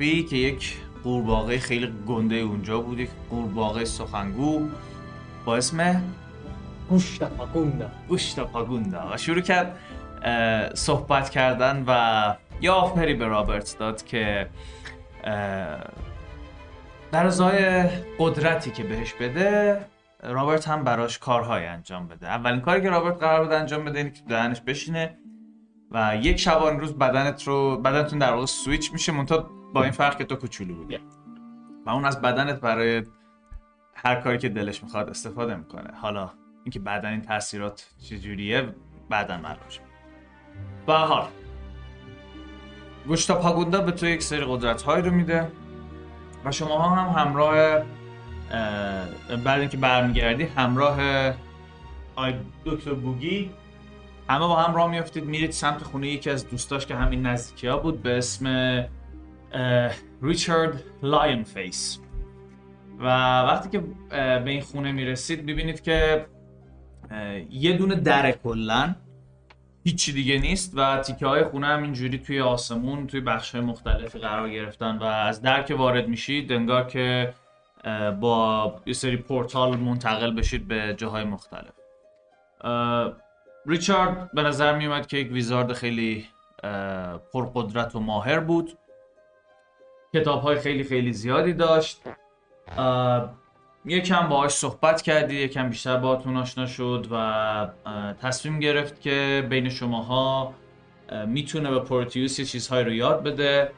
مخفی که یک قورباغه خیلی گنده اونجا بود یک قورباغه سخنگو. با اسم گوشتا پاگوندا. گوشتا پاگوندا. و شروع کرد صحبت کردن و یه آفری به رابرت داد که در ازای قدرتی که بهش بده رابرت هم براش کارهای انجام بده. اولین کاری که رابرت قرار بود انجام بده اینه که دهنش بشینه و یک شبانه روز بدنت رو بدنتون در واقع سویچ میشه منتها با این فرق که تو کوچولو بودی. و اون از بدنت برای هر کاری که دلش می‌خواد استفاده می‌کنه. حالا اینکه بعدا این تاثیرات چجوریه بعدا معلوم شد به حال گوشتا پاگوندا به تو یک سری قدرت هایی رو میده و شما هم همراه اه، بعد اینکه برمیگردی همراه آی دکتر بوگی همه با هم راه میافتید. میرید سمت خونه یکی از دوستاش که همین نزدیکی ها بود به اسم Richard Lionface و وقتی که به این خونه می‌رسید می‌بینید که یه دونه در کلا هیچی دیگه نیست و تیکه های خونه هم اینجوری توی آسمون توی بخش های مختلفی قرار گرفتن و از در که وارد میشید انگار که با یه سری پورتال منتقل بشید به جاهای مختلف. ریچارد به نظر می اومد که یک ویزارد خیلی پرقدرت و ماهر بود. کتاب های خیلی خیلی زیادی داشت. یکم باهاش صحبت کردی یکم بیشتر باهاتون آشنا شد و تصمیم گرفت که بین شماها اه، می‌تونه به پورتیوس یه چیزهایی رو یاد بده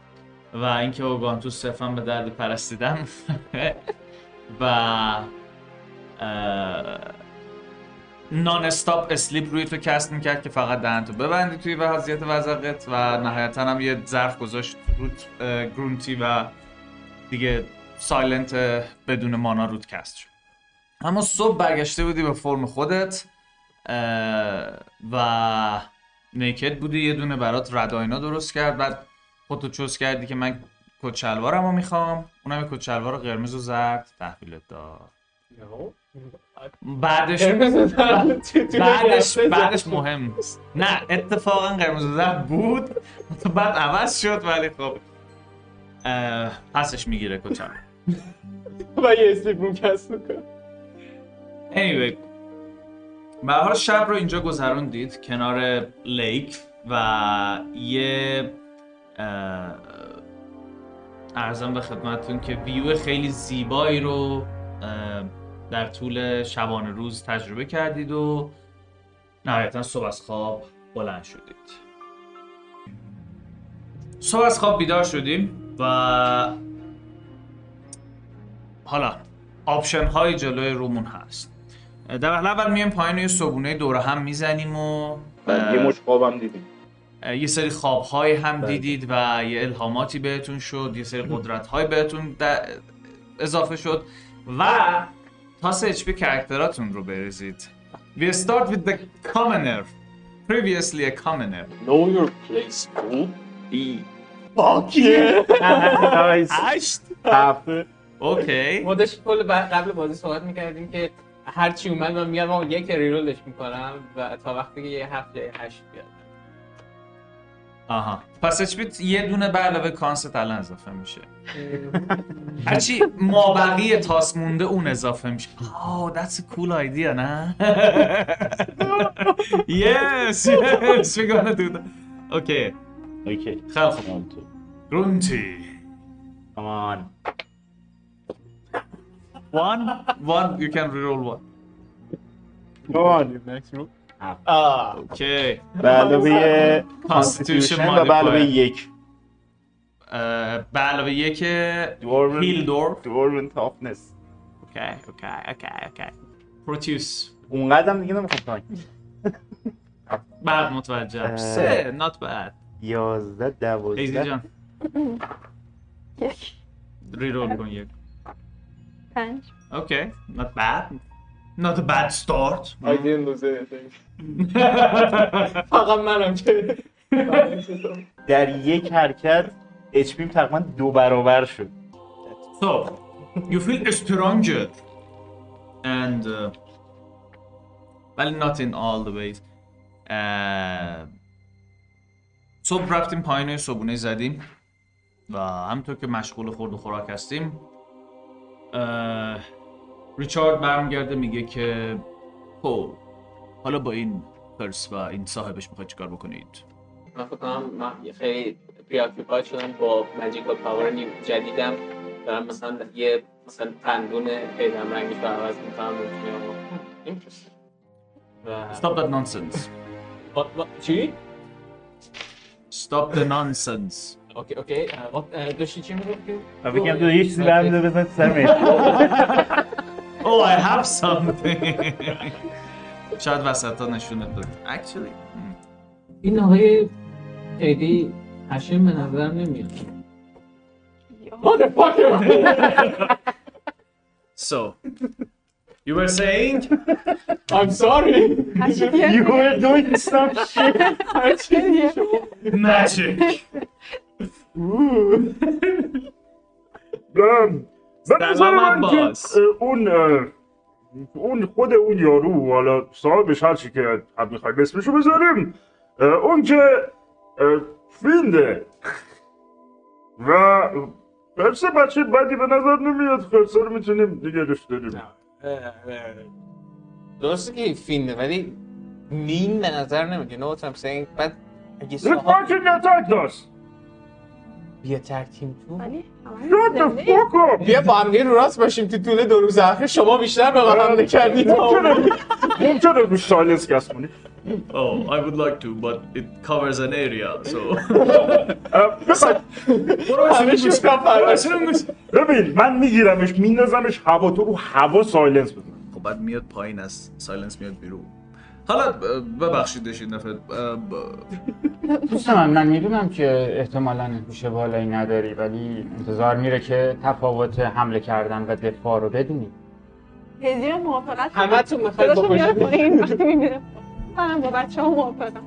و اینکه اوگانتوس صرفا به درد پرستیدن و non-stop sleep روی تو cast می‌کرد که فقط دهنتو ببندی توی وضعیت وزغت و نهایتا هم یه ظرف گذاشت روت گرونتی و دیگه silence بدون mana روت cast شد. اما صبح برگشته بودی به فرم خودت و نیکد بودی یه دونه برات رداینا درست کرد. بعد خودتو چوز کردی که من کت شلوارم رو می‌خوام. اونم شلوار قرمز و زرد. تحویلت داد. بعدش بعدش بعدش مهم نیست. نه اتفاقا قرمز زرد بود. بعد عوض شد ولی خب پسش می‌گیره کچم و یه اسلیپ روم کست می‌کنه anyway به حال شب رو اینجا گذروندید کنار لیک و یه ارزم به خدمتتون که ویو خیلی زیبایی رو در طول شبانه روز تجربه کردید و نهایتا صبح از خواب بلند شدید. صبح از خواب بیدار شدیم و حالا option های جلوی رومون هست. در اول میایم پایین و یه صبونه دور هم می‌زنیم و بعد یه مشت خوابم دیدیم. یه سری خوابهای هم بله. دیدید و یه الهاماتی بهتون شد یه سری قدرت‌های بهتون د- اضافه شد و تاس HP character اتون رو بریزید. We start with the commoner Previously a commoner Know your place fool. ای باکیه هشت هفت اوکی ما داشت کل قبل بازی صحبت می‌کردیم که هر چی اومد من میگم یک رولش می‌کنم و تا وقتی که یه هفت یا یه هشت بیاد. آها. پس اچ یه دونه به علاوه کانست الان اضافه میشه. هرچی مابقی تاس مونده اون اضافه میشه. Oh, that's a cool idea نه؟ Yes yes we're gonna do that okay okay خیلی خوب گرونتی come on one one you can reroll one. come on آه okay. به علاوه constitution و به علاوه. یک. به علاوه یک Dwarven. hill dwarf Dwarven toughness okay okay okay okay. پروتیوس اونقدر دیگه نمی‌خوام پایین بعد متوجه. سه not bad. یازده easy دوازده جان. یک. reroll کن یک. پنج. okay not bad. Not a bad start. I didn't lose anything. فقط منم که. در یک حرکت HP م تقریبا دو برابر شد. So, you feel stronger and uh, well not in all the ways. Uh, صبح رفتیم پایین صبونه زدیم و همونطور که مشغول خورد و خوراک هستیم اه، ریچارد برمیگرده میگه که خب حالا با این خرس و این صاحبش می‌خواید چیکار بکنید؟ من فکر کنم من خیلی پریاکیپاید شدم با ماجیکال پاور جدیدم. دارم مثلا یه مثلا تندون پیدم رنگش رو عوض می‌کنم و Stop that nonsense. با- با- چی؟ Stop the nonsense. اوکی اوکی با- اه، داشتی چی می‌گفتی؟ و بگم تو یه چیزی برمیده بزن تو سر Oh I have something شاید وسط ها نشونت داد Actually hmm. این آقای خیلی هشم به نظر نمیاد So You were saying I'm sorry You were doing some shit Magic به نظر من که اون اون خود اون یارو حالا صاحبش هر چی که هم می‌خوایم اسمشو بذاریم اون که فینده و خرسه بچه بدی به نظر نمیاد خرسه رو می‌تونیم نگرش داریم. درسته که فیلمه ولی مین به نظر you know what I'm saying بعد اگه صاحب داشت بیا ترتیم تو. ولی Shut the همه fuck up. بیا با هم رو راست باشیم تو طول دو روز اخیر. شما بیشتر به حمله کردید. ممکنه روش silence cast کنی. Oh I would like to but it covers an area so ببین من میگیرمش میندازمش هوا تو رو هوا silence بزن. خب بعد میاد پایین از silence میاد بیرون. حالا ببخشیدش این دفعه دوست من من می‌دونم که احتمالا هوش بالایی نداری ولی انتظار میره که تفاوت حمله کردن و دفاع رو بدونی هزی و موافقت همتون می‌خواید صداشو میاره بکشید. پایین وقتی می‌بینه منم با بچه ها موافقم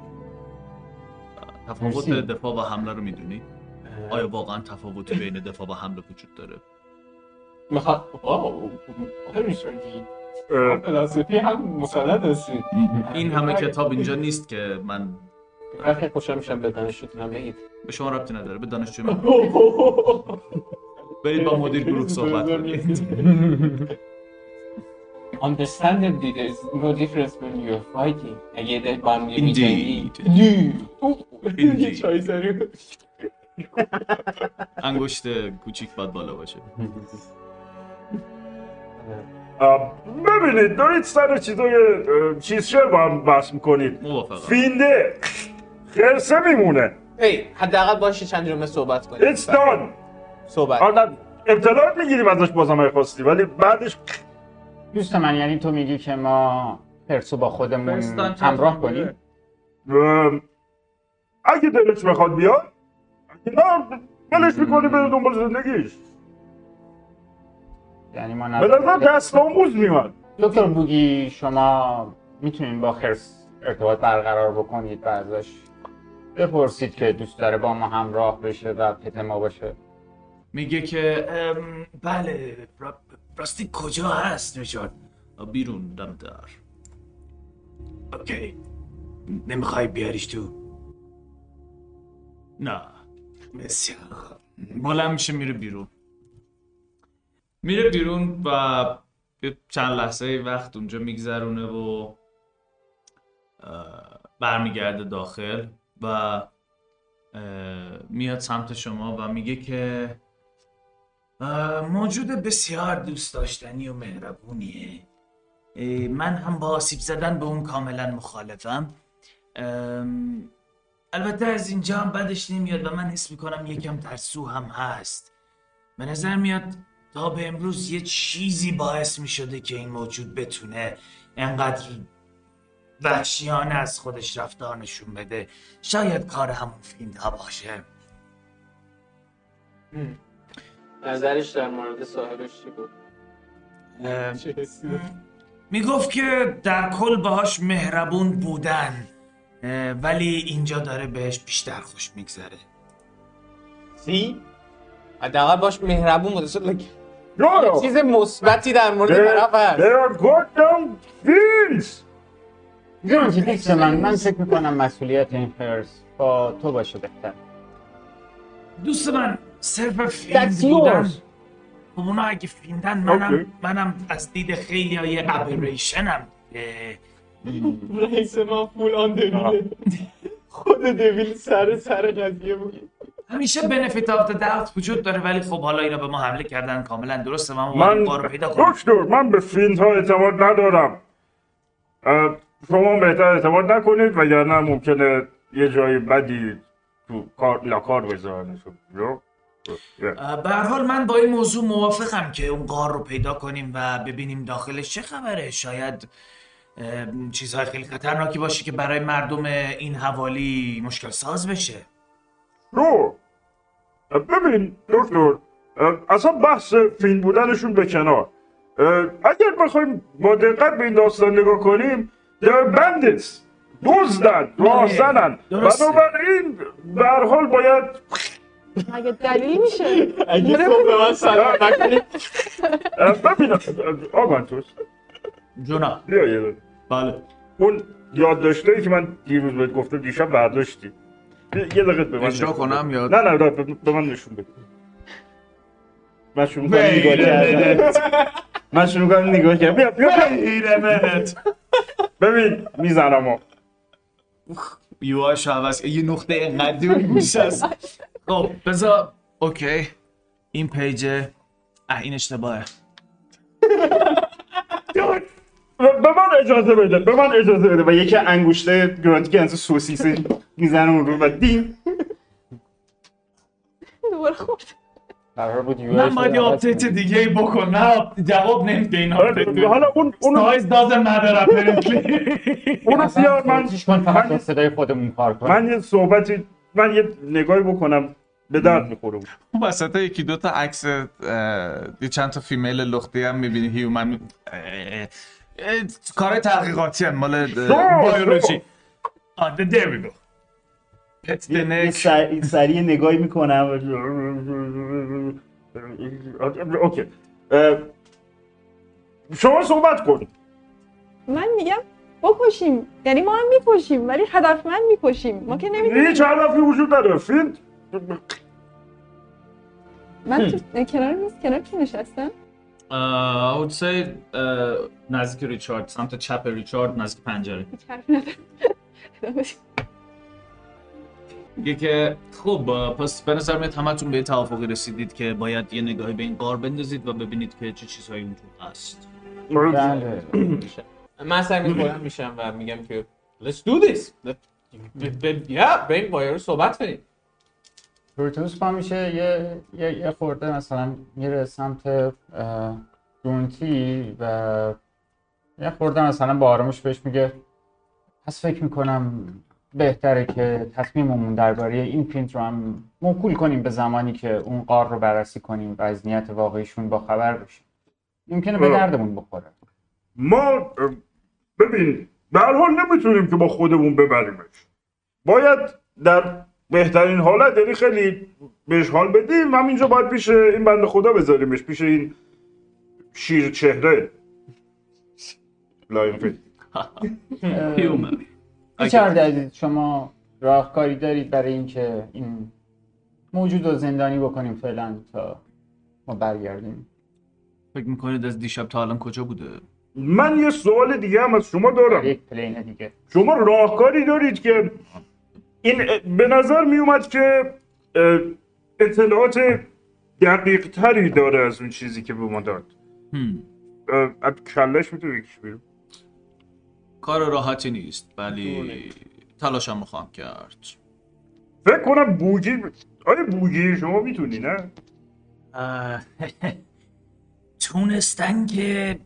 تفاوت. دفاع و حمله رو می‌دونی؟ آیا واقعا تفاوتی بین دفاع و حمله وجود داره؟ می‌خواد فلسفی هم مسلط هستید. این همه کتاب اینجا نیست که من خیلی خوشحال میشم به دانشجوتون هم بگید به شما ربطی نداره به دانشجو من. برید با مدیر گروه صحبت کنید. Understandably, there's no difference when you're fighting. اگه داری با هم دیگه Indeed. زری. انگشت کوچیک باید بالا باشه. ببینید دارید سر چیزای چیز شعر با هم بحث می‌کنید. موافقم. فینده خرسه میمونه. هی حداقل باشه چند جمله صحبت کنیم. It's done. صحبت. حالا اطلاعات می‌گیریم ازش بازم اگه خواستی ولی بعدش دوست من یعنی تو میگی که ما پرسو با خودمون همراه کنیم؟ اگه دلش بخواد بیاد اگه نه بلش می‌کنی بره دنبال زندگیش. یعنی ما به نظر دست آموز میاد دکتر بوگی شما می‌تونین با خرس ارتباط برقرار بکنید و ازش بپرسید که دوست داره با ما همراه بشه و پت ما باشه. میگه که بله را- راستی کجا هست ریچارد بیرون دم در اوکی. نمی‌خوای بیاریش تو؟ نه. بسیار. بلند میشه میره بیرون. میره بیرون و چند لحظه وقت اونجا میگذرونه و برمیگرده داخل و میاد سمت شما و میگه که موجود بسیار دوست داشتنی و مهربونیه. من هم با آسیب زدن به اون کاملا مخالفم. البته از اینجا هم بدش نمیاد و من حس می‌کنم یکم ترسو هم هست. به نظر میاد تا به امروز یه چیزی باعث می‌شده که این موجود بتونه انقدر وحشیانه از خودش رفتار نشون بده. شاید کار همون فیلم باشه. نظرش در مورد صاحبش چی بود؟ می‌گفت که در کل باهاش مهربون بودن ولی اینجا داره بهش بیشتر خوش میگذره. سی؟ حداقل باش مهربون بود. یارو چیز مثبتی در مورد They طرف هست. they are goddamn fiends جون دوست من من فکر می‌کنم مسئولیت این خرس با تو باشه بهتر. دوست من صرف فیلم That's بودن yours. خب اونا اگه فیلمدن منم اوکی. منم از دید خیلی های ابریشنم رئیس ما فول آن دویله خود دویل سر سر قضیه بود. همیشه بنفیت آف داوت وجود داره ولی خب حالا اینا به ما حمله کردن کاملا درسته. من من رو پیدا کنم. دکتر من به فیلم ها اعتماد ندارم. شما بهتر اعتماد نکنید وگرنه ممکنه یه جای بدی تو کار لاکار بذارنشون به حال من با این موضوع موافقم که اون غار رو پیدا کنیم و ببینیم داخلش چه خبره. شاید چیزهای خیلی خطرناکی باشه که برای مردم این حوالی مشکل ساز بشه. رو ببین دکتر اصلا بحث فیلم بودنشون به کنار. اگر بخوایم با دقت به این داستان نگاه کنیم they're bandits دزدن راهزنن درسته. بنابراین به هر حال باید مگه دلیل میشه؟ اگه صبح به من سلام نکنید اه، ببین اه، آگانتوس جونا بیا یه. بله. اون یادداشتایی که من دیروز بهت گفتم دیشب برداشتی. یه دقیقه به من اجرا نشون کنم بده. یا؟ نه نه نه، به من نشون بده من شروع کنم نگاه کردن. من شروع کنم نگاه کردن. بیا بیا ببین می‌زنم یوهاش عوض. یه نقطه اینقدر میشه است خب بذار اوکی. این پیجه اه این اشتباهه. به من اجازه بده به من اجازه بده. و یکی انگشته گرانتی که از سوسیس می‌زنم اون رو و دین دوباره خورد قرار بود یو من باید یه آپدیت دیگه ای بکنم جواب نمیده این آپدیت. حالا اون اون سایز دازن مدر اپرنتلی اون بیار من فقط من- با صدای خودمون کار کن. من یه صحبتی من یه نگاهی بکنم به درد می‌خوره. اون وسط یکی دو تا عکس چند تا فیمیل لختی هم می‌بینی هیومن کار تحقیقاتی هم مال اه، بیولوژی. آده there we go سر- سریع نگاهی می‌کنم. اوکی. شما صحبت کن. من میگم بکشیم. یعنی ما هم می‌کشیم ولی هدفمند می‌کشیم. ما که نمی‌دونیم. هیچ هدفی وجود نداره. فیلم من تو کنار میز کنار کی نشستم؟ I would say نزدیک ریچارد سمت چپ ریچارد نزدیک پنجره. میگه که خب پس به نظر میاد همتون به توافقی رسیدید که باید یه نگاهی به این غار بندازید و ببینید که چه چیزهایی اونجا هست. بله. من سر بلند میشم و میگم که let's do this. Yeah بریم با یارو صحبت کنیم. پروتوس پا میشه یه, یه, یه خورده مثلا میره سمت اه، دونتی و یه خورده مثلا با آرامش بهش میگه پس فکر می‌کنم بهتره که تصمیممون درباره این پرینت رو هم موکول کنیم به زمانی که اون قار رو بررسی کنیم و از نیت واقعیشون با خبر بشیم. ممکنه به. دردمون بخوره. ما ببین به هر حال نمی‌تونیم که با خودمون ببریمش. باید در بهترین حالت یعنی خیلی بهش حال بدیم همینجا باید پیش این بنده خدا بذاریمش پیش این شیر چهره. لاین عزیز شما راهکاری دارید برای اینکه این موجود رو زندانی بکنیم فعلا تا ما برگردیم؟ فکر می‌کنید از دیشب تا الان کجا بوده؟ من یه سوال دیگه هم از شما دارم. یک پلین دیگه. شما راهکاری دارید که این به نظر می اومد که اطلاعات دقیق تری داره از اون چیزی که به ما داد. از کلش می‌تونی بکش بیرون؟ کار راحتی نیست ولی تلاشم می‌خوام کرد. فکر کنم بوگی آیا بوگی شما می‌تونی نه؟ تونستن که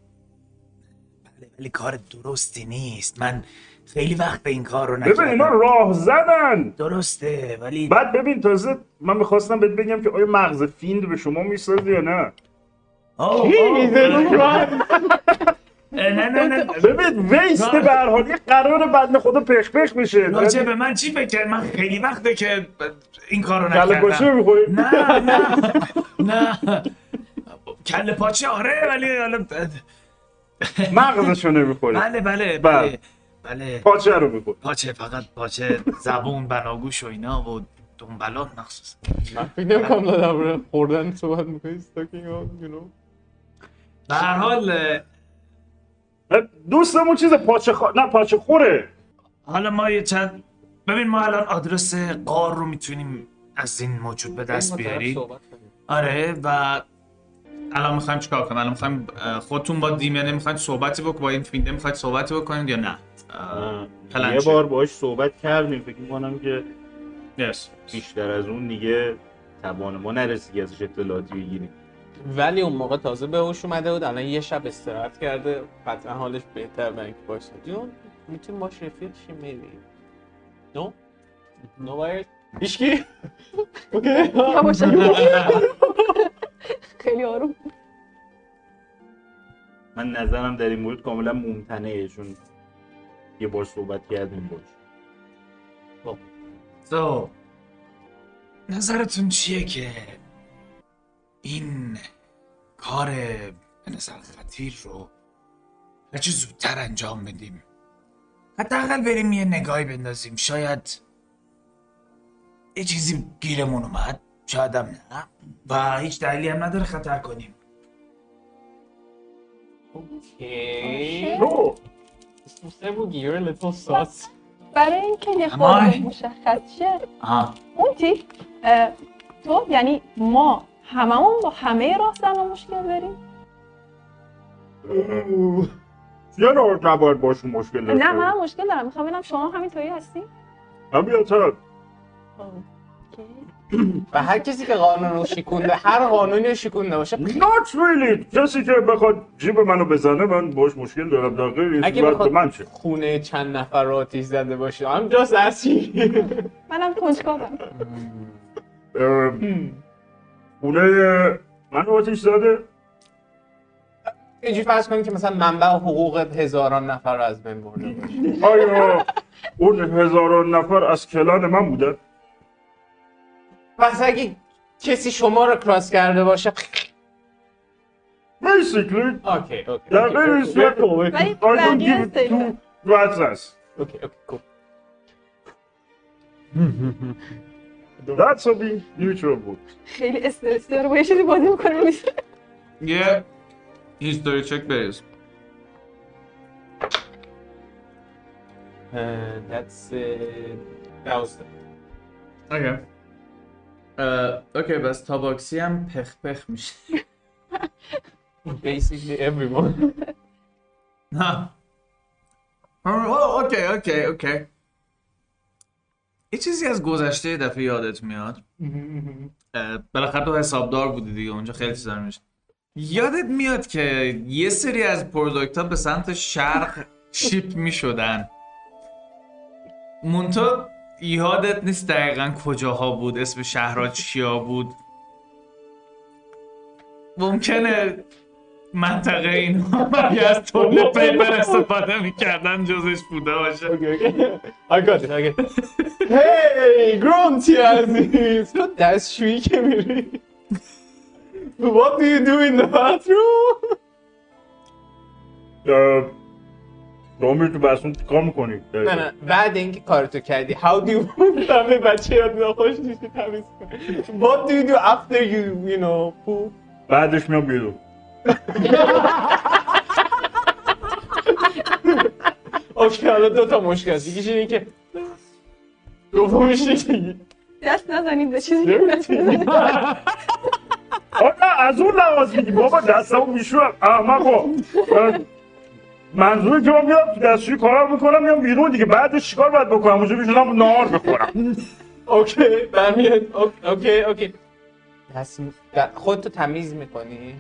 بله ولی کار درستی نیست. من خیلی وقت به این کار رو ببین اینا نکردم. راه زدن. درسته ولی بعد ببین تازه من می‌خواستم بهت بگم که آیا مغز فیند به شما می‌سازه یا نه؟ آه، نه نه نه. ببین ویست به هر حال یه قرار بنده خدا پخ پخ بشه. راجع به من چی فکر؟ من خیلی وقته که این کار رو کله کشه نکردم می‌خوری؟ نه نه. نه. کله پاچه آره ولی حالا مغزشو نمی‌خوری. بله بله. بله. بله. پاچه رو می‌خوری. پاچه فقط پاچه زبون بناگوش و اینا و دنبلان مخصوص من فکر نمی‌کنم درباره خوردن صحبت می‌کنی استاکینگ you know. به هر حال دوستمون چیز پاچه خا... نه پاچه خوره. حالا ما یه چند ببین ما الان آدرس قار رو می‌تونیم از این موجود به دست بیاریم. آره و الان می‌خوایم چیکار کنیم؟ الان می‌خوایم خودتون با دیمنه می‌خوایم صحبتی بکنید با این فینده می‌خواید صحبتی بکنید یا نه؟ اه، پلن یه؟ بار باهاش صحبت کردیم فکر می‌کنم که Yes. بیشتر از اون دیگه توان ما نرسی که ازش اطلاعاتی بگیریم ولی اون موقع تازه به هوش اومده بود الان یه شب استراحت کرده قطعا حالش بهتر برای اینکه باشه. جون می‌تونیم باش رفیق شیم میبی نو؟ نو باید؟ هیچکی؟ اوکی. خیلی آروم من نظرم در این مورد کاملا ممتنعه چون یه بار صحبت کردیم باش. So, نظرتون چیه که این کار به نظر خطیر رو هرچی زودتر انجام بدیم؟ حداقل بریم یه نگاهی بندازیم. شاید یه چیزی گیرمون اومد. شاید هم نه. و هیچ دلیلی هم نداره خطر کنیم. اوکی. a little sauce. برای اینکه یه. خورده مشخص شه آها. اونتی تو یعنی ما هممون با همه راهزنان مشکل داریم؟ نوع نباید باشون مشکل داشته. نه من مشکل دارم. می‌خوام ببینم شما همینطوری هستی؟ طبیعتا و هر کسی که قانون رو شکونده هر قانونی رو شکونده باشه Not really. کسی که بخواد جیب منو بزنه من باش مشکل دارم. در غیر این اگه بخواد من چه خونه چند نفر رو آتیش زده باشه. I'm just asking. منم کنجکاوم. اه، خونه من آتیش زده؟ اینجوری فرض کنیم که مثلا منبع حقوق هزاران نفر رو از بین برده باشه. آیا اون هزاران نفر از کلان من بودن؟ پس اگه کسی شما رو کراس کرده باشه Basically اوکی اوکی در غیر این صورت ولی I don't بقیه give two سیفه. rat's ass اوکی اوکی cool. That's a big neutral بود خیلی استرسی داره. با یه چیزی بازی می‌کنه میشه. یه هیستوری چک بریز. Uh, that's uh, thousand. اوکی okay بس Tabaxi هم پخ پخ میشه. Basically everyone. نه. okay okay okay. یه چیزی از گذشته دفعه یادت میاد. بالاخره تو حسابدار بودی دیگه اونجا خیلی چیزا میشه یادت میاد که یه سری از product ها به سمت شرق ship می‌شدن. مونتا یادت نیست دقیقا کجاها بود؟ اسم شهرها چیا بود؟ ممکنه منطقه اینها اگه از تولید پیپر استفاده می‌کردن جزش بوده باشه. okay, okay. I got it, I got it. Hey, Grunty عزیز تو دستشویی که میری. What do you do in the bathroom? میری تو بسون کار می‌کنی نه نه. بعد اینکه کارتو کردی. How do you همه بچه یاد ناخوش نیستی تمیز کنی What do you do after you, you know, poop? بعدش میام بیرون. اوکی حالا دو تا مشکل هست یکیش اینه که دومیش اینه که دست نزنید به چیزی نه از اون لحاظ میگی. بابا دستمو میشورم احمقا اه، منظوری که من میرم تو دستشویی کارم می‌کنم میام بیرون دیگه. بعدش چیکار باید بکنم؟ اونجا میشونم نهار بخورم okay برمیاد. ok- okay. okay خودتو تمیز می‌کنی؟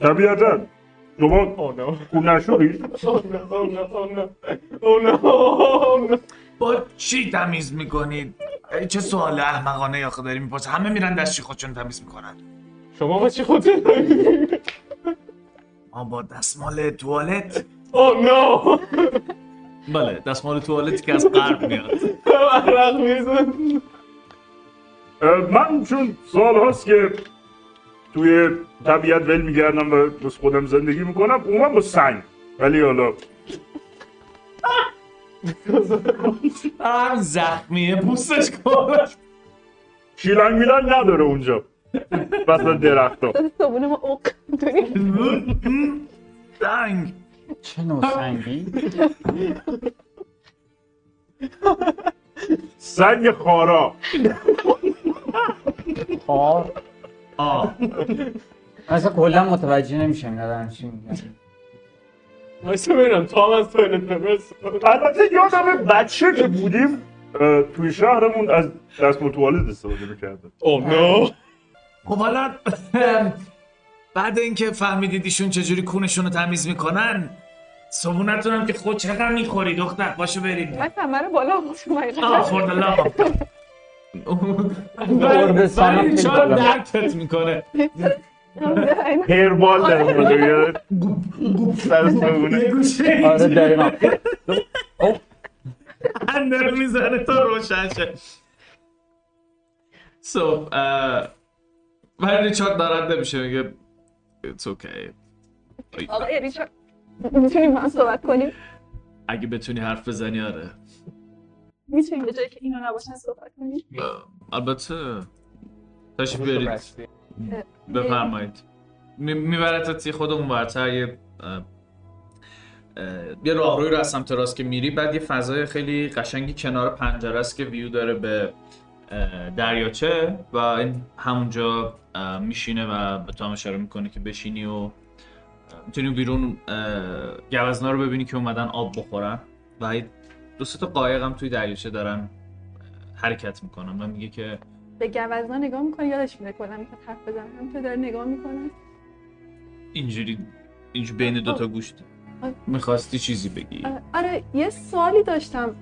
طبیعتا. شما Oh no. خون no. با چی تمیز می‌کنید؟ چه سوال احمقانه یا داری می‌پرسه همه میرن دستشوی خودشون تمیز می‌کنن. شما با چی خودتو تمیز می‌کنی؟ ما با دستمال توالت. Oh no. بله دستمال توالتی که از غرب میاد. عرق میزن. من چون سال هاست که توی طبیعت ول میگردم و بس خودم زندگی می‌کنم عموما با سنگ. ولی حالا هم زخمیه پوستش کن شیلنگ میلنگ نداره اونجا. وسط درخت ها صابون ما اوق دنگ چه نوع سنگی؟ سنگ خارا. خار؟ آه. اصلا کلا متوجه نمیشم اینا دارن چی میگن. وایسا ببینم تو هم از استفاده کن. البته یادم بچه که بودیم اه، توی شهرمون از دستمال توالت استفاده می‌کردن. اوه نو خب حالا بعد اینکه فهمیدید ایشون چجوری کونشون رو تمیز می‌کنن صبونتون هم که خود چقدر می‌خوری دختر؟ باشه بریم. من کمر بالا آه قرب سنم ولی خیلی چرا بالا. درکت می‌کنه. هیربال در اونجا میاد سر صبونه آره دقیقا اوه. اندر می‌زنه تا روشن شه. سو ولی ریچارد دارنده میشه میگه It's okay. آقای ریچارد می‌تونیم من صحبت کنیم اگه بتونی حرف بزنی آره. می‌تونیم به جایی که اینو نباشن صحبت کنیم البته تشریف بیارید بفرمایید. می- میبرتت یه خود اون ورتر یه یه راهروی رو از سمت راست که میری بعد یه فضای خیلی قشنگی کنار پنجره است که ویو داره به دریاچه و این همونجا میشینه و به تو هم اشاره می‌کنه که بشینی و می‌تونی بیرون گوزنا رو ببینی که اومدن آب بخورن. و دو سه تا قایق هم توی دریاچه دارن حرکت می‌کنن و میگه که به گوزنا نگاه می‌کنه یادش میره کلا می‌خواد حرف بزنه. همینطور داره نگاه می‌کنه. اینجوری اینجوری بین دوتا گوشت. آه. می‌خواستی چیزی بگی؟ آره یه سوالی داشتم.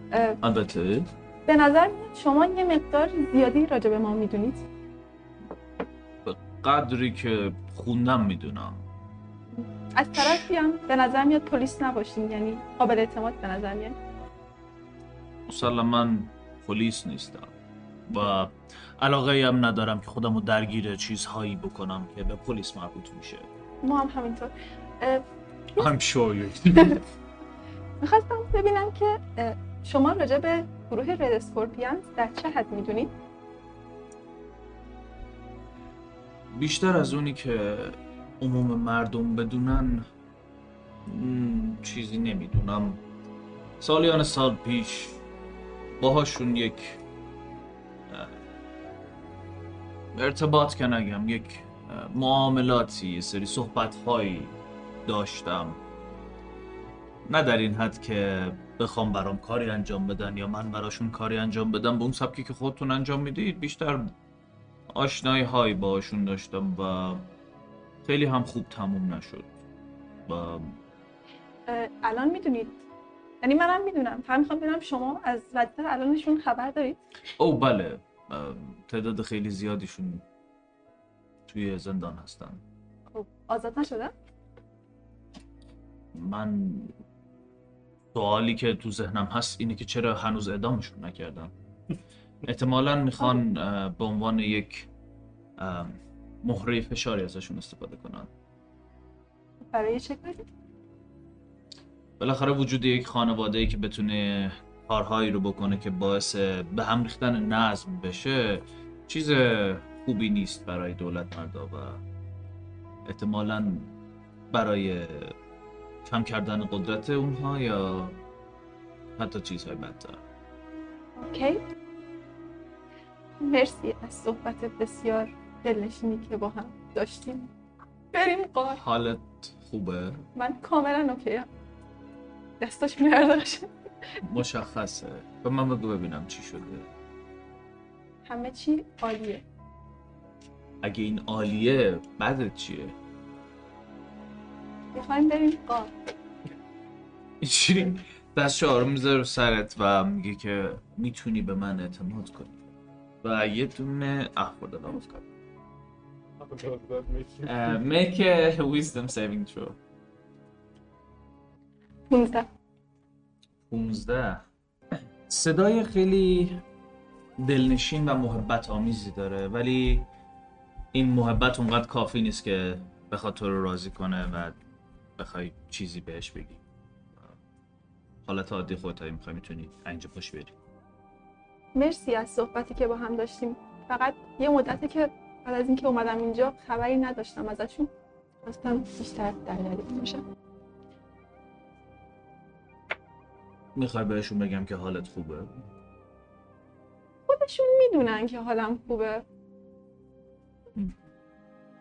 البته. به نظر میاد شما یه مقدار زیادی راجع به ما می‌دونید. به قدری که خوندم می‌دونم. از طرفی هم به نظر میاد پلیس نباشین یعنی قابل اعتماد به نظر میاد. من پلیس نیستم و علاقه هم ندارم که خودم رو درگیر چیزهایی بکنم که به پلیس مربوط میشه. ما هم همینطور. I'm sure you می‌خواستم ببینم که شما راجع به گروه رد اسکورپیانز در چه حد می‌دونید؟ بیشتر از اونی که عموم مردم بدونن چیزی نمی‌دونم. سالیان سال پیش باهاشون یک ارتباط که یک معاملاتی یه سری صحبت هایی داشتم. نه در این حد که بخوام برام کاری انجام بدن یا من براشون کاری انجام بدم به اون سبکی که خودتون انجام می‌دید بیشتر آشنایی هایی باشون داشتم و خیلی هم خوب تموم نشد. و الان می‌دونید. یعنی منم می‌دونم. فقط می‌خوام ببینم شما از وضعیت الانشون خبر دارید. او بله. تعداد خیلی زیادیشون توی زندان هستن. خب آزاد نشدن من سوالی که تو ذهنم هست اینه که چرا هنوز اعدامشون نکردن؟ احتمالا می‌خوان به عنوان یک مهره فشاری ازشون استفاده کنن. برای چه کاری؟ بالاخره وجود یک خانواده ای که بتونه کارهایی رو بکنه که باعث به هم ریختن نظم بشه چیز خوبی نیست برای دولت مردا و احتمالا برای کم کردن قدرت اونها یا حتی چیزهای بدتر. اوکی. مرسی از صحبت بسیار. دلنشینی که با هم داشتیم. بریم قار حالت خوبه؟ من کاملا اوکیم دستاش میلرزه قشنگ. مشخصه. به من بگو ببینم چی شده. همه چی عالیه. اگه این عالیه بعدت چیه؟ می‌خوایم بریم قار اینجوری دست آروم می‌ذاره رو سرت و میگه که می‌تونی به من اعتماد کنی. و یه دونه اه خورده لامس کن make a wisdom saving throw. 15 15 صدای خیلی دلنشین و محبت آمیزی داره ولی این محبت اونقدر کافی نیست که بخواد تو رو راضی کنه و بخوای چیزی بهش بگی. حالت عادی خودت می‌خوای می‌تونی اینجا پاش بری. مرسی از صحبتی که با هم داشتیم. فقط یه مدته که بعد از اینکه اومدم اینجا خبری نداشتم ازشون. خواستم بیشتر دریافت باشم می‌خوای بهشون بگم که حالت خوبه؟ خودشون می‌دونن که حالم خوبه.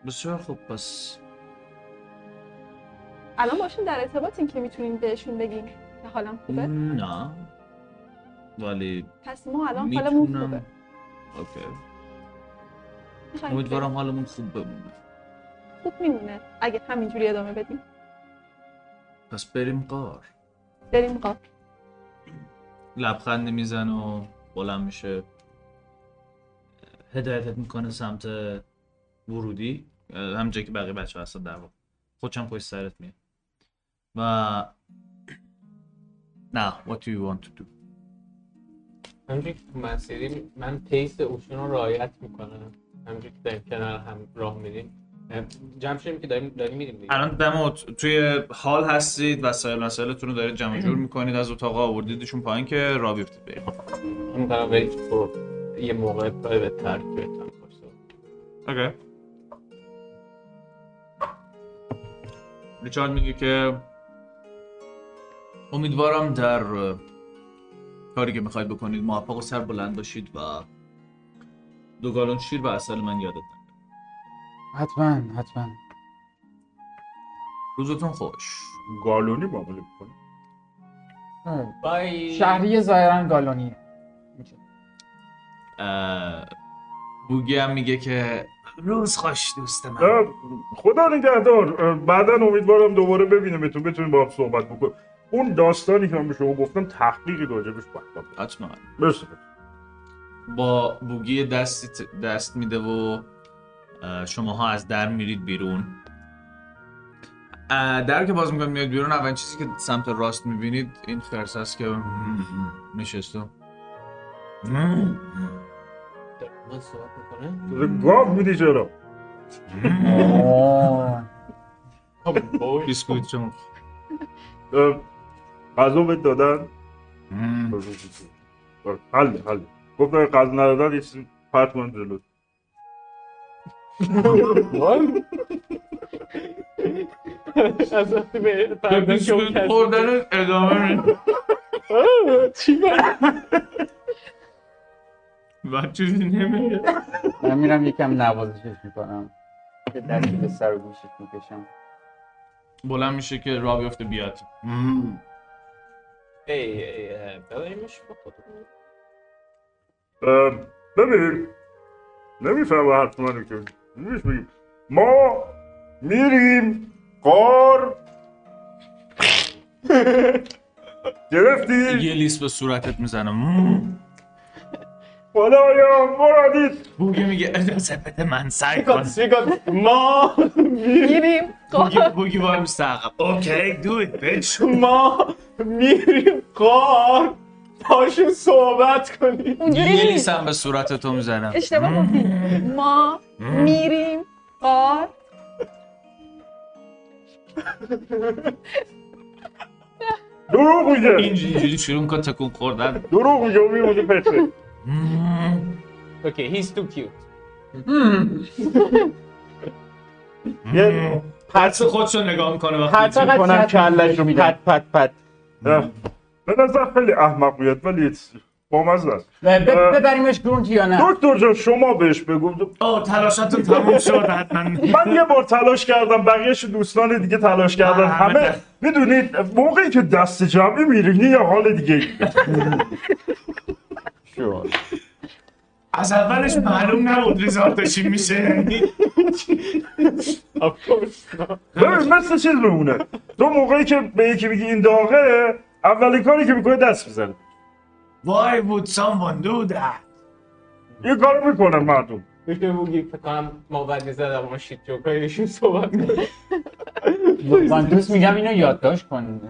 بسیار خوب پس الان باشون در ارتباطین که می‌تونین بهشون بگین که حالم خوبه؟ نه. ولی پس ما الان حالمون خوبه. اوکی. امیدوارم حالمون خوب بمونه. خوب میمونه. اگه همینجوری ادامه بدیم. پس بریم قار. بریم قاب لبخندی میزن و بلند میشه. هدایتت می‌کنه سمت ورودی. همونجایی که بقیه بچه هستن در واقع. خودشم پشت سرت میاد و نه what do you want to do? همینجوری که تو مسیری من پیس اوشون رو رعایت می‌کنم. همینجوری که داریم کنار هم راه میریم. جمع شدیم که داریم داریم میریم دیگه. الان دم توی حال هستید وسایل مسائلتون رو دارید جمع جور می‌کنید از اتاق آوردیدشون پایین که را بیفتید. برید اون طرف بریم. یه موقع پرایوت تر که اوکی. ریچارد میگه که امیدوارم در کاری که می‌خواید بکنید موفق و سر بلند باشید و دو گالون شیر و اصل من یادت نره حتما حتما. روزتون خوش. گالونی معامله می‌کنه؟ بای. شهری ظاهرا گالونی. اه، بوگی هم میگه که روز خوش دوست من. خدا نگهدار. اه، بعدا امیدوارم دوباره ببینمتون بتونیم با هم صحبت بکنیم. اون داستانی که من به شما گفتم تحقیقی راجبش بکنم حتما. مرسی. با بوگی دستی دست میده و اه، شماها از در میرید بیرون. در که باز می‌کنید میاد بیرون اولین چیزی که سمت راست می‌بینید این خرس هست که نشسته. گاو میدی چرا بیسکویت چون غذا بهت دادن. حل حل. گفتم اگه غذا ندادن یه چیزی پرت کن جلو. از وقتی به به پرداخت بیسکویت خوردن ادامه چی و چیزی نمیگه. من میرم یکم نوازشش می‌کنم. که دستی به سر و گوشش می‌کشم. بلند میشه که را بیفته بیاد. ای ای ببریمش با خودمون ببین نمیفهم حرف منو که. بگیم ما میریم قار گرفتی؟ یه لیست به صورتت می‌زنه خدایا مرادید بوگی میگه اجازه بده من سعی کن. ما میریم. بوگی بوگی وای مستقب اوکی دو ایت بیچ ما میریم قار پاشون صحبت کنیم اونجوری یه نیست. به صورت تو می‌زنم. اشتباه گفتی. ما میریم قار. دروغ میگه. اینجوری شروع کن تکون خوردن. دروغ میگه اون میمونه پشه اوکی he's too cute. یه پس خودشو نگاه می‌کنه وقتی چقدر کنم کلش رو میدم. پت پت پت. اه، به نظر خیلی احمق میاد ولی بامزه است. ببریمش گرونتی یا نه؟ دکتر جان شما بهش بگو. آه تلاشتون تموم شد حتما. من یه بار تلاش کردم بقیهش دوستان دیگه تلاش کردن. همه بده. می‌دونید موقعی که دست جمعی میرینی یه حال دیگه از اولش معلوم نبود میشه. Of course not. ببین مثل چیز بمونه تو موقعی که به یکی میگی این داغه اولین کاری که می‌کنه دست می‌زنه Why would someone do that? این کارو می‌کنن مردم دکتر بوگی فکر کنم ما بعد زدم ما شیت جوکایشون صحبت من دوست میگم اینو یادداشت کن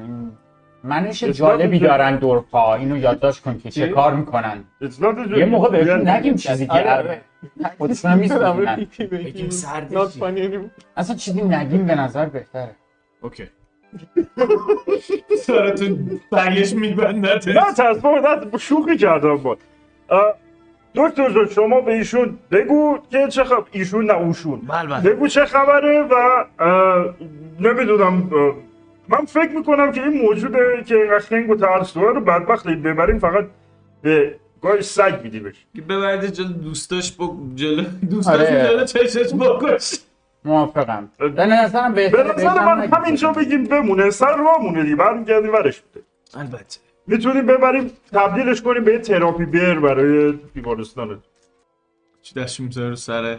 منش It's جالبی دارن دورپا اینو یادداشت کن که چه؟ کار می‌کنن یه موقع بهشون. نگیم چیزی که آره. خودشون هم پیپی بگیم. anymore. اصلا چیزی نگیم به نظر بهتره اوکی سرتون برگش میبندت نه بابا نه شوخی کردم با. دکتر جان شما به ایشون بگو که چه خبر ایشون نه اوشون. بله بله. بگو چه خبره و نمی‌دونم من فکر می‌کنم که این موجوده که اینقدر خنگ و ترس داره رو بدبخت ببریم فقط به گاهی سگ میدیمش ببرید جلو دوستاش با جلو دوستاش آره. جلو چشش بکش. موافقم. به نظرم به بهتره نظر من. همینجا بگیم بمونه سر راه مونه دیگه برمیگردیم ورش بوده البته. می‌تونیم ببریم تبدیلش کنیم به یه تراپی بیر برای بیمارستان چی دستش می‌ذاره رو سر؟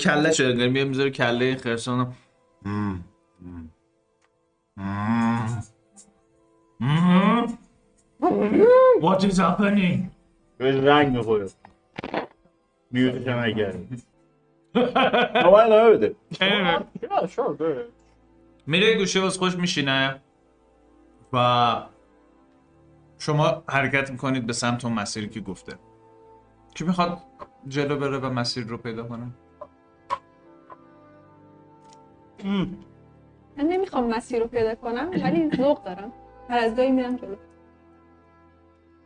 کله شده انگار میاد می‌ذاره کله این خرسان. What is happening? بهش رنگ می‌خوره. میوتش هم نگرد اما ادامه بده میره گوشه واس خوش میشینه و شما حرکت می‌کنید به سمت اون مسیری که گفته. کی می‌خواد جلو بره و مسیر رو پیدا کنه؟ من نمی‌خوام مسیر رو پیدا کنم ولی ذوق دارم. هر از گاهی میرم جلو.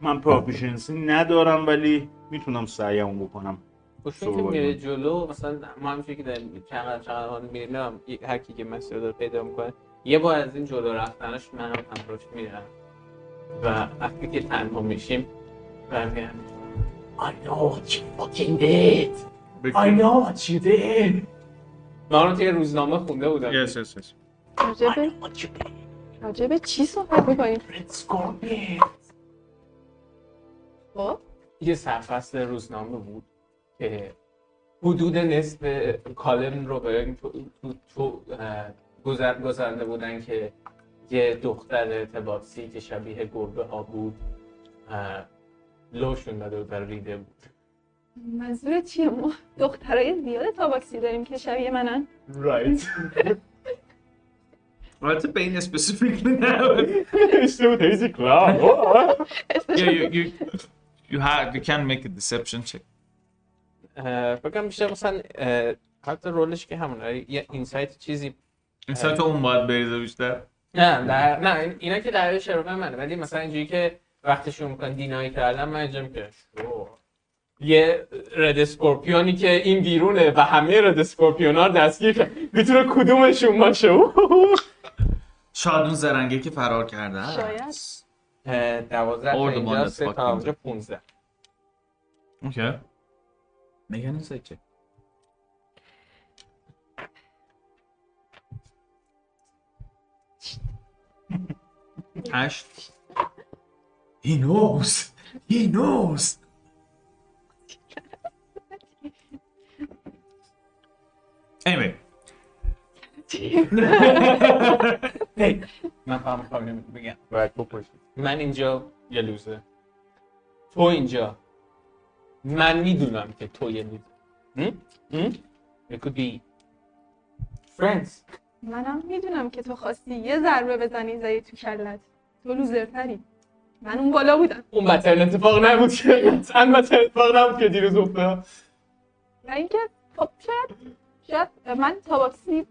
من پروفیشنسی ندارم ولی می‌تونم سعیمو بکنم. خوشون که میره. جلو مثلا ما همینجوری که داریم چقدر چقدر حال میریم هر کی که مسیر داره پیدا می‌کنه. یه بار از این جلو رفتنش من هم همراهش میرم و وقتی که تنها میشیم برمیگم I know what you fucking did. I know what you did. من رو توی روزنامه خونده بودم. Yes, yes, yes. راجبه what you did. راجبه چی صحبت می‌کنیم خب. یه سرفصل روزنامه بود. حدود نصف کالم رو به تو, تو, گذر گذرنده بودن که یه دختر ارتباطی که شبیه گربه ها بود لوشون داده بود و ریده بود. منظور چیه؟ ما دخترای زیاد تاباکسی داریم که شبیه منن. رایت البته به این اسپسیفیکلی نه. اشتباه تیزی کلاب Yeah, you, you, you, have, you can make a deception check. بگم بیشتر مثلا حتی رولش که همونه. یه اینسایت چیزی این سایت اون باید بریزه بیشتر؟ نه در... نه این- اینا که در شرفه منه. ولی مثلا اینجوری که وقتی شروع می‌کنن دینایی کردن من اینجا که شو. یه Red Scorpion ی که این بیرونه و همه Red Scorpion ها دستگیر کرد. می‌تونه کدومشون باشه؟ شاید اون زرنگه که فرار کرده. شاید. دوازده تا اینجا سه تا اونجا پونزده. okay میگن insight check هشت He knows! He knows! Anyway. هی من فهم می‌خوام بگم باید بکشی من اینجا یه لوزه تو اینجا من می‌دونم که تو یه؟ هم؟ It could be friends. منم می‌دونم که تو خواستی یه ضربه بزنی زدی تو کلت. تو لوزرتری. من اون بالا بودم. اون بدترین اتفاق نبود که قطعا بدترین اتفاق نبود که دیروز افتاد. و اینکه خب شاید شاید من تاباکسی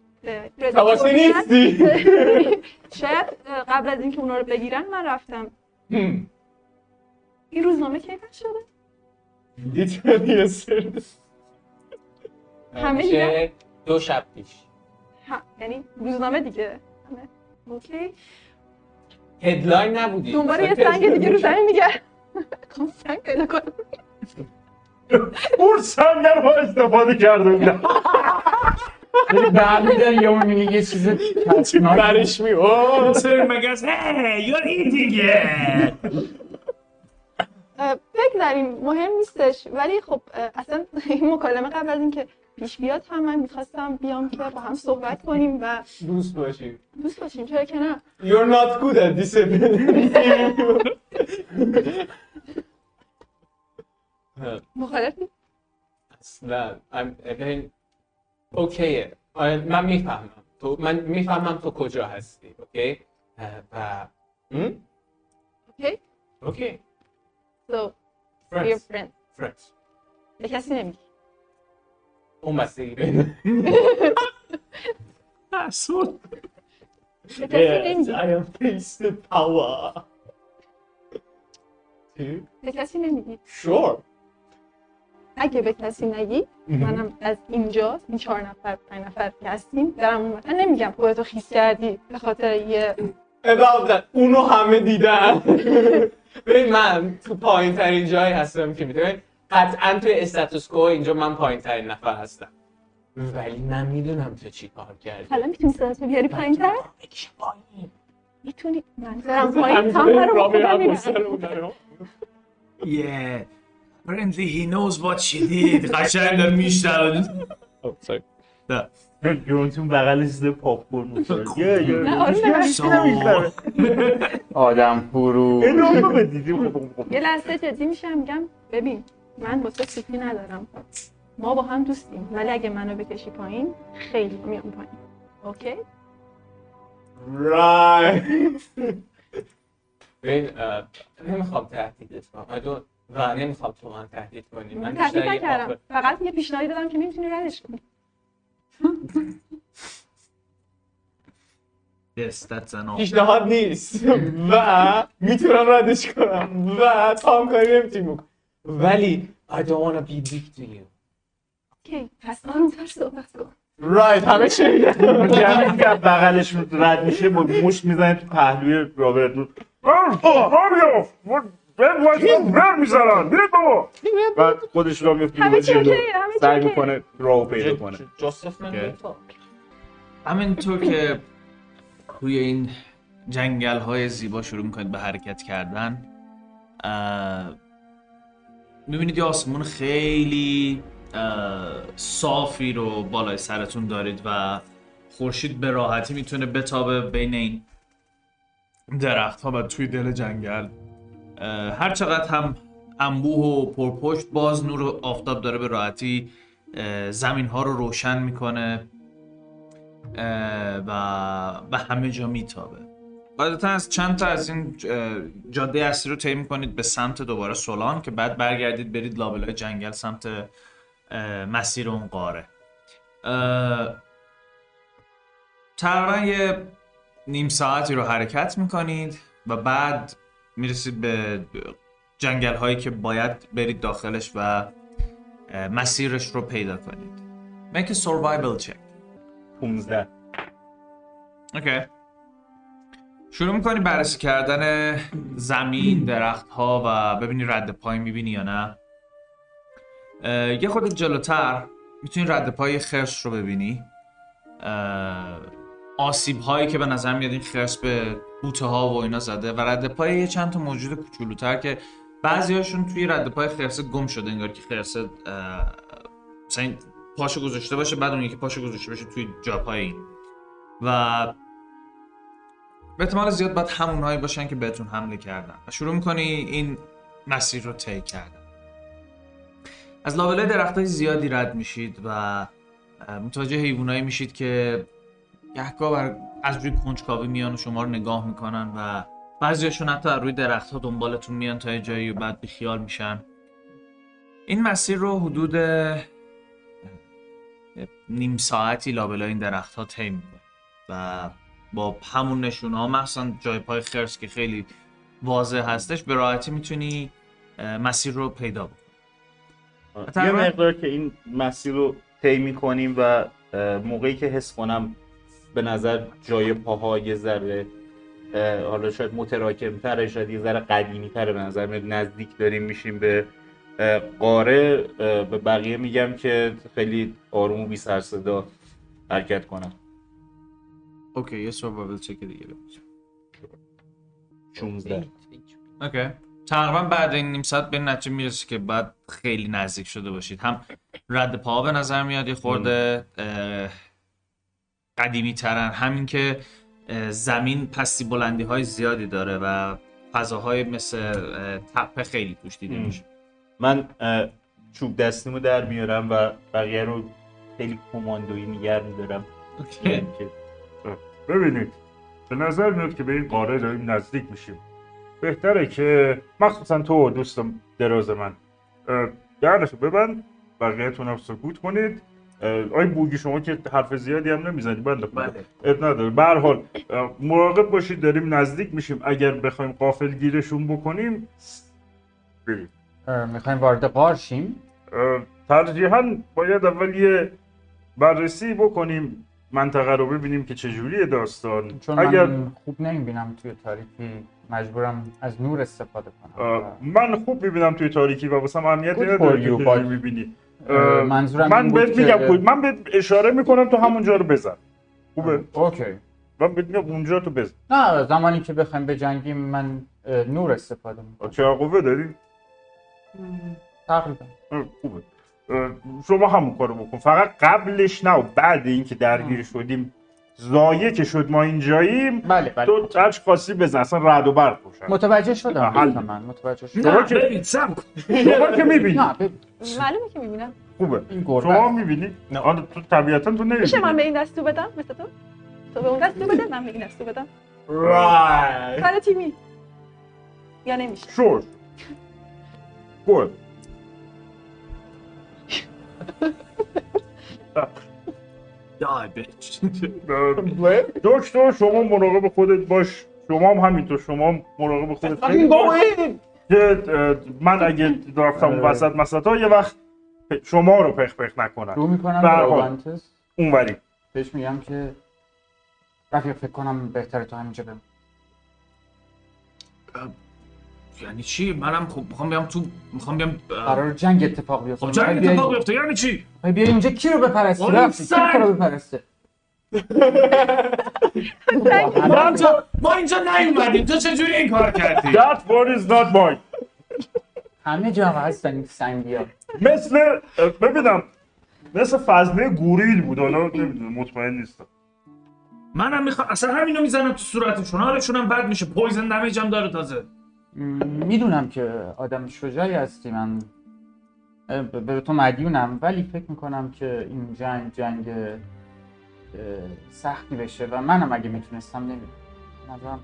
تاباکسی نیستی. شاید قبل از اینکه اونا رو بگیرن من رفتم. این روزنامه کی پخش شده یه سر همه میشه دو شب پیش. ها یعنی روزنامه دیگه. اوکی. هدلاین نبودی. دنبال یه سنگ دیگه رو زمین میگرد. می‌خوام سنگ پیدا کنم اون سنگر ما استفاده کرده بودم برمی‌داری یه اون میگه یه چیز برش می اوه. Sir Megas, hey, you're eating it! بگذاریم مهم نیستش. ولی خب اصلا این مکالمه قبل از اینکه پیش بیاد هم من می‌خواستم بیام که با هم صحبت کنیم و دوست باشی دوست باشیم. چرا که نه؟ You're not good at discipline مخالفی اصلا I'm- okay ه من می‌فهمم. تو من می‌فهمم تو کجا هستی okay و؟ okay okay so friends. Friends. Friends. به کسی نمیگی اون بین کسی نمیگی I am face the power. به کسی نمیگی شور اگه به کسی نگی منم از اینجا این چهار نفر پنج نفر که هستیم ور. من نمیگم خودتو خیس کردی به خاطر یه about that. اونو همه دیدن ببین من تو پایین ترین جایی هستم که می‌تونم قطعا توی استاتوس کو اینجا من پایین ترین نفر هستم ولی من می‌دونم تو چی کار کردی حالا می‌تونی صداتو بیاری پایین تر می‌تونی من برم پایین داره. Yeah. Apparently he knows what she did. قشنگ داره میشنوه. Oh, sorry. جونتون بغل چیز پاپ کورن. آدم خب. یه لحظه جدی میشم میگم ببین من واسه سوتی ندارم. ما با هم دوستیم ولی اگه منو بکشی پایین خیلی میام پایین. اوکی؟ Right. ببین نمی‌خوام تهدیدت کنم نمی‌خوام تو من تهدید کنی. من تهدید نکردم. فقط یه پیشنهادی دادم که می‌تونی ردش کنی. Yes, that's an offer. پیشنهاد نیست. و می‌تونم ردش کنم. و تا هم کاری نمی‌تونی بکن ولی I don't wanna be big to you. اوکی پس آرومتر صحبت کن. Right همه چی جمعی که بغلش رد میشه با مشت می‌زنه تو پهلوی رابرت بهم واسه بر می‌زنن بیا بابا. بعد خودش را میفته همه جلو سعی. می‌کنه راهو پیدا کنه. جوزف من. همینطور که توی این جنگل های زیبا شروع می‌کنید به حرکت کردن می‌بینید یه آسمون خیلی صافی رو بالای سرتون دارید و خورشید به راحتی می‌تونه بتابه بین این درخت ها و توی دل جنگل. هر چقدر هم انبوه و پرپشت باز نور آفتاب داره به راحتی زمین ها رو روشن می‌کنه و به همه جا میتابه. قاعدتا از چند تا از این جاده اصلی رو طی می‌کنید به سمت دوباره سولان که بعد برگردید برید لابلای جنگل سمت مسیر اون قاره. تقریبا یه نیم ساعتی رو حرکت می‌کنید و بعد می‌رسید به جنگل هایی که باید برید داخلش و مسیرش رو پیدا کنید. Make a survival check. 15 اوکی شروع می‌کنی بررسی کردن زمین درخت ها و ببینی رد پای می‌بینی یا نه. یه خود جلوتر می‌تونی رد پای خرس رو ببینی. آسیب هایی که به نظر میاد این خرس به بوته ها و اینا زده و رد پای یه چند تا موجود کوچولوتر که بعضی هاشون توی رد پای خرس گم شده انگار که خرس اه، مثلا پاشو گذاشته باشه بعد اون یکی پاشو گذاشته باشه توی جا پای این. و به احتمال زیاد باید همونهایی باشن که بهتون حمله کردن. و شروع می‌کنی این مسیر رو طی کردن. از لابلای درخت های زیادی رد میشید و متوجه حیوانایی میشید که گهگاه بر از روی کنجکاوی میان و شما رو نگاه می‌کنن و بعضیشون حتی از روی درخت ها دنبالتون میان تا یه جایی و بعد بیخیال میشن. این مسیر رو حدود نیم ساعتی لابلای این درخت ها می‌کنه و با همون نشونه ها مخصوصا جای پای خرس که خیلی واضح هستش به راحتی می‌تونی مسیر رو پیدا بکنی. یه مقدار که این مسیر رو طی می‌کنیم و موقعی که حس کنم به نظر جای پاها یه ذره حالا شاید متراکم تره شاید یه ذره قدیمی تره به نظر میاد نزدیک داریم میشیم به قاره. به بقیه میگم که خیلی آروم و بی سر صدا حرکت کنم. اوکی یه سروایول چک دیگه ببینیم 16 اوکی. تقریبا بعد این نیم ساعت به این نتیجه می‌رسی که بعد خیلی نزدیک شده باشید. هم رد پا به نظر میاد یه خورده قدیمی ترن همین که زمین پستی بلندی های زیادی داره و فضاهای مثل تپه خیلی توش دیده. میشه. من چوب دستیمو در میارم و بقیه رو خیلی کماندویی نگر میدارم. که ببینید به نظر میاد که به این قاره داریم نزدیک میشیم. بهتره که مخصوصا تو دوستم دراز من. اه، دهنشو ببند بقیهتون هم سکوت کنید. آی بوگی شما که حرف زیادی هم نمی‌زنی بنده خدا. بله. اب نداره به هر حال مراقب باشید داریم نزدیک میشیم. اگر بخوایم قافل گیرشون بکنیم بریم. می‌خوایم وارد غار شیم. ترجیحاً باید اول یه بررسی بکنیم منطقه رو ببینیم که چجوریه داستان. چون اگر من خوب نمی‌بینم توی تاریکی مجبورم از نور استفاده کنم. من خوب می‌بینم توی تاریکی و واسه اهمیتی Good نداره که چجوری می‌بینی. منظورم من بهت میگم که- کجا- من بهت اشاره می‌کنم تو همونجا رو بزن. خوبه؟ اوکی. من بهت میگم اونجا تو بزن. نه زمانی که بخوایم بجنگیم من اه، نور استفاده می‌کنم. چه قوه داری؟ تقریبا. خوبه. شما همون کارو بکن. فقط قبلش نه و بعد اینکه درگیر شدیم زایه که شد ما اینجاییم بله بله. تو هرچی خاصی بزن اصلا رد و برق روشن متوجه شدم. حل. من متوجه شدم. شما نه که- ببین سم کن. شما که می‌بینی. نه ببین، معلومه که می‌بینم. خوبه. این گربه. شما. می‌بینی؟ آره تو طبیعتا تو میشه من به نمی‌بینی این دستو بدم؟ مثل تو؟ تو به اون دستو بده من به این دستو بدم؟ رایت کار تیمی یا نمیشه؟ شور گل دای بیچ دکتر شما مراقب خودت باش. شما هم همینطور. شما هم مراقب خودت خیلی باش. که من اگه رفتم آره. وسط مسط ها یه وقت شما رو پخ پخ نکنم رو می‌کنم. روبانتس اونوری. بهش میگم که رفیق فکر کنم بهتره تو همینجا بمون یعنی چی؟ منم خب می‌خوام بیام تو می‌خوام بیام قرار جنگ اتفاق بیفته. خب جنگ بیای- اتفاق بیفته یعنی چی؟ بیای اینجا کی رو بپرستی؟ رفتی کی! تو رو بپرسته ما اینجا ما اینجا نیومدیم تو چجوری این کار کردی؟ That one is not mine. همه جا هستن این سنگی ها مثل ببینم مثل فضله گوریل بود حالا نمی‌دونم مطمئن نیستم. منم می‌خوام اصلا همینو می‌زنم تو صورتشون حالشون هم بد میشه پویزن دمیج هم داره تازه. می‌دونم که آدم شجاعی هستی من به تو مدیونم ولی فکر می‌کنم که این جنگ جنگ سختی بشه و منم اگه می‌تونستم نمی‌دونم نظرم.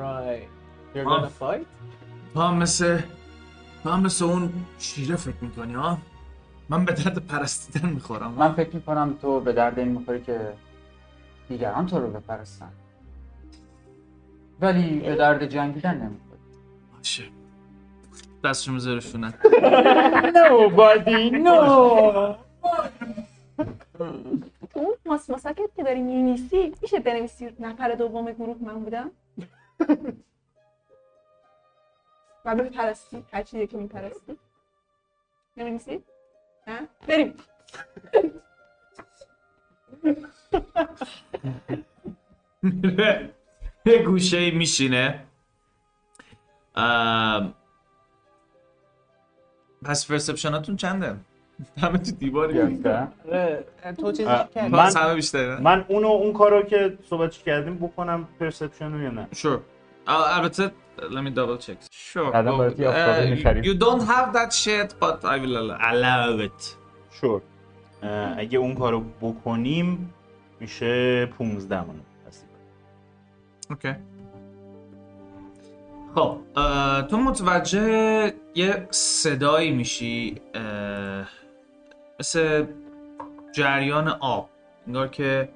Right. You're gonna fight? تو هم مثل تو هم مثل اون شیره فکر می‌کنی ها من به درد پرستیدن می‌خورم من فکر می‌کنم تو به درد این می‌خوری که دیگران تو رو بپرستن ولی به درد جنگیدن نمی‌خوری باشه. دستشو میذارشونه Nobody no تو اون ماس ماسکت که داری می‌نویسی میشه بنویسی نفر دوم گروه من بودم؟ و بپرستی هر چیزی که میپرستی. نمی‌نویسی؟ نه؟ بریم. میره یه گوشه میشینه. پس پرسپشناتون چنده؟ همه تو دیواری گرفته آره تو چیزی من- همه بیشتره من اونو اون کارو که صحبت کردیم بکنم پرسپشن رو یا نه Sure. Uh, البته let me double check. Sure. uh, you don't have that shit but I will allow it. شور اگه اون کارو بکنیم میشه 15 من Okay. خب تو متوجه یه صدایی میشی مثل جریان آب. انگار که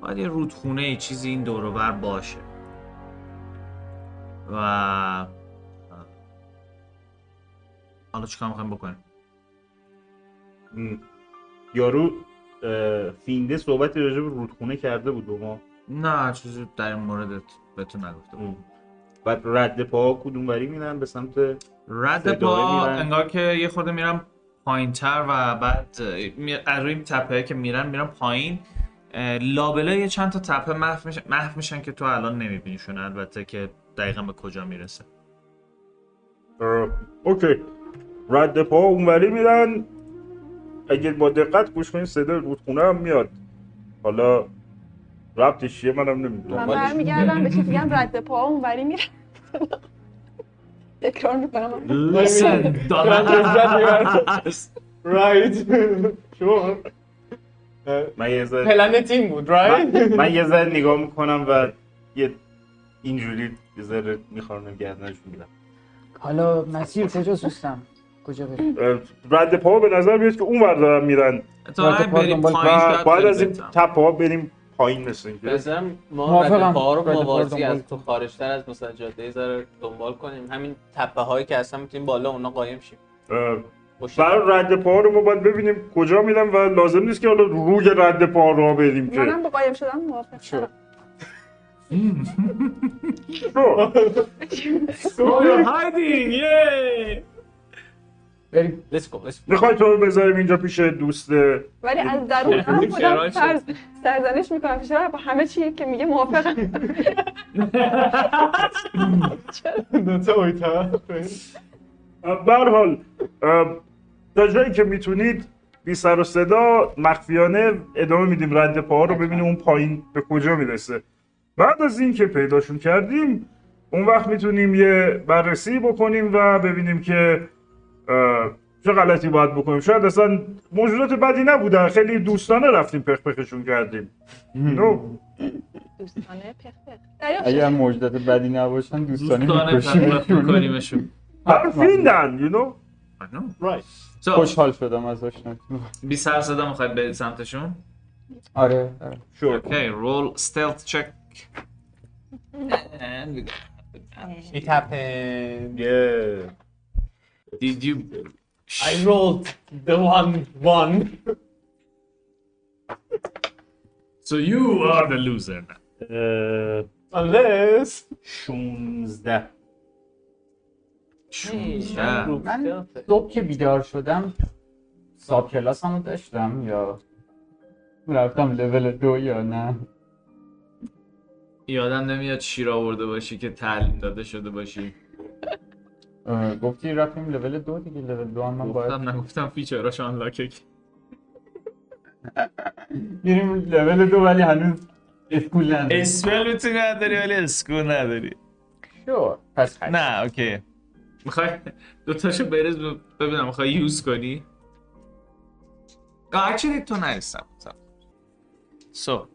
باید یه رودخونه ای چیزی این دور و بر باشه. و حالا چیکار می‌خوایم بکنیم؟ یارو فینده صحبتی راجع به رودخونه کرده بود ما. نه چیزی در این موردت بهتون نگفته بود. بعد رد پاها کدوم وری میرن به سمت رد پا. انگار که یه خورده میرم پایین تر و بعد از روی تپه که میرن میرن پایین. اه، لابلای یه چند تا تپه محو میشن, محو میشن که تو الان نمیبینیشون البته که دقیقا به کجا می‌رسه. اوکی. رد پا اونوری میرن. اگه با دقت گوش کنید صدای رودخونه هم میاد. حالا ربطش چیه منم من نمی‌دونم برمیگردم به چیز میگم رد پا اونوری میره تکرار می‌کنم Listen. Right. sure. من یه ذره پلن تیم بود من, right? من یه ذره نگاه می‌کنم و یه اینجوری یه ذره می‌خوام گردنش میدم حالا مسیر کجاست دوستم کجا بریم رد پا به نظر میاد که اون ور دارن میرن بریم پایین باید از این. تپه ها بریم پایین مثل اینکه. بذارم ما موافقم. رد رو رو موازی از تو خارجتر از مثلا جاده ذره دنبال کنیم. همین تپه هایی که اصلا می‌تونیم بالا اونا قایم شیم. برای رد پا رو ما باید ببینیم کجا میدم و لازم نیست که حالا روی رد پا راه بریم که. منم با قایم شدن موافق شدم. شو. hiding. Yay. بریم go, let's go. می‌خوای تو رو بذاریم اینجا پیش دوست ولی از درون هم خودم. فرض سرزنش می‌کنم چرا با همه چی که میگه موافقم به هر حال اه، تا جایی که می‌تونید بی سر و صدا مخفیانه ادامه میدیم رد پاها رو ببینیم اون پایین به کجا می‌رسه بعد از این که پیداشون کردیم اون وقت می‌تونیم یه بررسی بکنیم و ببینیم که چه غلطی باید بکنیم؟ شاید اصلا موجودات بدی نبودن. خیلی دوستانه رفتیم پخ پخشون کردیم نو. دوستانه پخ اگر. موجودات بدی نباشن دوستانه میکنیمشون. فیندن you know? So خوشحال شدم از آشنایی بی سر صدا می‌خواید برید سمتشون؟ آره. Sure. Okay, roll stealth check. And we got It happened. yeah. Did you? I rolled the one one. So you are the loser. اه، Unless. 16 شونزده. من صبح که بیدار شدم ساب کلاس هم داشتم یا رفتم لول دو یا نه یادم نمیاد شیر آورده باشی که تعلیم داده شده باشی گفتی رفتیم لول دو دیگه لول دو هم من باید گفتم نگفتم فیچراش آنلاکه میریم لول دو ولی هنوز اسکول نداریم. اسپل می‌تونی نداری ولی اسکول نداری. شور. پس خیلی نه اوکی. می‌خوای دوتاشو بریز ب- ببینم می‌خوای یوز کنی؟ اکچولی تو نریستم سو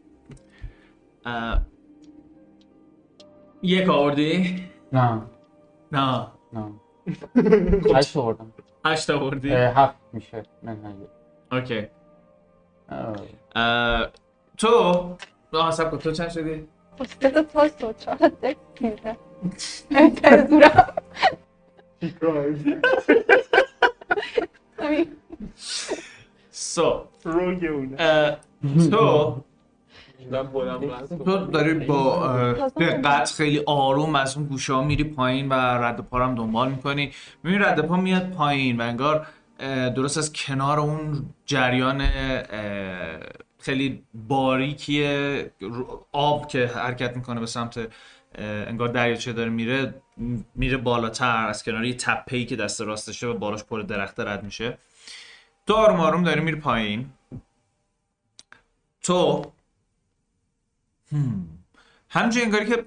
یک آوردی؟ نه. نه. نه. هشت آوردم هشت آوردی؟ هفت میشه نه نه. اوکی تو آه سب کن تو چند شدی؟ سه تا تاست و چهار دک میده انتظورم همین سو تو. تو داری با دقت خیلی آروم از اون گوشه ها میری پایین و رد پا رو هم دنبال می‌کنی. می‌بینی رد پا میاد پایین و انگار درست از کنار اون جریان خیلی باریکی رو- آب که حرکت می‌کنه به سمت انگار دریاچه داره میره میره بالاتر. از کنار یه تپه‌ای که دست راستشه و بالاش پر درخت رد میشه. تو آروم آروم داری میری پایین. تو همینجوری انگاری که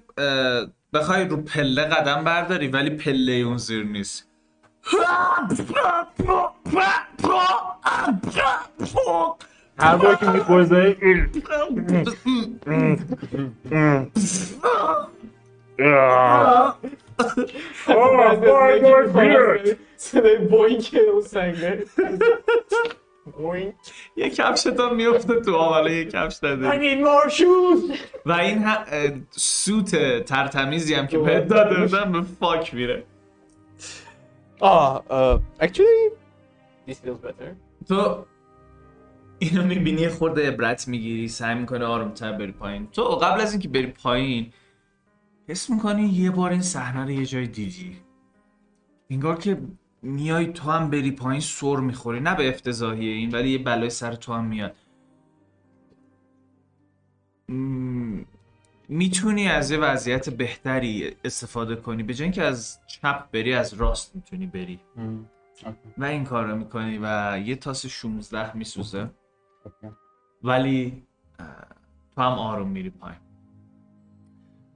بخوای رو پله قدم برداری ولی پله اون زیر نیست. هر بار که میخوزه صدای بوینگ اون سنگه. یه کفش تا میفته تو آب حالا یه کفش نده need more shoes. و این ه- سوت ترتمیزی هم که بهت داده بودن به فاک میره. آه actually this feels better. تو اینو می‌بینی خورده عبرت می‌گیری سعی می‌کنه آرومتر بری پایین. تو قبل از اینکه بری پایین حس می‌کنی یه بار این صحنه رو یه جای دیدی. انگار که میای تو هم بری پایین سر می‌خوری. نه به افتضاحی این ولی یه بلای سر تو هم میاد. م، می‌تونی از یه وضعیت بهتری استفاده کنی. به جای از چپ بری از راست می‌تونی بری. و این کار رو می‌کنی و یه تاس 16 میسوزه. ولی تو هم آروم میری پایین.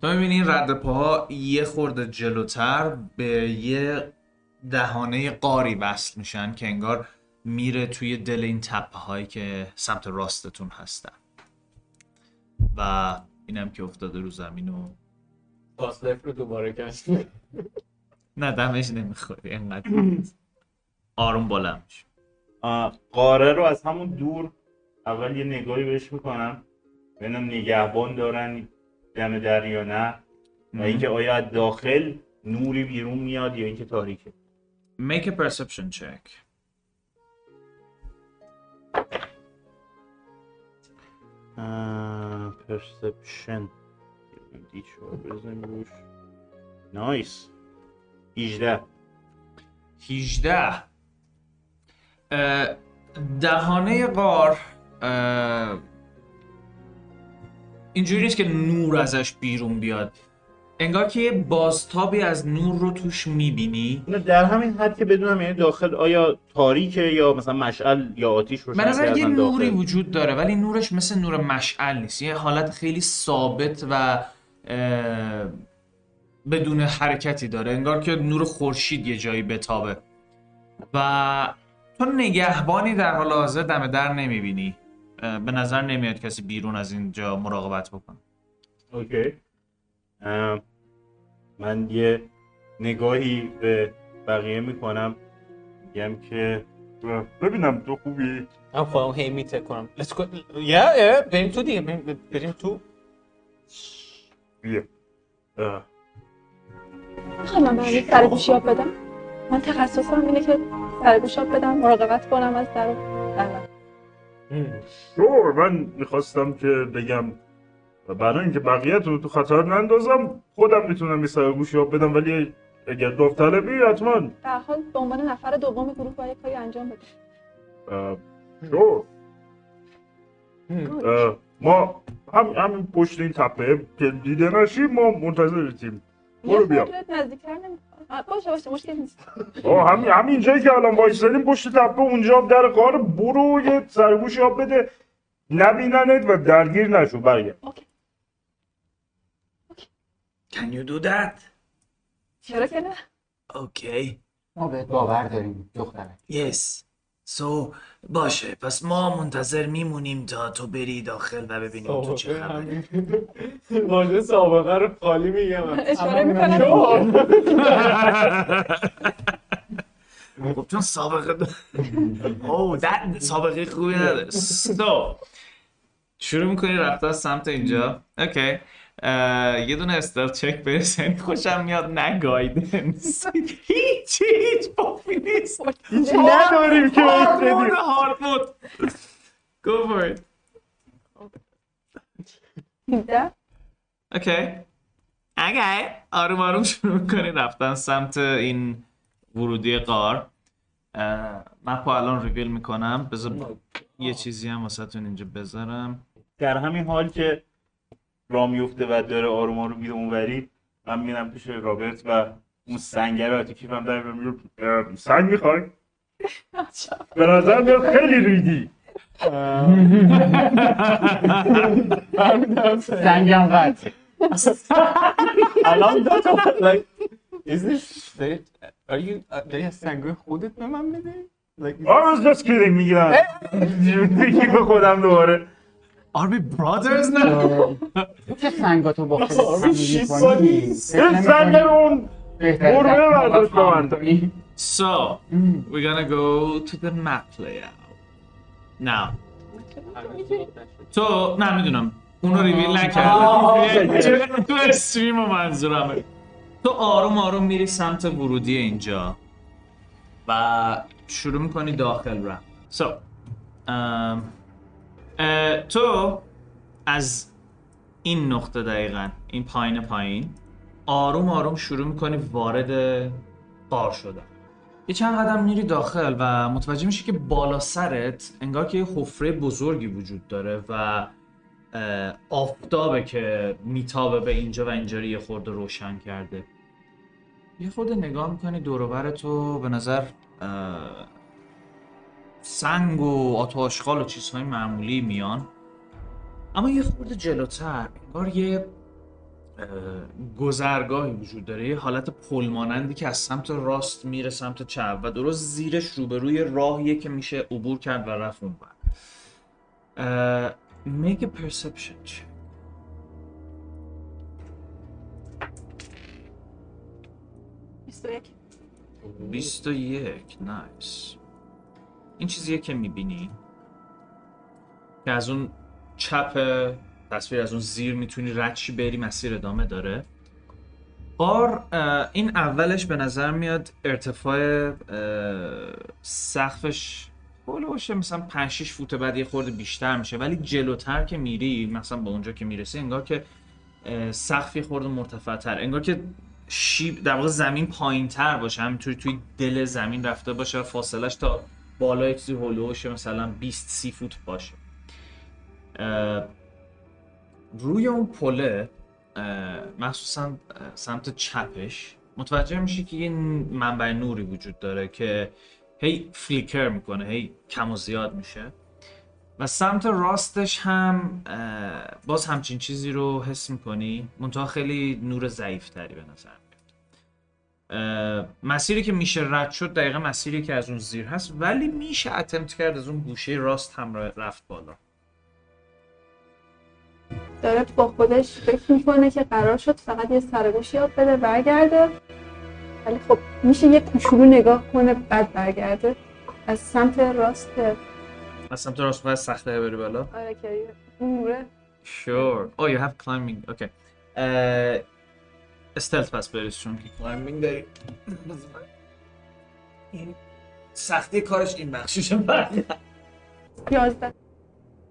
تو می‌بینی این رد پاها یه خورده جلوتر به یه دهانه قاری وصل میشن که انگار میره توی دل این تپه هایی که سمت راستتون هستن. و اینم که افتاده رو زمین و پاسلف رو دوباره کشت نه دمش نمی‌خوری انقدر نیست. آروم بلند میشه قاره رو از همون دور اول یه نگاهی بهش می‌کنم. ببینم نگهبان دارن دم در یا نه. و اینکه آیا از داخل نوری بیرون میاد یا اینکه تاریکه. Make a perception check. پرسپشن دی چهار بزنیم روش نایس 18 18 اه، دهانه غار اه، اینجوری نیست که نور ازش بیرون بیاد. انگار که یه بازتابی از نور رو توش می‌بینی. در همین حد که بدونم یعنی داخل آیا تاریکه یا مثلا مشعل یا آتیش روشن نظر یه نوری داخل؟ وجود داره ولی نورش مثل نور مشعل نیست. یه حالت خیلی ثابت و بدون حرکتی داره. انگار که نور خورشید یه جایی بتابه. و تو نگهبانی در حال حاضر دم در نمی‌بینی. به نظر نمیاد کسی بیرون از اینجا مراقبت بکنه. اوکی. ام، من یه نگاهی به بقیه می‌کنم. میگم که ببینم تو خوبی؟ من خودم هی میته کنم Let's go. یا یا بریم تو دیگه. بریم, تو. بیا. می‌خوام من برای سر گوشی آب بدم. من تخصصم اینه که سر گوش آب بدم مراقبت کنم از در و من می‌خواستم که بگم برای اینکه بقیه‌تون رو تو خطر نندازم خودم می‌تونم یه سر گوشی آب بدم ولی اگر داوطلبی حتما. در حال به عنوان نفر دوم گروه باید کاری انجام شور. اه، ما هم همین پشت این تپه که دیده نشیم ما منتظرتیم برو یه بیا. نزدیکتر باشه باشه مشکل نیست. آه همین همین جایی که الان وایسادیم پشت تپه اونجا در غار برو یه سرگوشی آب بده. نبیننت و درگیر نشو برگرد. اوکی. Can you do that? چرا که نه؟ Okay. ما بهت باور داریم دخترک Yes. So باشه. پس ما منتظر میمونیم تا تو بری داخل و ببینیم تو چه خبره. واژه سابقه رو خالی میگم. اشاره می‌کنم. خب چون سابقه داره اوه that سابقه خوبی نداره. So شروع می‌کنی رفتن سمت اینجا. اوکی یه دونه stealth check بزن خوشم میاد نه guidance هیچ هیچ پاپی نیست. نداریم که hard mode go for it. okay okay آروم آروم شروع می‌کنی رفتن سمت این ورودی غار. اه، map رو الان ریویل می‌کنم. بذار یه چیزی هم واسه اینجا بذارم. در همین حال که را میفته و داره آروم آروم میره اونوری. من میرم پیش رابرت و اون سنگر رو تو کیفم در میارم اه، سنگ می‌خوای؟ به نظر میاد خیلی ریدی. سنگم قطع الان دو تا like is this داری are you داری از سنگوی خودت به من میدی like I was just kidding می‌گیرم کیف خودم دوباره. Are we brothers now? تو که سنگاتو با خیلی آره، سنگ اون در برداشت با من. So, we're gonna go to the map layout. Now, تو نه می‌دونم. اونو ریویل نکردم. تو استریم و منظورمه. تو آروم آروم میری سمت ورودی اینجا و شروع می‌کنی داخل رفت so, اه، تو از این نقطه دقیقا این پایین پایین آروم آروم شروع می‌کنی وارد غار شدن. یه چند قدم میری داخل و متوجه میشی که بالا سرت انگار که یه حفره بزرگی وجود داره و آفتابه که میتابه به اینجا و اینجا یه خورده روشن کرده. یه خورده نگاه می‌کنی دور تو به نظر سنگ و آتاشخال و چیزهای معمولی میان. اما یه خورده جلوتر انگار یه اه، گذرگاهی وجود داره یه حالت پل مانندی که از سمت راست میره سمت چپ و درست زیرش روبروی راهیه که میشه عبور کرد و رفت اون بر make a perception check. 21 21 نایس این چیزیه که می‌بینی؟ که از اون چپ تصویر از اون زیر می‌تونی ردشی بری مسیر ادامه داره. اه، این اولش به نظر میاد ارتفاع سقفش باشه مثلا 5 6 فوت بعد یه خورده بیشتر میشه. ولی جلوتر که میری مثلا به اونجا که می‌رسی انگار که اه، سقف یه خورده مرتفعتر. انگار که شیب در واقع زمین پایین تر باشه. همینطوری توی دل زمین رفته باشه و فاصلش تا بالای چیزی هلوش مثلا 20 30 فوت باشه. روی اون پله مخصوصا سمت چپش متوجه میشی که یه منبع نوری وجود داره که هی فلیکر می‌کنه هی کم و زیاد میشه. و سمت راستش هم باز همچین چیزی رو حس می‌کنی منتها خیلی نور ضعیفتری به نظر مسیری که میشه رد شد دقیقا مسیری که از اون زیر هست ولی میشه اتمت کرد از اون گوشه راست هم رفت بالا. داره با خودش فکر می‌کنه که قرار شد فقط یه سرگوشی یاد بده برگرده. ولی خب میشه یه کوچولو نگاه کنه بعد برگرده. از سمت راست. از سمت راست باید سخته بری بالا؟ آره که یه نوره. Sure. Oh, you have stealth پس بریز چون که داری. این سختی کارش این بخشیشه بعد. یازده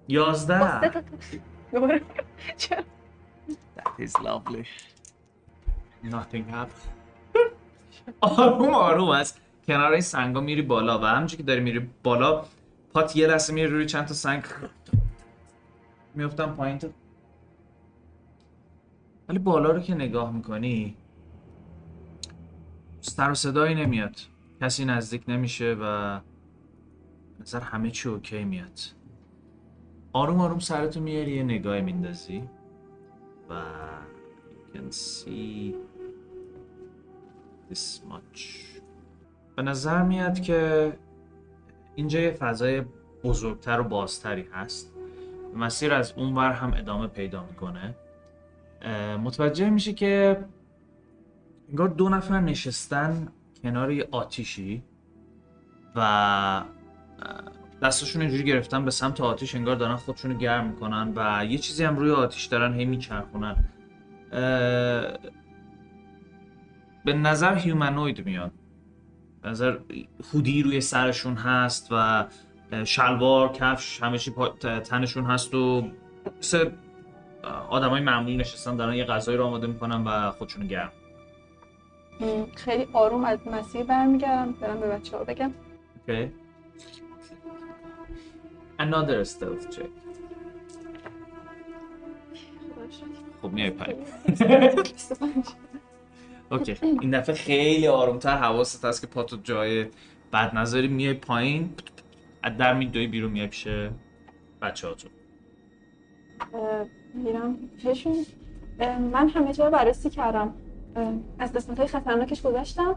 یازده. دوباره چرا That is lovely. Nothing happened. آروم آروم است. کنار این سنگا میری بالا و همینجور که داری میری بالا پات یه لحظه میری روی چند تا سنگ میفتم پایین تو ولی بالا رو که نگاه می‌کنی سر و صدایی نمیاد. کسی نزدیک نمیشه و نظر همه چی اوکی میاد. آروم آروم سرتو میاری یه نگاه میندازی. و you can see this much. به نظر میاد که اینجا یه فضای بزرگتر و بازتری هست. مسیر از اون ور هم ادامه پیدا می‌کنه. متوجه میشه که انگار دو نفر نشستن کنار یه آتیشی و اه، دستاشون اینجوری گرفتن به سمت آتیش انگار دارن خودشونو گرم می‌کنن و یه چیزی هم روی آتیش دارن هی میچرخونن. به نظر هیومنوید میاد. به نظر هودی روی سرشون هست و شلوار کفش همه چی تنشون هست و آدمای معمولی نشستن دارن یه غذایی رو آماده می‌کنن و خودشونو گرم خیلی آروم از مسیر برمیگردم برم به بچه ها بگم Okay. Another stealth check. خب میای پایین. 25. اوکی. این دفعه خیلی آرومتر حواست هست که پاتو جای بد نظری میای پایین از در میدوی بیرون میای پیش بچه ها اه، میرم پیشون من همه جا رو بررسی کردم. از قسمت های خطرناکش گذشتم.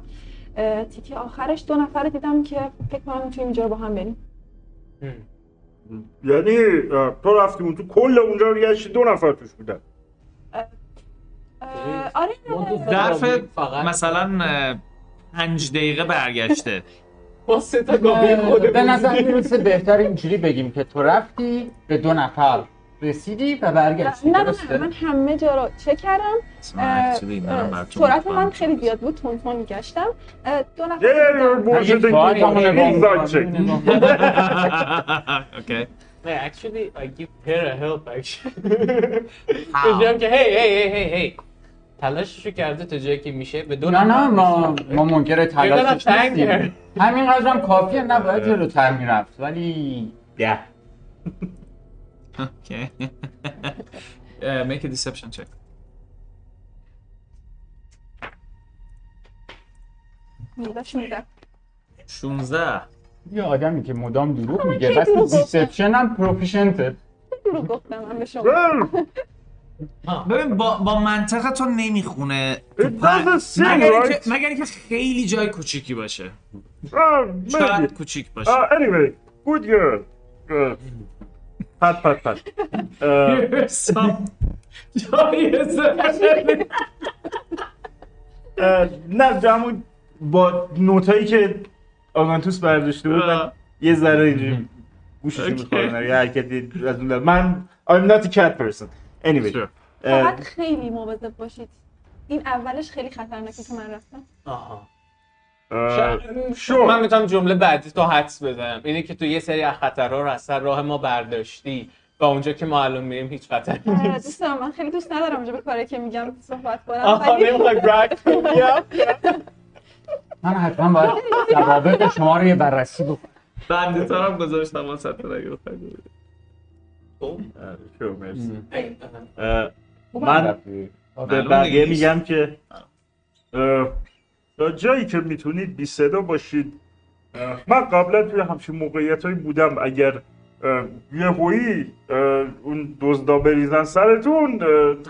اه، تیکه آخرش دو نفر دیدم که فکر کنم می‌تونیم اینجا رو با هم بریم. یعنی تو رفتی اون تو کل اونجا رو گشتی دو نفر توش بودن. آره ظرف مثلا پنج دقیقه برگشته. ما سه تا گابلین خودمون. به نظر می‌رسه بهتر اینجوری بگیم که تو رفتی به دو نفر. رسیدی و برگشتی نه نه من همه جا رو چک کردم. سرعت. من خیلی زیاد بود تون تون میگشتم. اه، دو نفر رو نه actually I give her a help actually. میگم که هی هی هی هی هی تلاششو کرده تا جایی که میشه به دو نه نه ما. ما منکر تلاشش نیستیم. همین هم کافیه نباید جلوتر می‌رفت ولی ده Okay. uh, make a deception check. میدم 16 یه آدمی که مدام دروغ میگه بس. دیسپشن هم پروفیشنته دروغ گفتم من به شما ببین با, با منطق تو نمی‌خونه It doesn't seem مگر اینکه right. مگر اینکه خیلی جای کوچیکی باشه شاید maybe. کوچیک باشه anyway, good girl. سام- جایزه اه، نه همون با نوتایی که آگانتوس برداشته بود یه ذره اینجوری گوشش. می‌کنم یه حرکتی از اون دارم. من I'm not a cat person. Anyway. فقط خیلی مواظب باشید. این اولش خیلی خطرناکه که من رفتم. آها. شو من می‌تونم جمله بعدی تو حدس بزنم. اینه که تو یه سری از خطرها رو از سر راه ما برداشتی. و اونجا که ما الان میریم هیچ خطری آره، نیست. دوستم من خیلی دوست ندارم اونجا به کاری که میگم صحبت کنم من حتما باید سوابق شما رو یه بررسی بکنم. بنده هم گذاشتم واسه تو. اه، شو مرسی. ای، اه، من به معلوم بقیه. میگم که تا جایی که می‌تونید بی صدا باشید. من قبلا توی همچین موقعیت بودم. اگر اه، یهویی اه، اون دزدا بریزن سرتون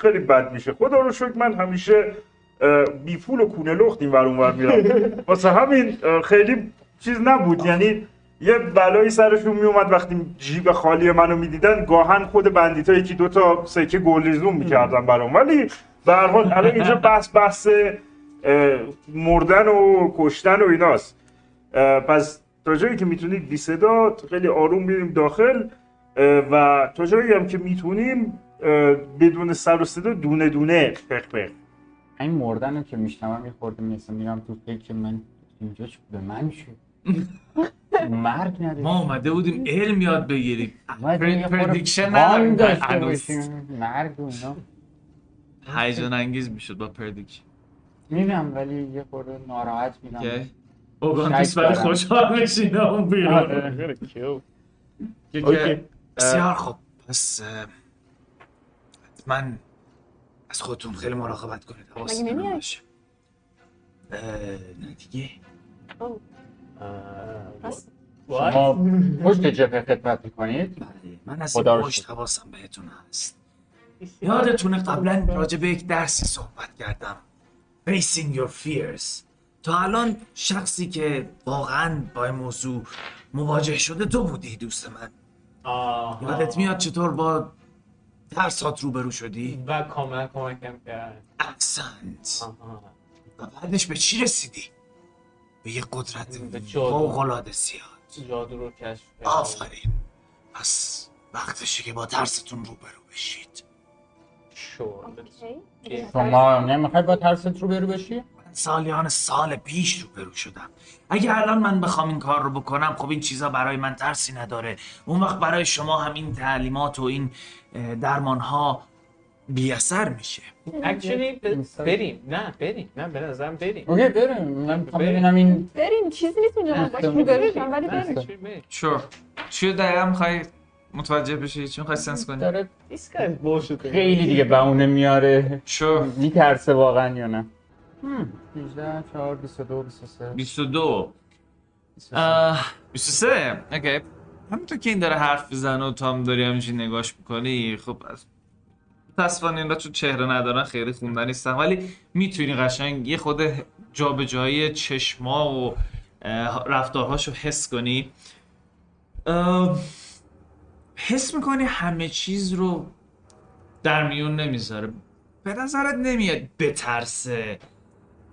خیلی بد میشه. خدا رو شکر من همیشه بی پول و کونه لخت این ور اونور میرم. واسه همین خیلی چیز نبود. یعنی یه بلایی سرشون میومد وقتی جیب خالی منو می‌دیدن گاهن خود بندیتا یکی دوتا سکه گلریزون می‌کردن برام. ولی به هر حال الان اینجا بحث بحث مردن و کشتن و ایناست. پس تا جایی که می‌تونید بی صدا خیلی آروم میریم داخل و تا جایی هم که می‌تونیم بدون سر و صدا دونه دونه پخ پخ. این مردن رو که میشنوم یه می‌رسم میرم تو فکر که من اینجا چه به من شد مرگ نداره ما اومده بودیم علم یاد بگیریم. prediction نداریم. مرگ و اینا. هیجان انگیز می‌شد با prediction میرم ولی یه خورده ناراحت میرم okay. اوگانتیس برای دارم. خوشحال بشینه اون بیرون. آره. okay. بسیار خوب. پس حتما از خودتون خیلی مراقبت کنید. حواستون مگه اه، نه دیگه. شما پشت جبهه خدمت می‌کنید؟ بله من از این پشت. حواسم بهتون هست. یادتونه قبلا راجع به یک درسی صحبت کردم. Facing your fears تا الان شخصی که واقعا با این موضوع مواجه شده تو بودی دوست من آها. یادت میاد چطور با ترسات روبرو شدی؟ و کاملا کمکم کرد احسنت آها. و بعدش به چی رسیدی؟ به یه قدرت. فوق‌العاده زیاد جادو رو کشف آفرین پس وقتشه که با ترستون روبرو بشید شو اوکی. شما نمی‌خوای با ترست رو برو بشی؟ من سالیان سال پیش روبرو شدم. اگه الان من بخوام این کار رو بکنم خب این چیزا برای من ترسی نداره. اون وقت برای شما هم این تعلیمات و این درمان ها بی اثر میشه. actually بریم. نه بریم. نه به نظرم بریم. okay بریم. من. ببینم این بریم. چیزی نیست اونجا. من باش ولی نه، بریم. sure. چی دقیقا می‌خوای متوجه بشی چی می‌خوای sense کنی؟ داره is bullshit. خیلی دیگه بهونه میاره. sure میترسه واقعا یا نه؟ 18 4 22 23 22 23. اه، 23 okay. همینطور که این داره حرف می‌زنه و تو هم داری همینجوری نگاش می‌کنی خب از متاسفانه این را چون چهره ندارن خیلی خوندن نیستن. ولی می‌تونی قشنگ یه خود جابجایی چشما و رفتارهاشو حس کنی. اه، حس می‌کنی همه چیز رو در میون نمی‌ذاره. به نظرت نمیاد بترسه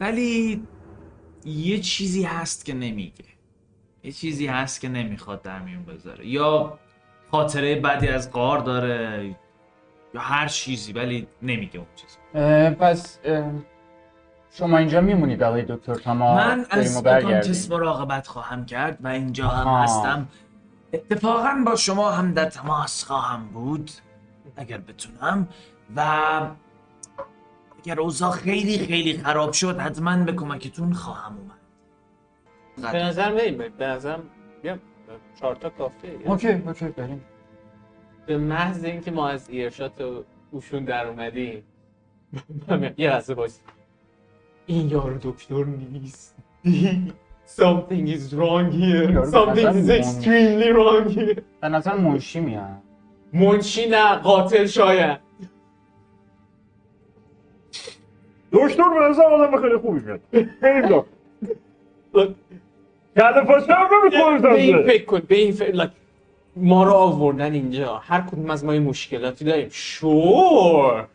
ولی یه چیزی هست که نمیگه. یه چیزی هست که نمی‌خواد در میون بذاره. یا خاطره بدی از قار داره یا هر چیزی ولی نمیگه اون چیز اه، پس اه، شما اینجا میمونید آقای دکتر تا ما من بریم از برگردیم. اوکانتیس مراقبت خواهم کرد و اینجا هم آها. هستم. اتفاقا با شما هم در تماس خواهم بود اگر بتونم. و اگر اوضاع خیلی خیلی خراب شد حتما به کمکتون خواهم اومد. به نظر بریم به نظرم بیا چهار تا کافیه okay okay بریم. به محض اینکه ما از earshot و اوشون در اومدیم. یه لحظه باش این یارو دکتر نیست. Something is wrong here. Something is extremely wrong here. به نظر منشی میاد. منشی نه قاتل شاید. دکتر به نظر آدم خیلی خوبی میاد. خیلی خوب. کله پاچه هم نمی‌خوری به این فکر کن به این فکر like, ما رو آوردن اینجا. هر کدوم از ما یه مشکلاتی داریم. شور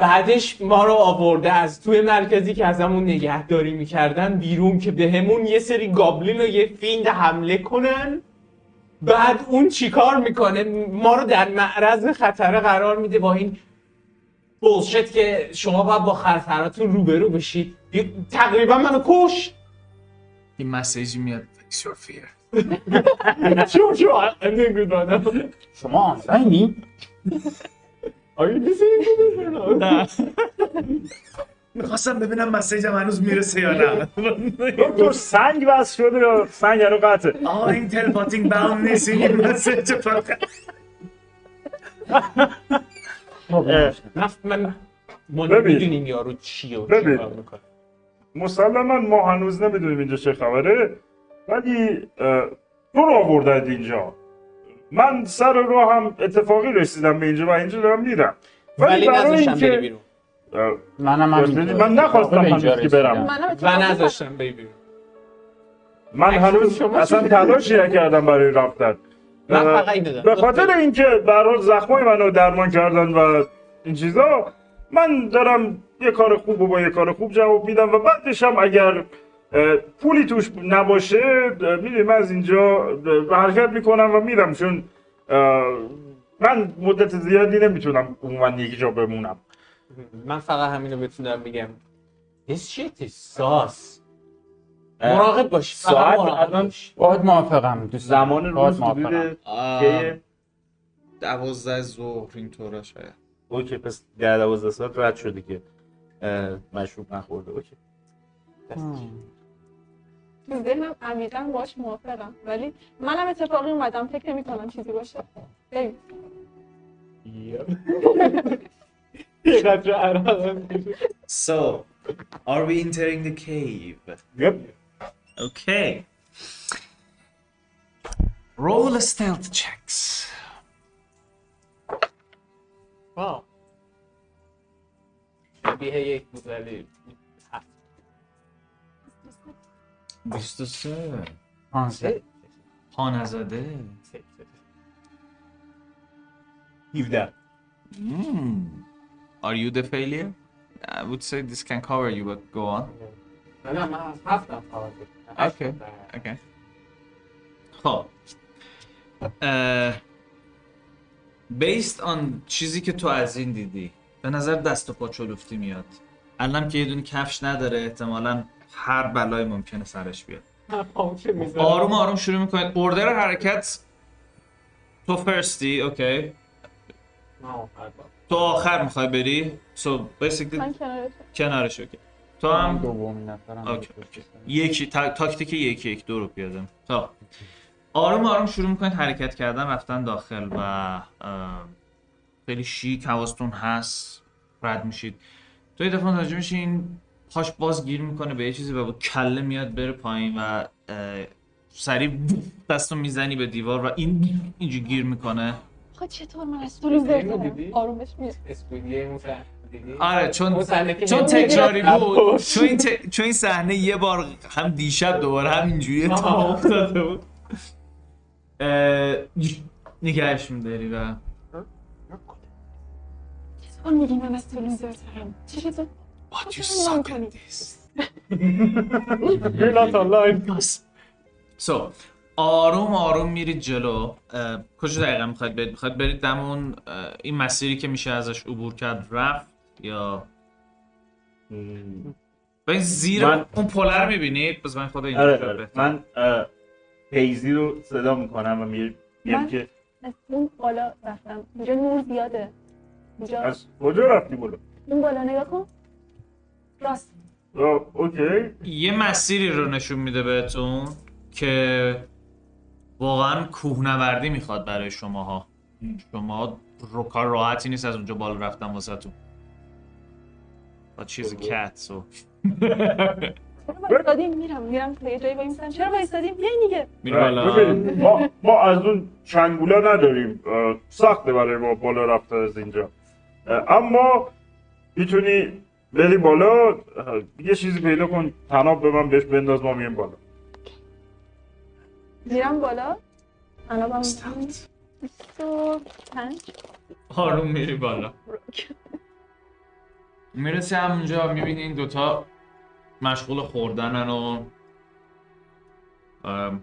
بعدش ما رو آورده از توی مرکزی که ازمون نگهداری می‌کردن بیرون که بهمون یه سری گابلین و یه فیند حمله کنن بعد اون چیکار می‌کنه ما رو در معرض خطر قرار میده با این بولشت که شما باید با خطراتون روبرو بشید تقریبا منو کش این مسیجی میاد Face your fear now. شما آنلاینی؟ Are you listening to this or not? می‌خواستم ببینم مسیجم هنوز می‌رسه یا نه. دکتر سنگ بس شده یا سنگ رو قطعه؟ آه این تلپاتینگ باون نیست این مسیج فقط. اه، من. نمی‌دونیم یارو چیه و. چیکار می‌کنه. مسلما ما هنوز نمی‌دونیم اینجا چه خبره ولی تو رو آوردند اینجا. من سر راه هم اتفاقی رسیدم به اینجا و اینجا دارم میرم. ولی برای اینکه- بری بیرون. اه، منم همینطور. میگی، من نخواستم اینجا هنوز که برم. اتفاقا نذاشتم بری بیرون. من هنوز شما اصلا؟ تلاشی نکردم برای رفتن. من به خاطر اینکه برای زخمای منو درمان کردن و این چیزا من دارم یه کار خوب و با یه کار خوب جواب میدم و بعدش هم اگر پولی توش نباشه می‌دونی من از اینجا حرکت می‌کنم و میرم چون من مدت زیادی نمی‌تونم عموما یک جا بمونم. من فقط همینو بهتون دارم میگم This shit is sauce مراقب باش ساعت الان باهات موافقم دوست زمان روز. حدود؟ دوازده ظهر اینطورا شاید. اوکی پس ده دوازده ساعت رد شده که مشروب نخورده. اوکی. تو ذهنم عمیقا باش موافقم ولی منم اتفاقی اومدم فکر نمی کنم چیزی باشه بریم یه قطره عرق. So, are we entering the cave? Yep. Okay. Roll a stealth checks. واو شبیه یک بود ولی 23 پانزده. پا نزده سه- 17 Hmm. Are you the failure? I would say this can cover you, but go on. نه نه من هفتم. هشت Okay. Okay. خب اه، based on چیزی که تو از این دیدی به نظر دست و پا چلفتی میاد الان که یه دونه کفش نداره احتمالا هر بلایی ممکنه سرش بیاد. آروم آروم شروع می‌کنید order حرکت. تو first ی okay من آخر با. تو آخر می‌خوای بری. so basically کنارش. کنارش okay تو هم دومین نفرم. یکی تا... تاکتیک یکی یک دو رو پیاده خب آروم آروم شروع می‌کنید حرکت کردن رفتن داخل و خیلی شیک حواستون هست. رد میشید. تو یه دفعه متوجه میشین پاش باز گیر می‌کنه به یه چیزی و با کله میاد بره پایین و سریع دستو می‌زنی به دیوار و این اینجا گیر می‌کنه آقا چطور من از تو لوزر اینو دارم دیدی؟ آرومش میاد؟ آره چون چون تکراری بود. چون این, ت- چون این صحنه یه بار هم دیشب دوباره هم اینجوری اتفاق آها. افتاده بود اه، نگهش میداری و چطور میگی من از دارم چی شد But you suck at this. You're not online. So آروم آروم میرید جلو. کجا دقیقا می‌خواید برید؟ می‌خواید برید دمون اه، این مسیری که میشه ازش عبور کرد رفت یا؟ و این زیر من- اون رو می‌بینید؟ بس من خدا اینجا آره آره. بهتر. من پیزی رو صدا می‌کنم و میگم من؟ که از اون بالا رفتم. اینجا نور زیاده. اینجا از کجا رفتی بالا؟ اون بالا نگاه کن. راست. اوکی. یه مسیری رو نشون میده بهتون که واقعا کوهنوردی می‌خواد برای شماها. شما رو کار راحتی نیست از اونجا بالا رفتن واسه تو با چیز کت سو چرا وایستادیم میرم میرم تا یه جایی میسم چرا وایستادیم بیاین دیگه. ببین ما, ما از اون چنگولا نداریم. سخته برای ما بالا رفتن از اینجا. اما می‌تونی بری بالا یه چیزی پیدا کن تناب به من بهش بنداز ما مییم بالا. میرم بالا؟ انابم تو پنج. آروم میری بالا. می‌رسی همونجا می‌بینی این دوتا مشغول خوردنن و ام،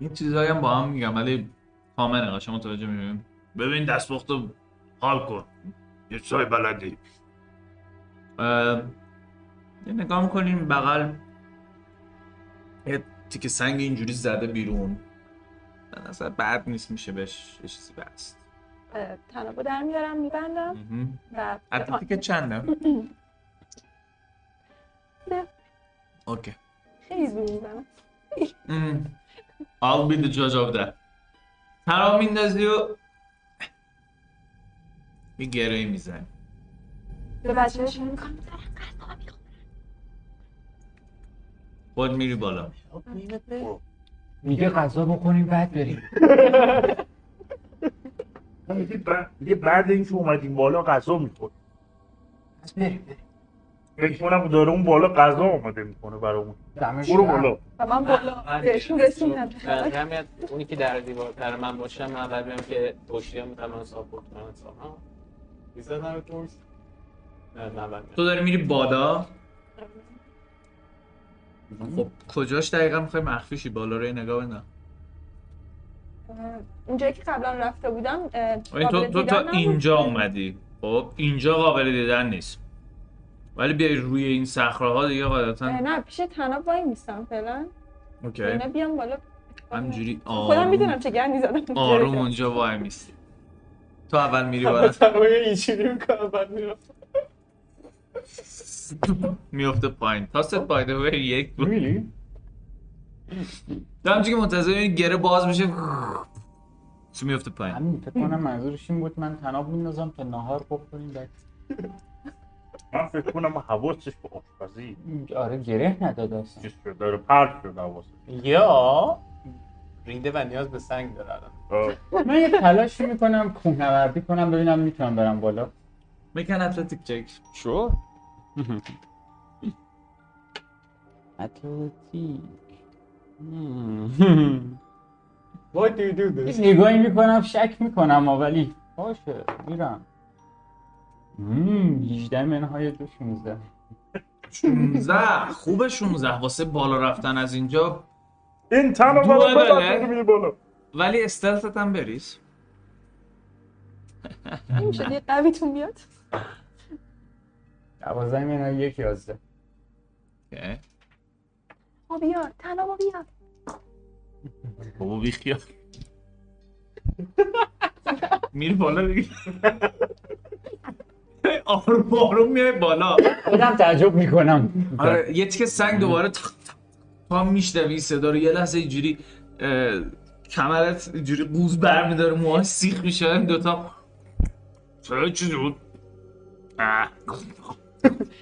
یه چیزایی هم با هم میگم ولی کامنه قشنگ متوجه می‌بینیم ببین دستپخت رو حال کن. یه چای بلدی. نگاه می‌کنیم بغل. یه تیکه سنگ اینجوری زده بیرون. به نظر بد نیست میشه بهش یه چیزی بست. تنابو در میارم میبندم. و حتی تیکه چنده. نه. اوکی. خیلی می‌زنم Mm. I'll be the judge of that. ترا میندازی و یه گره می‌زنی. به بچه می‌کنم خود میری بالا. میگه غذا بخوریم بعد بریم. میگه بعد- بعد اینکه اومدیم بالا غذا میخور پس بریم بریم. فکر کنم داره اون بالا غذا آماده می‌کنه برامون دمش برو. بالا. من بالا بهشون رسوندم اونی که در دیوار در من باشه من اول بیام که پشتی هم می‌تونم ساپورت کنم ساپورت می‌زدم تورس نه نه اول میام. تو داری میری بالا؟ خب کجاش دقیقا می‌خوای مخفیشی بالا رو نگاه بندم اه، اونجایی که قبلا رفته بودم تو تو تا. اینجا اومدی. خب اینجا قابل دیدن نیست. ولی بیای روی این صخره ها دیگه قاعدتا. نه پیش تناب وای میستم فعلا. اوکی. اینا بیام بالا. همینجوری خودم آروم می‌دونم چه گندی زدم. آروم اونجا وای میستی. تو اول میری بالا. اینجوری می‌کنم بعد میرم میفته پایین. تاست بایده و یک بود. میلی؟ تو همچه که منتظر این گره باز میشه. تو میفته پایین؟ همین فکر کنم منظورش این بود من تناب میندازم تا نهار بخوریم بعد. من فکر کنم حواسش به آشپزی. آره گره نداد اصلا چیز شده داره پرت شده حواسش. یا ریده و نیاز به سنگ داره الان. آه. من یه تلاشی می‌کنم کوهنوردی کنم ببینم می‌تونم برم بالا. میکن اتلتیک چک شو اتلتیک Why do you do this? یه نگاهی می‌کنم شک می‌کنم ولی باشه میرم. مم، 18 منهای دو 16 16 خوبه 16 واسه بالا رفتن از اینجا. این تنها دو بالا میری بالا. ولی استلتت هم بریز. این شد یه قویتون بیاد. 12 منهای یک 11 اوکی. آ بیا تنابو بیا بابا بی خیال. میری بالا دیگه. آروم آروم میای بالا. خودم تعجب می‌کنم. آره یه تیکه سنگ دوباره تا میشنوی صدا رو یه لحظه اینجوری کمرت اینجوری قوز برمیداره موهاش سیخ میشه این دوتا. چرا چیزی بود.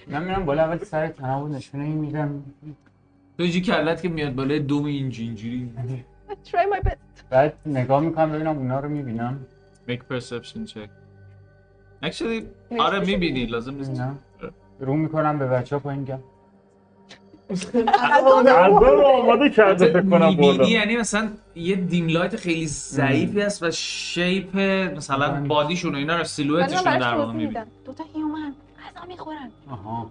من میرم بالا اول سر تناب نشونه میدم. تو اینجوری کلت که میاد بالای دوم اینجوری. اینجوری try my best. بعد نگاه می‌کنم ببینم اونا رو می‌بینم. Make perception check. Actually آره می‌بینی لازم نیست. رو می‌کنم به بچه ها پایین گم رو آماده کرده فکر کنم می‌بینی بالا. یعنی مثلا یه dim light خیلی ضعیفی هست و shape مثلا body شون و اینا رو براش در واقع می‌بینی. دوتا human. غذا می‌خورن. آها.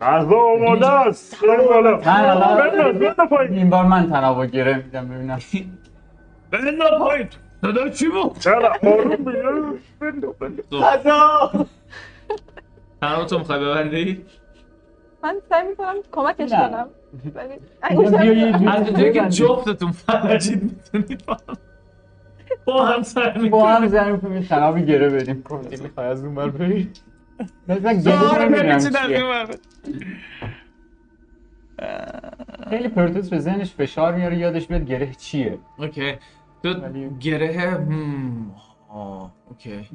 غذا آماده است. برو بالا. تنها. بنداز بنداز پایین. این بار من تناب گره میدم ببینم. بنا پایین. صدا چی بود؟ چرا آروم بیا. بنداز بنداز غذا. تو می‌خوای ببندی؟ من سعی می‌کنم کمکش. کنم. از اونجایی که. جفتتون فرجید می‌تونید با هم سر با می‌کنید هم زنیم کنیم یه تنابی گره بدیم کنتی می‌خوای از اون بر بری؟ خیلی پرتوس به ذهنش فشار میاره یادش بیاد گره چیه اوکی تو گره هم آه اوکی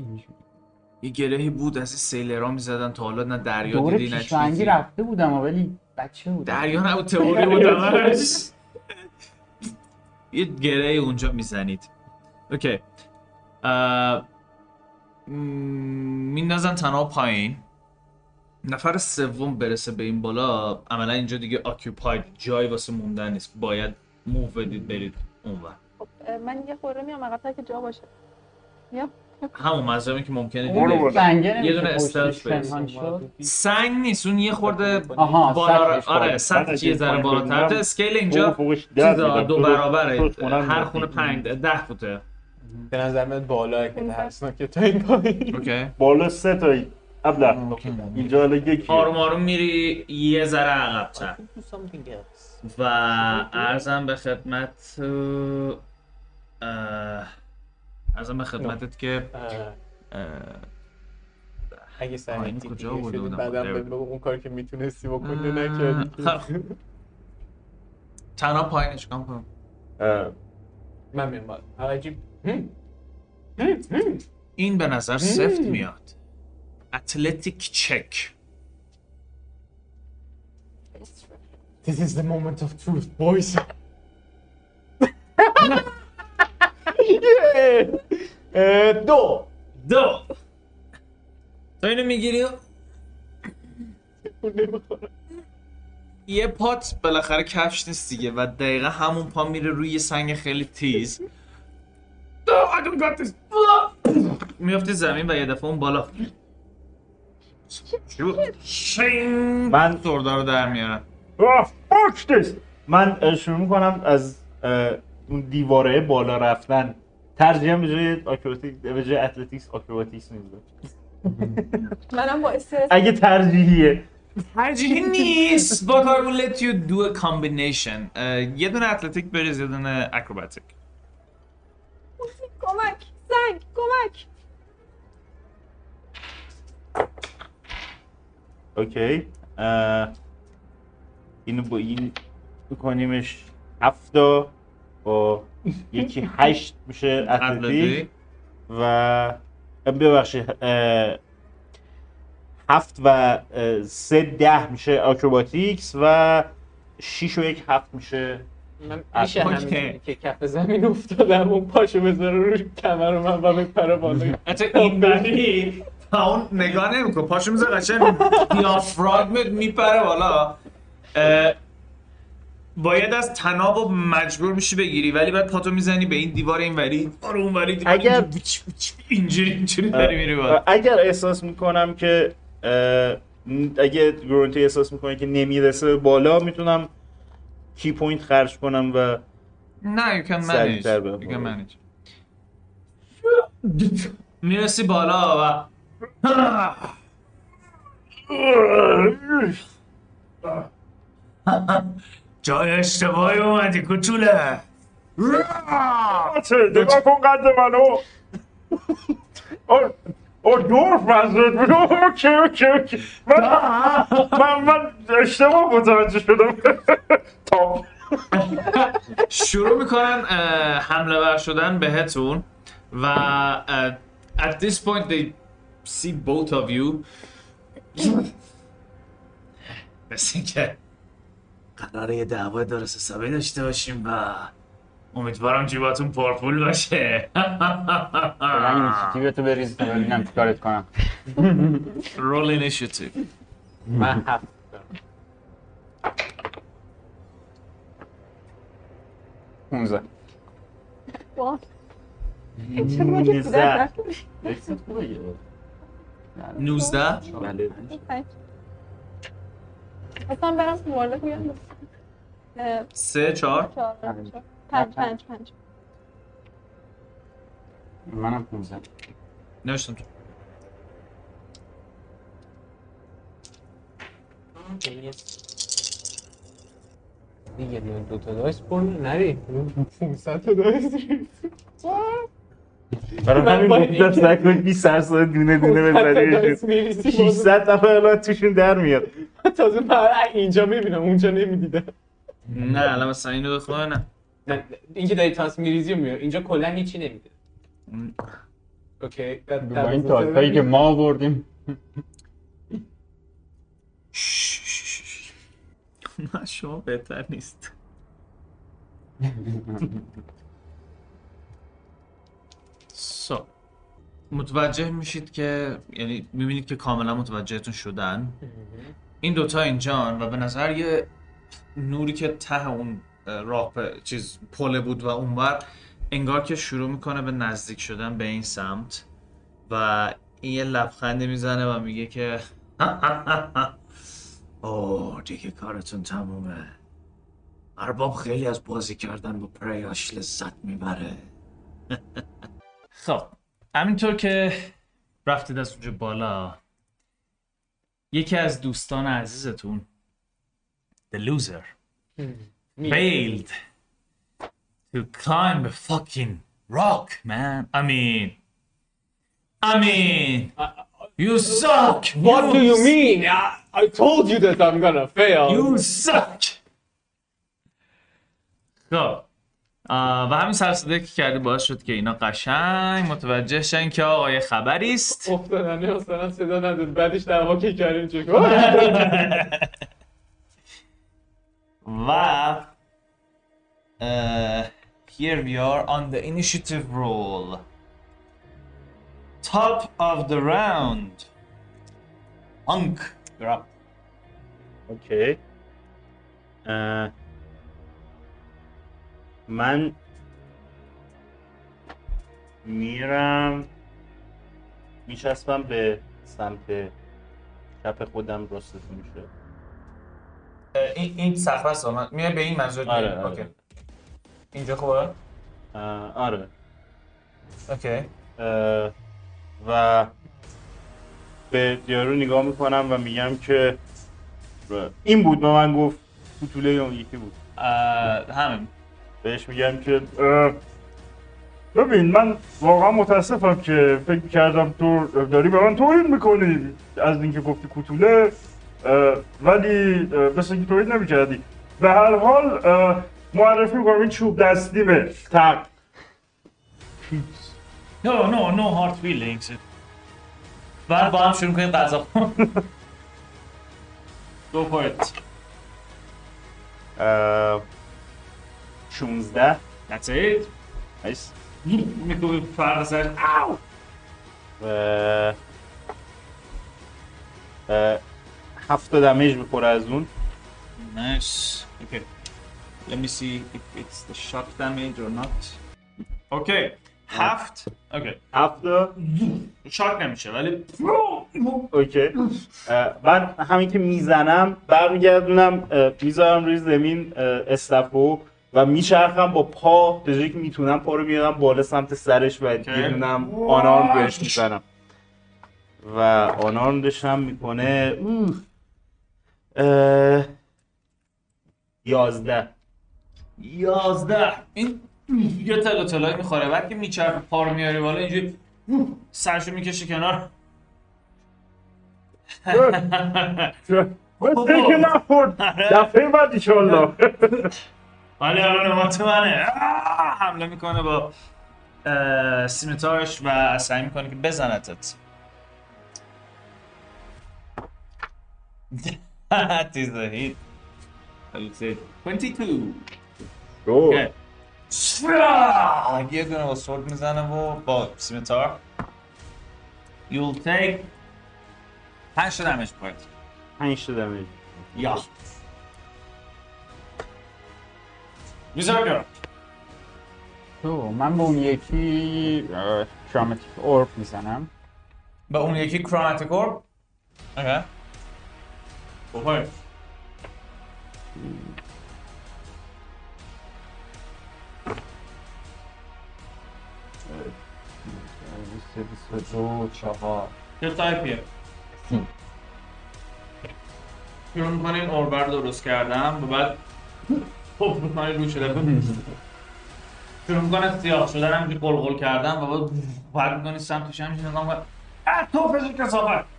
یه گرهی بود از این سیلرها می‌زدن تا حالا نه دریا دیدی نه چیزی رفته بودم ولی بچه بودم دریا نبود تئوری بود همش یه گره اونجا می‌زنید اوکی میندازن تنها پایین. نفر سوم برسه به این بالا عملا اینجا دیگه آکیوپاید جای واسه موندن نیست. باید موو بدید برید اونور خب من یه خورده میام عقب‌تر که جا باشه. میام همون مذهبی که ممکنه نمیشه یه دونه. پنهان شد؟ سنگ نیست اون یه خورده آها بالا آره. سطحش یه ذره بالاتر. اسکیل اینجا. دو برابره. هر. خونه پنج ده فوته. به نظر من بالا که ترسناکه تا این پایین. اوکی. بالا سه تایی ابله اینجا حالا یکی. آروم آروم میری. یه ذره عقب‌تر و ارزم به خدمت ارزم به خدمتت که اگه سر آه، این تیکی کجا بوده بودم؟ بعدم اون کار که می‌تونستی بکنی نکردی. خب. تنها پایینش کام کنم؟ من میام بالا. عجیب. هم، هم. این به نظر سفت میاد. اتلتیک چک This is the moment of truth, boys. دو دو تو اینو می‌گیری؟ یه پات بالاخره کفش نیست دیگه و دقیقا همون پا میره روی سنگ خیلی تیز. I don't got this. میافتی زمین و یه دفعه اون بالا. من- سردار رو در this. من شروع می‌کنم از اون دیواره بالا رفتن. ترجیحاً به جای آکروباتیک به جای athletics acrobatics می‌ذارم منم با استرس. اگه ترجیحیه. ترجیحی نیست. I will let you do a combination. یه دونه athletic بریز یه دونه اکروباتیک. کمک زنگ کمک. okay. اه، اینو با این بکنیمش هفتا با یکی هشت میشه athletic. و ببخشید هفت و سه ده میشه acrobatics و شیش و یک هفت میشه من میشه. همین که کف زمین افتادم اون پاشو بذاره روی کمر من و بپره بالا. حتی این بری. تا اون نگاه نمیکن پاشو میزه قشنگ دیافراگمت میپره بالا. اه، باید از تناب و مجبور میشی بگیری ولی بعد پاتو می‌زنی به این دیوار این وری دیوار اون وری دیوار اگر- اینجوری اینجوری داری میری بالا. اگر احساس می‌کنم که اگه گرونتی احساس می‌کنه که نمی‌رسه بالا می‌تونم ki point خرج کنم و نه you can manage. سریع‌تر به you can بالا. manage. می‌رسی بالا و جای اشتباهی اومدی کوچوله. چه نگاه کن قد منو. آه dwarf منظورت بود okay okay okay من من من اشتباه متوجه شدم. تاپ شروع می‌کنن حمله ور شدن بهتون و at this point they see both of you. مثل اینکه قراره یه دعوای درست حسابی داشته باشیم و امیدوارم جیباتون پرپول باشه. فعلا اینیشیتیو تو بریز تا ببینم چیکارت کنم. رول اینیشیتیو من هفت. دارم. 15 وای. چرا من که کودک 19 بله. نکنم؟ اصلا برم 3 4 چهار. پنج پنج پنج. منم 15 نوشتم تو. دیگه دو دو تا دایس پر نری. 500 تا دایس. برای همین سعی کنید 20 سرسال دونه دونه می‌ریزی. 600 نفر الان توشون در میاد. تازه من اینجا می‌بینم اونجا نمی‌دیدم. نه الان مثلا اینو بخواه نه. نه اینکه داری تاس میریزی و میاد اینجا کلا هیچی نمیده. اوکی با این تایپایی که ما آوردیم. نه شما بهتر نیست. سو متوجه میشید که یعنی می‌بینید که کاملا متوجهتون شدن. این دوتا اینجان و به نظر یه نوری که ته اون راه چیز پله بود و اونور انگار که شروع می‌کنه به نزدیک شدن به این سمت و این یه لبخنده می‌زنه و میگه که اوه دیگه کارتون تمومه. ارباب خیلی از بازی کردن با پریاش لذت می‌بره. خب همینطور که رفتید از اونجا بالا یکی از دوستان عزیزتون The loser. Failed to climb a fucking rock man. I mean I mean you suck. What do you mean? I, I told you that I'm gonna fail. You suck. خب و همین سرسده که کردی باعث شد که اینا قشنگ متوجه شن که آقا یه خبری است. افتادنه مثلا صدا نداد. بعدش دعوا که کردیم چه و uh, here we are on the initiative roll top of the round Hunk you're up اوکی اه، من میرم میچسبم به سمت چپ خودم راستتون میشه این این صخره است من. میای به این منظور آره آره. اینجا خوبه؟ آره. اوکی. و به یارو نگاه می‌کنم و میگم که این بود به من گفت کوتوله اون یکی بود. همین. بهش میگم که ببین من واقعا متاسفم که فکر کردم تو داری به من توهین می‌کنی. از اینکه گفتی کوتوله ولی مثل تولید نمی‌کردی. به هر حال معرفی می‌کنم این چوب دستیمه. تق. نه نه نه هارت فیلینگز بعد با هم شروع کنیم قضا گو فور ایت 16 That's it. Nice. می‌کنی فرق سر هفت دمیج می‌خوره از اون. Nice. Okay. Let me see if it's the shock damage or not. Okay. هفت اوکی هفت شاک نمیشه ولی اوکی من همین که می‌زنم برمیگردونم می‌ذارم روی زمین استفو و میچرخم با پا. به که می‌تونم پا رو میادم بالا سمت سرش و گیرونم آنارم بهش می‌زنم. و آنارم داشتم می‌کنه یازده. یازده. این یه تلو تلایی می‌خوره. بعد که میچرخه پا رو میاری بالا اینجوری سرشو می‌کشه کنار. مثل که نخورد. دفعه بعد ایشالله ولی الان نوبت منه! حمله می‌کنه با سیمتارش و سعی می‌کنه که بزنتت. That is a hit. I would say 22. Okay. یه دونه با sword می‌زنه و با scimitar You'll take 5 تا damage point پنج تا damage یا میزار تو من به اون یکی chromatic orb می‌زنم به اون یکی chromatic orb اوکی بخور دو چهار چه تایپیه شروع می‌کنین اوربر درست کردم و بعد پف می‌کنین روش شده شروع می‌کنه سیاه شدن همینجوری قلقل کردن و بعد بعد می‌کنی سمتش همینجوری نگاه می‌کنی اه تو فشل کسافت.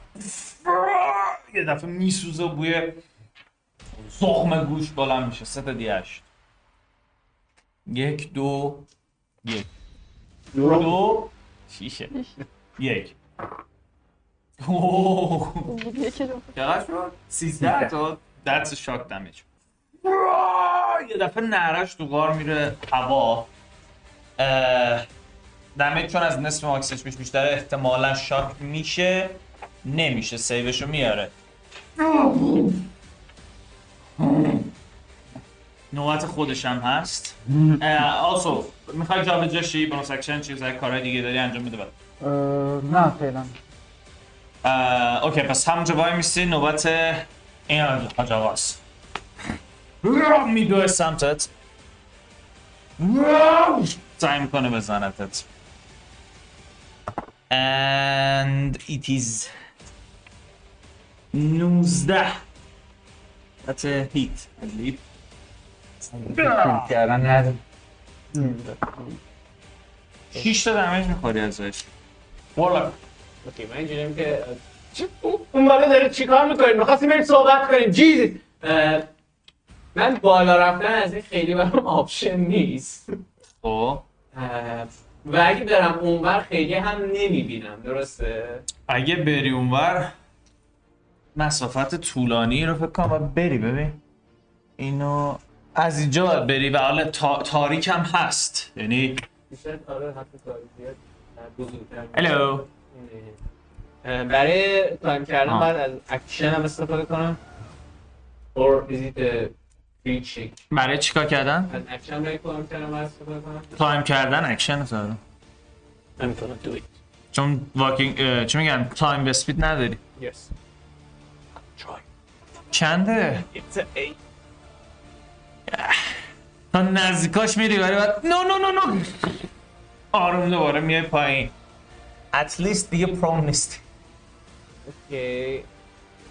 یه دفعه میسوزه و بوی زخم گوش بالا میشه. سه تا یک دو یک. دو. شیشه. یک. چقدر شد؟ 13 تا a shock damage یه دفعه نرش تو غار میره هوا. damage چون از نصف max ش بیش بیشتره احتمالا shock میشه. نمیشه save شو میاره. نوبت خودش هم هست. also می‌خوای جا به جاشی bonus action چیزهای کارهای دیگه داری انجام اه، نه فعلا. okay پس همونجا وای میسی نوبت این حاج آقاست. میدوه سمتت. سعی می‌کنه بزنتت and it is 19 That's a hit I believe. کردن نداره 6 تا دمیج می‌خوری ازش. والا. اوکی من اینجوریم که اون- بالا دارید چیکار می‌کنید می‌خواستیم بریم صحبت کنیم. جیز من بالا رفتن از این خیلی برام option نیست. خب. و اگه برم اونور خیلی هم نمی‌بینم درسته؟ اگه بری اونور مسافت طولانی رو فکر کنم باید بری ببین. اینو از اینجا باید بری و حالا تا... تاریک هم هست. یعنی هلو برای تایم کردن. باید از اکشن هم استفاده کنم. Or is it a free check. برای چیکار کردن؟ از اکشن برای climb کردن باید استفاده کنم؟ تایم کردن اکشن زدم I'm gonna do it. چون walking چی میگن؟ climbing speed نداری. Yes. چنده؟ تا نزدیکاش میری ولی بعد no no no no. آروم دوباره میای پایین. Least دیگه prone نیستی. که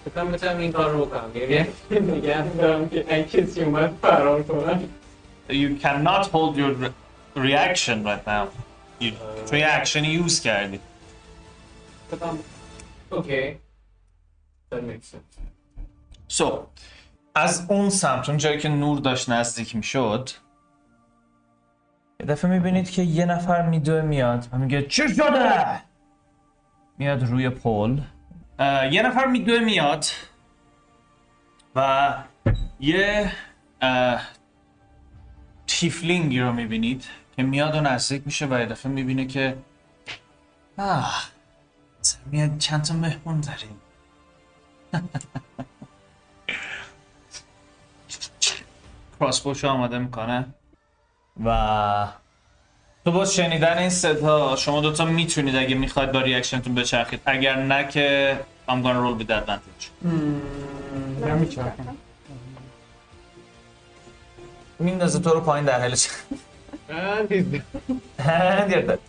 فکرم می‌تونم این کار رو بکنم. یعنی نگه دارم که اگه کسی اومد فرار کنم You cannot hold your re- reaction right now. You توی action use کردی. okay that makes sense. So, از اون سمت اون جایی که نور داشت نزدیک می‌شد یه دفعه می‌بینید که یه نفر میدوه میاد و میگه چی شده؟ میاد روی پل یه نفر میدوه میاد و یه تیفلینگی رو می‌بینید که میاد و نزدیک میشه و یه دفعه می‌بینه که آه میاد چند تا مهمون داریم کراسبوش آماده می‌کنه. و تو با شنیدن این صدا شما دوتا می‌تونید اگه می‌خواید با ریاکشنتون بچرخید. اگر نه که I'm gonna roll with advantage. میندازه تو رو پایین در حال چ- And he's And you're dead.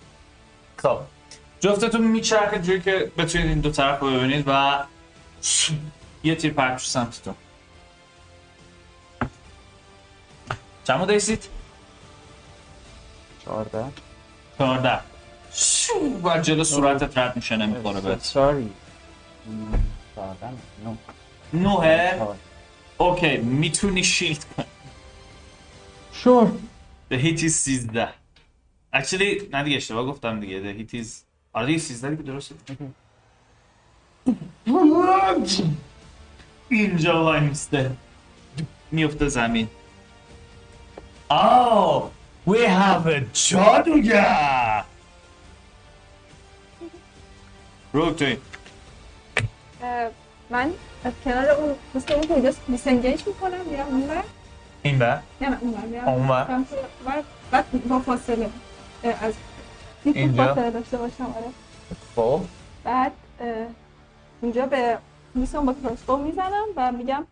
خب. جفتتون میچرخید جوری که بتونید این دو طرف رو ببینید و یه تیر میشه سمت تو. چند مدر ایسید؟ 14 14 و جلو صورتت رد میشه نمی‌خوره بهت. ساری 14 نه. نوه؟ اوکی می‌تونی شیلد کنی. شور. The hit is 13 Actually نه دیگه اشتباه گفتم دیگه. The hit is آره دیگه 13 دیگه درسته. اینجا وای میسته میفته زمین. Oh We have a جادوگر رو توی اه، من از کنار اون مثل اون کجاست دیسنگیج می‌کنم میرم اونور این بر نه نه اونور میرم. اونور؟ سمت اونور. بعد با فاصله از اینجا؟ فاصله داشته باشم آره. خب. بعد اونجا به میسون با کراسبو می‌زنم و میگم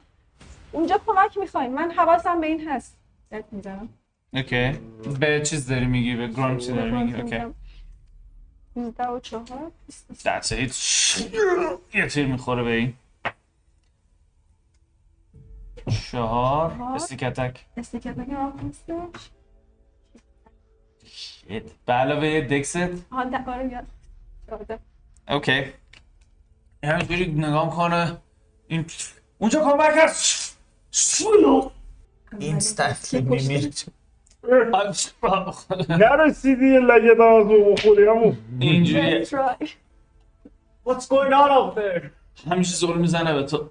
اونجا کمک می‌خوایم من حواسم به این هست. می‌زنم اوکی به چیز داری میگی به گرام چی داری میگی اوکی 19 و 4 That's it. یه تیر می‌خوره به این؟ چهار. چهار. استیک اتک استیکت نگه راه هستش Shit. به علاوه دکست. آره میاد چهارده. اوکی همینجوری نگاه کنه. این اونجا کمک هست اینستنتلی میمیره. نرسیدی یه لگه دازو بخوری همون. اینجوری Try. What's going on out there? همیشه زور می‌زنه به تو.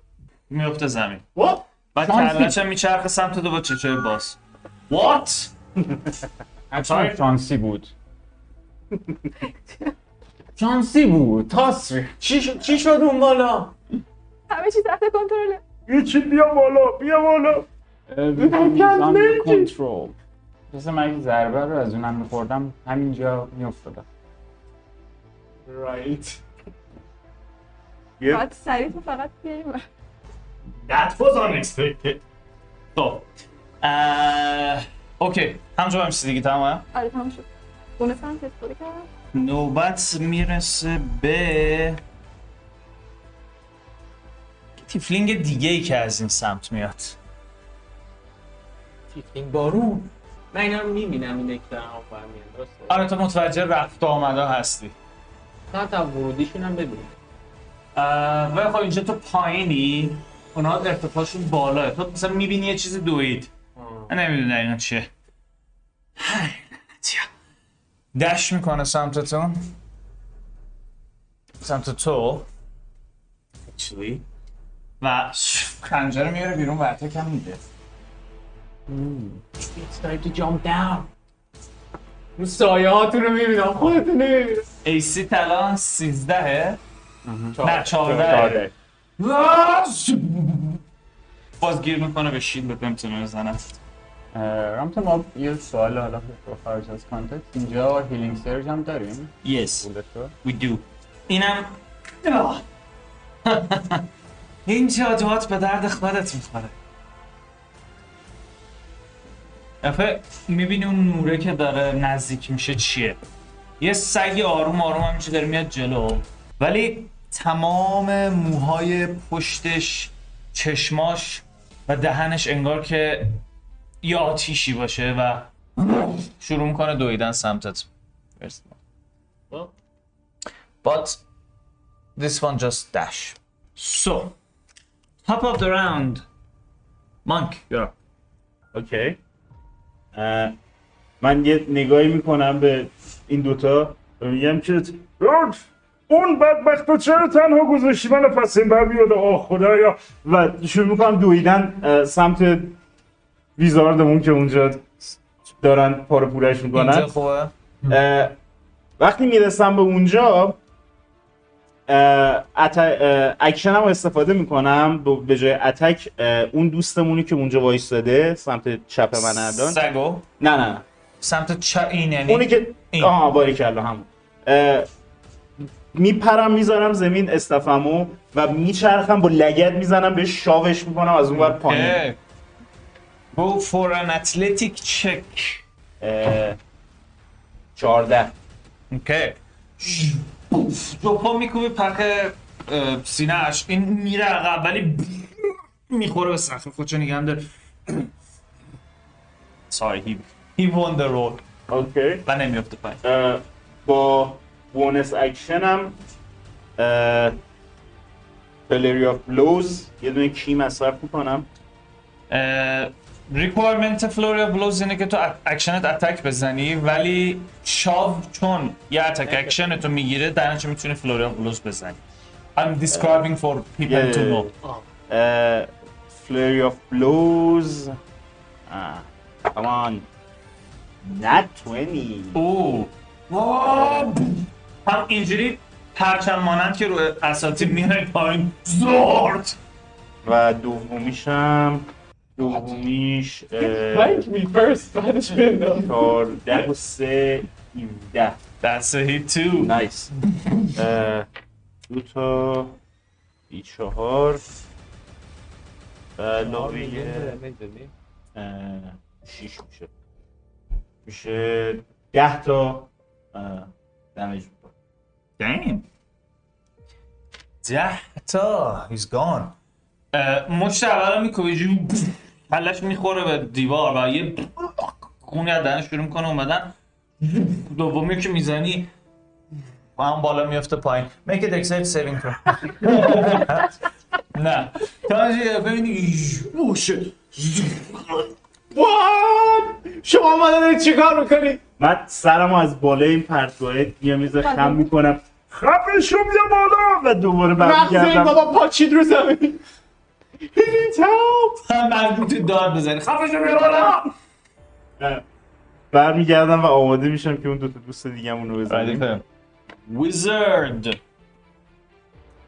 میفته زمین. What? بعد کلش هم میچرخه سمت تو با چشای باز. What? حتما شانسی بود. شانسی بود تاس چی شد اون بالا؟ همه چی تحت کنترله. یه چی بیا بالا بیا بالا. کنترل مثل من این ضربه رو از اونم میخوردم همینجا میافتادم. Right. یه باید سریع تو فقط بیاریم. That was unexpected. خب okay همجا هم دیگه تمامه آره تمام شد. دونستم که استفاده کردم. نوبت می‌رسه به tiefling دیگه ای که از این سمت میاد. tiefling بارون. من اینا رو می‌بینم دارن آب برمیان درسته؟ آره تو متوجه رفت و آمده هستی. حتی ورودیشون هم ببینیم. اه، ولی خب اینجا تو پایینی؟ اونا ارتفاعشون بالاه تو مثلا می‌بینی یه چیزی دوید. من نمی‌دونم دقیقا چیه. دش می‌کنه سمتتون سمت تو. و خنجر میاره بیرون و اتک هم میده. It's time to jump down. اون سایه هاتون رو می‌بینم. خودتون نمی‌بینم ایسی تلان 13 نه 14 چهارده. باز گیر می‌کنه به shield نمی‌تونه بزنه رامت ما یه سوال حالا خارج از context اینجا healing surge هم داریم؟ تو؟ We do. اینم. این جادوات به درد خودت می‌خوره. افه می‌بینی اون نوره که داره نزدیک میشه چیه یه سگ آروم آروم همیشه داره میاد جلو ولی تمام موهای پشتش چشماش و دهنش انگار که یه آتیشی باشه و شروع می‌کنه دویدن سمتت Well, But this one just dash. So, top of the round. Monk, you're up. اوکی اه، من یه نگاهی می‌کنم به این دوتا و میگم که اون بدبخت رو چرا تنها گذاشتی؟ من پس این بر بیاد آه خدایا. و شروع می‌کنم دویدن سمت wizard مون که اونجا دارن پاره پورش می‌کنن. اینجا خوبه؟ اه، وقتی می‌رسم به اونجا اکشن رو استفاده می‌کنم به جای attack اون دوستمونی که اونجا وایستاده سمت چپ من الان. سگو؟ نه نه سمت چپ این یعنی اونی که این. آها باری کلا همون. میپرم می‌ذارم زمین استفمو و میچرخم با لگت می‌زنم به شاوش می‌کنم از اون ور پایین. Go for an athletic check. اه، چهارده. Okay. دو پا میکوبه پخ اه، سینه‌اش. این میره عقب ولی می‌خوره به سقف. خودشو نگه هم داره Sorry, he, he won the roll okay و نمیفته پایین. اه، با bonus action م flurry of blows یه دونه ki مصرف می‌کنم؟ requirement flurry of blows اینه که تو action ت attack بزنی ولی shove چون یه attack action تو می‌گیره در نتیجه می‌تونی flurry of blows بزنی. I'm describing for people to know. آف بلوز کمان نت 20 اوه. هم اینجوری پرچم مانند که رو اساتید میره پایین. زورد و دومیشم دومیش چهارده و سه ایمده That's a hit too نایس دو تا ای چهار. و علاوه شیش میشه. میشه ده تا دمیج می‌کنه. Damn. ده تا. He's gone. مشت اول میکوبه پلش می‌خوره به دیوار و یه خونی از دهنش شروع می‌کنه اومدن. دومی که می‌زنی و هم بالا میفته پایین. Make a dexterity saving throw. نه. تا ببینی. What? شما اومدن دارید چیکار می‌کنی؟ من سرم از بالای این پرتوه یه میز خم می‌کنم. خفه شو بیا بالا! و دوباره برمیگردم. بابا پاچید رو زمین. He needs help! هم مربوط داد بزنی. خفه شو بیا بالا اه، برمیگردم و آماده میشم که اون دو تا دوست دیگه رو بزنیم Wizard.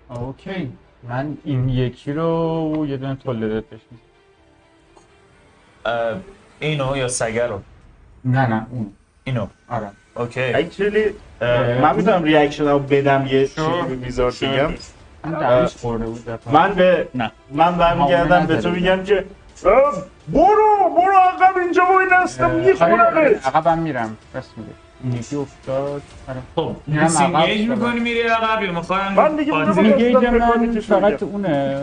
okay. من این یکی رو یه دونه تولدت. اه، اینو یا سگه رو؟ نه نه اون. اینو. آره. okay. actually من می‌تونم reaction رو بدم یه چیزی به میزار بگم. این. من به نه. من برمیگردم به تو میگم که برو برو عقب اینجا واینستم اه، میخورمت عقبم میرم بس میگه. این یکی افتاد. آره. خب disengage شدم. می‌کنی میری عقب یا می‌خوای من دیگه می‌خوام- من که فقط. اونه.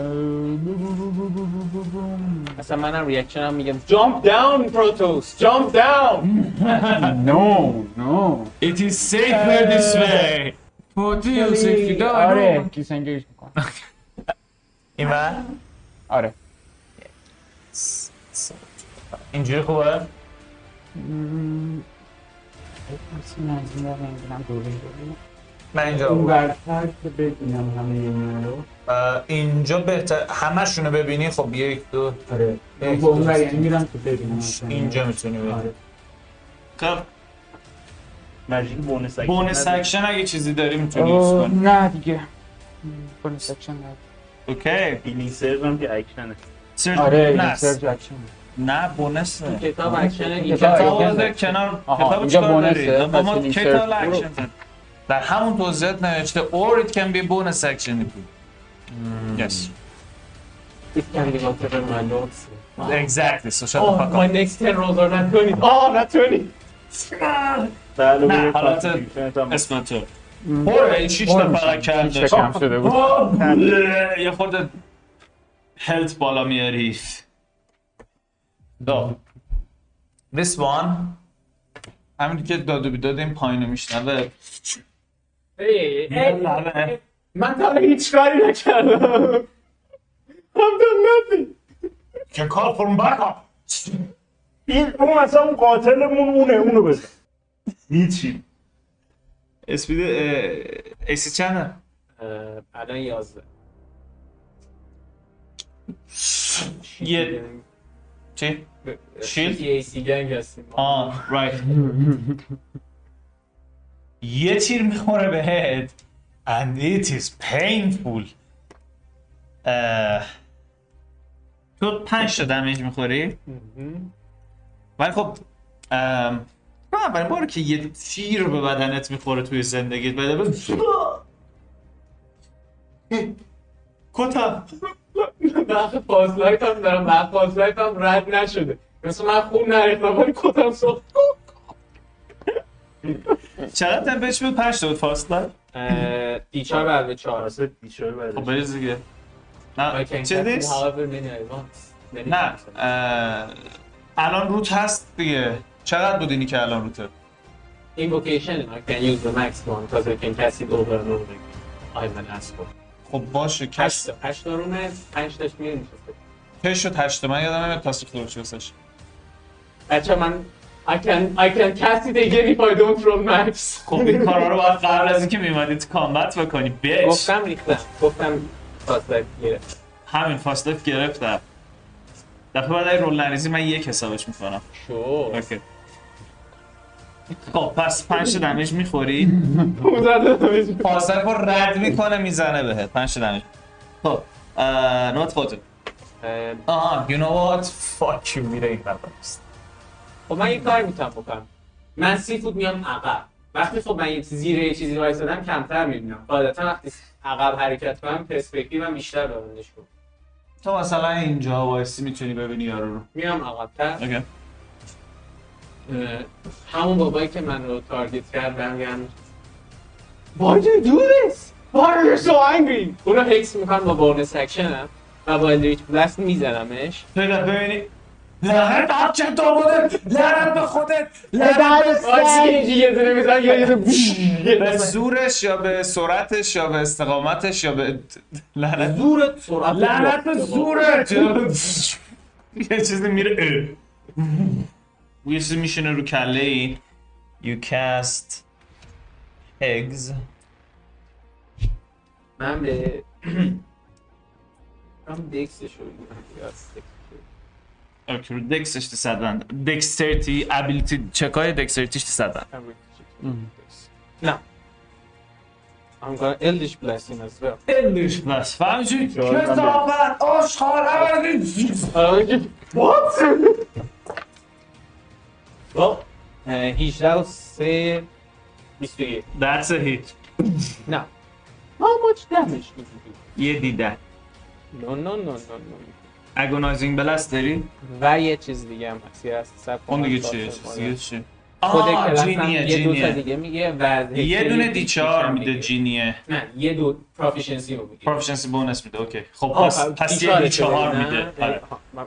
اصلا منم reaction هم میگم. Jump down پروتوس jump down. no no It is safer this way. پوتیوس if you don't آره know. دیسنگیج می‌کنم این ور؟ آره. اینجوری خوبه؟ من اینجا اون برتر که ببینم همه اینا رو. اینجا بهتر همشون رو ببینی خب یک دو آره. اون یعنی میرم تو ببینم. اینجا می‌تونی ببینی. آره. خب. magic bonus action bonus. action اگه چیزی داری می‌تونی use کنی. نه دیگه. bonus action نه. okay. healing surge هم که اکشنه. sur... آره نه این surge action. نه bonus. کتاب اکشن کتاب action. action. کنار کتاب چیکار bonus ه، داری؟ پس با ما این کتاب. اکشن. در همون توضیحات نوشته or it can be bonus action yes. It can be whatever my exactly. So shut the Oh, fuck my up next 10 rolls are not 20. Oh, not 20. بله نه، بله، حالت کانستیتیوشنت هم- اسم تو پر این شیش تا فقط کرده. کم شده بود. آه، یه خورده هلت بالا میاری. دو. This one. همین که داد و بیداد این پایین رو میشنوه. من تا هیچ کاری نکردم. I've done nothing. که کار فرم بکا این اون اصلا اون قاتلمون اونه اونو بزن. هیچی اسپید ایسی چنده الان 11. یه چی؟ شیلد؟ یه ایسی گنگ هستیم. آه رایت یه تیر می‌خوره بهت and it is painful تو پنج تا دمیج می‌خوری ولی خب نه اولین باره که یه تیر به بدنت می‌خوره توی زندگیت بده بس کتا وقت فازلایت هم دارم وقت فازلایت هم رد نشده. مثل من خون نریختم ولی کتم سخت. چقدر دمیج بود پنج تا بود فاصله اه، دیچار بر به چهار. دیشای بعدش. خب بریز دیگه نه چه cast نیست however many I want. Many نه الان روت هست دیگه چقدر بود اینی که الان روته Invocation I can use the max one because I can cast it over and over again. I'm an asshole. خب. باشه هشت کس تا هشت تا رونه پنج تاش میره میشه کش شد هشت من یادم نمیاد تاستیک رو چی واسش. بچه من I can I can cast it again if I don't roll max خب این کارا رو باید قبل از اینکه میمدی تو کامبت بکنی بیچ گفتم ریختم. گفتم فاصله گرفت. همین فاصله گرفتم. دفعه بعد رول نریزی من یک حسابش می‌کنم. شو اوکی. خب پس پنج دمیج می‌خوری؟ فاصله رو رد می‌کنه می‌زنه بهت. پنج دمیج. خب نوت خودت. آها you know what? Fuck you میره این طرف خب من یه کار می‌تونم بکنم. من سی فوت میام عقب. وقتی خب من یه زیر یه چیزی وایسادم کمتر می‌بینم. قاعدتا وقتی عقب حرکت کنم پرسپکتیوم بیشتر ببندش کنم تو مثلا اینجا وایسی می‌تونی ببینی یارو رو. میام عقبتر. همون بابایی که من رو target کرد بهم میگن Why did you do this? Why are you so angry? اونو hex می‌کنم با bonus action م و با eldritch blast میزنمش. ببینی. لعنت بچه تو بوده لعنت به خودت. لعنت به آجی یه دونه میزن یا یه دونه به زورش یا به سرعتش یا به استقامتش یا به لعنت. زورت سرعت لعنت به زورت. یه چیزی میره. اه. یه چیزی میشینه رو کله این You cast eggs. من به من دکسش رو اوکی رو دکسش تی صدن. دکسترتی ابیلیتی چکای دکسترتیش تی صدن. نه. I'm gonna Eldritch Blast him as well. بس فهمچی جالبه. کسافت آشخار What? Well, uh, 18 سه 21 That's a hit نه How much damage did you do? یه دیده No, no, no, no, no. اگونایزینگ بلست داری؟ و یه چیز دیگه هم هست یه هست اون دیگه چیه؟ دیگه چیه؟ خود آه کلاس جینیه یه دو تا جینیه دیگه میگه و یه دونه دی چهار. میده جینیه نه یه دو پروفیشنسی رو میگه پروفیشنسی بونس میده اوکی خب پس, پس یه دی چهار؟ میده آره.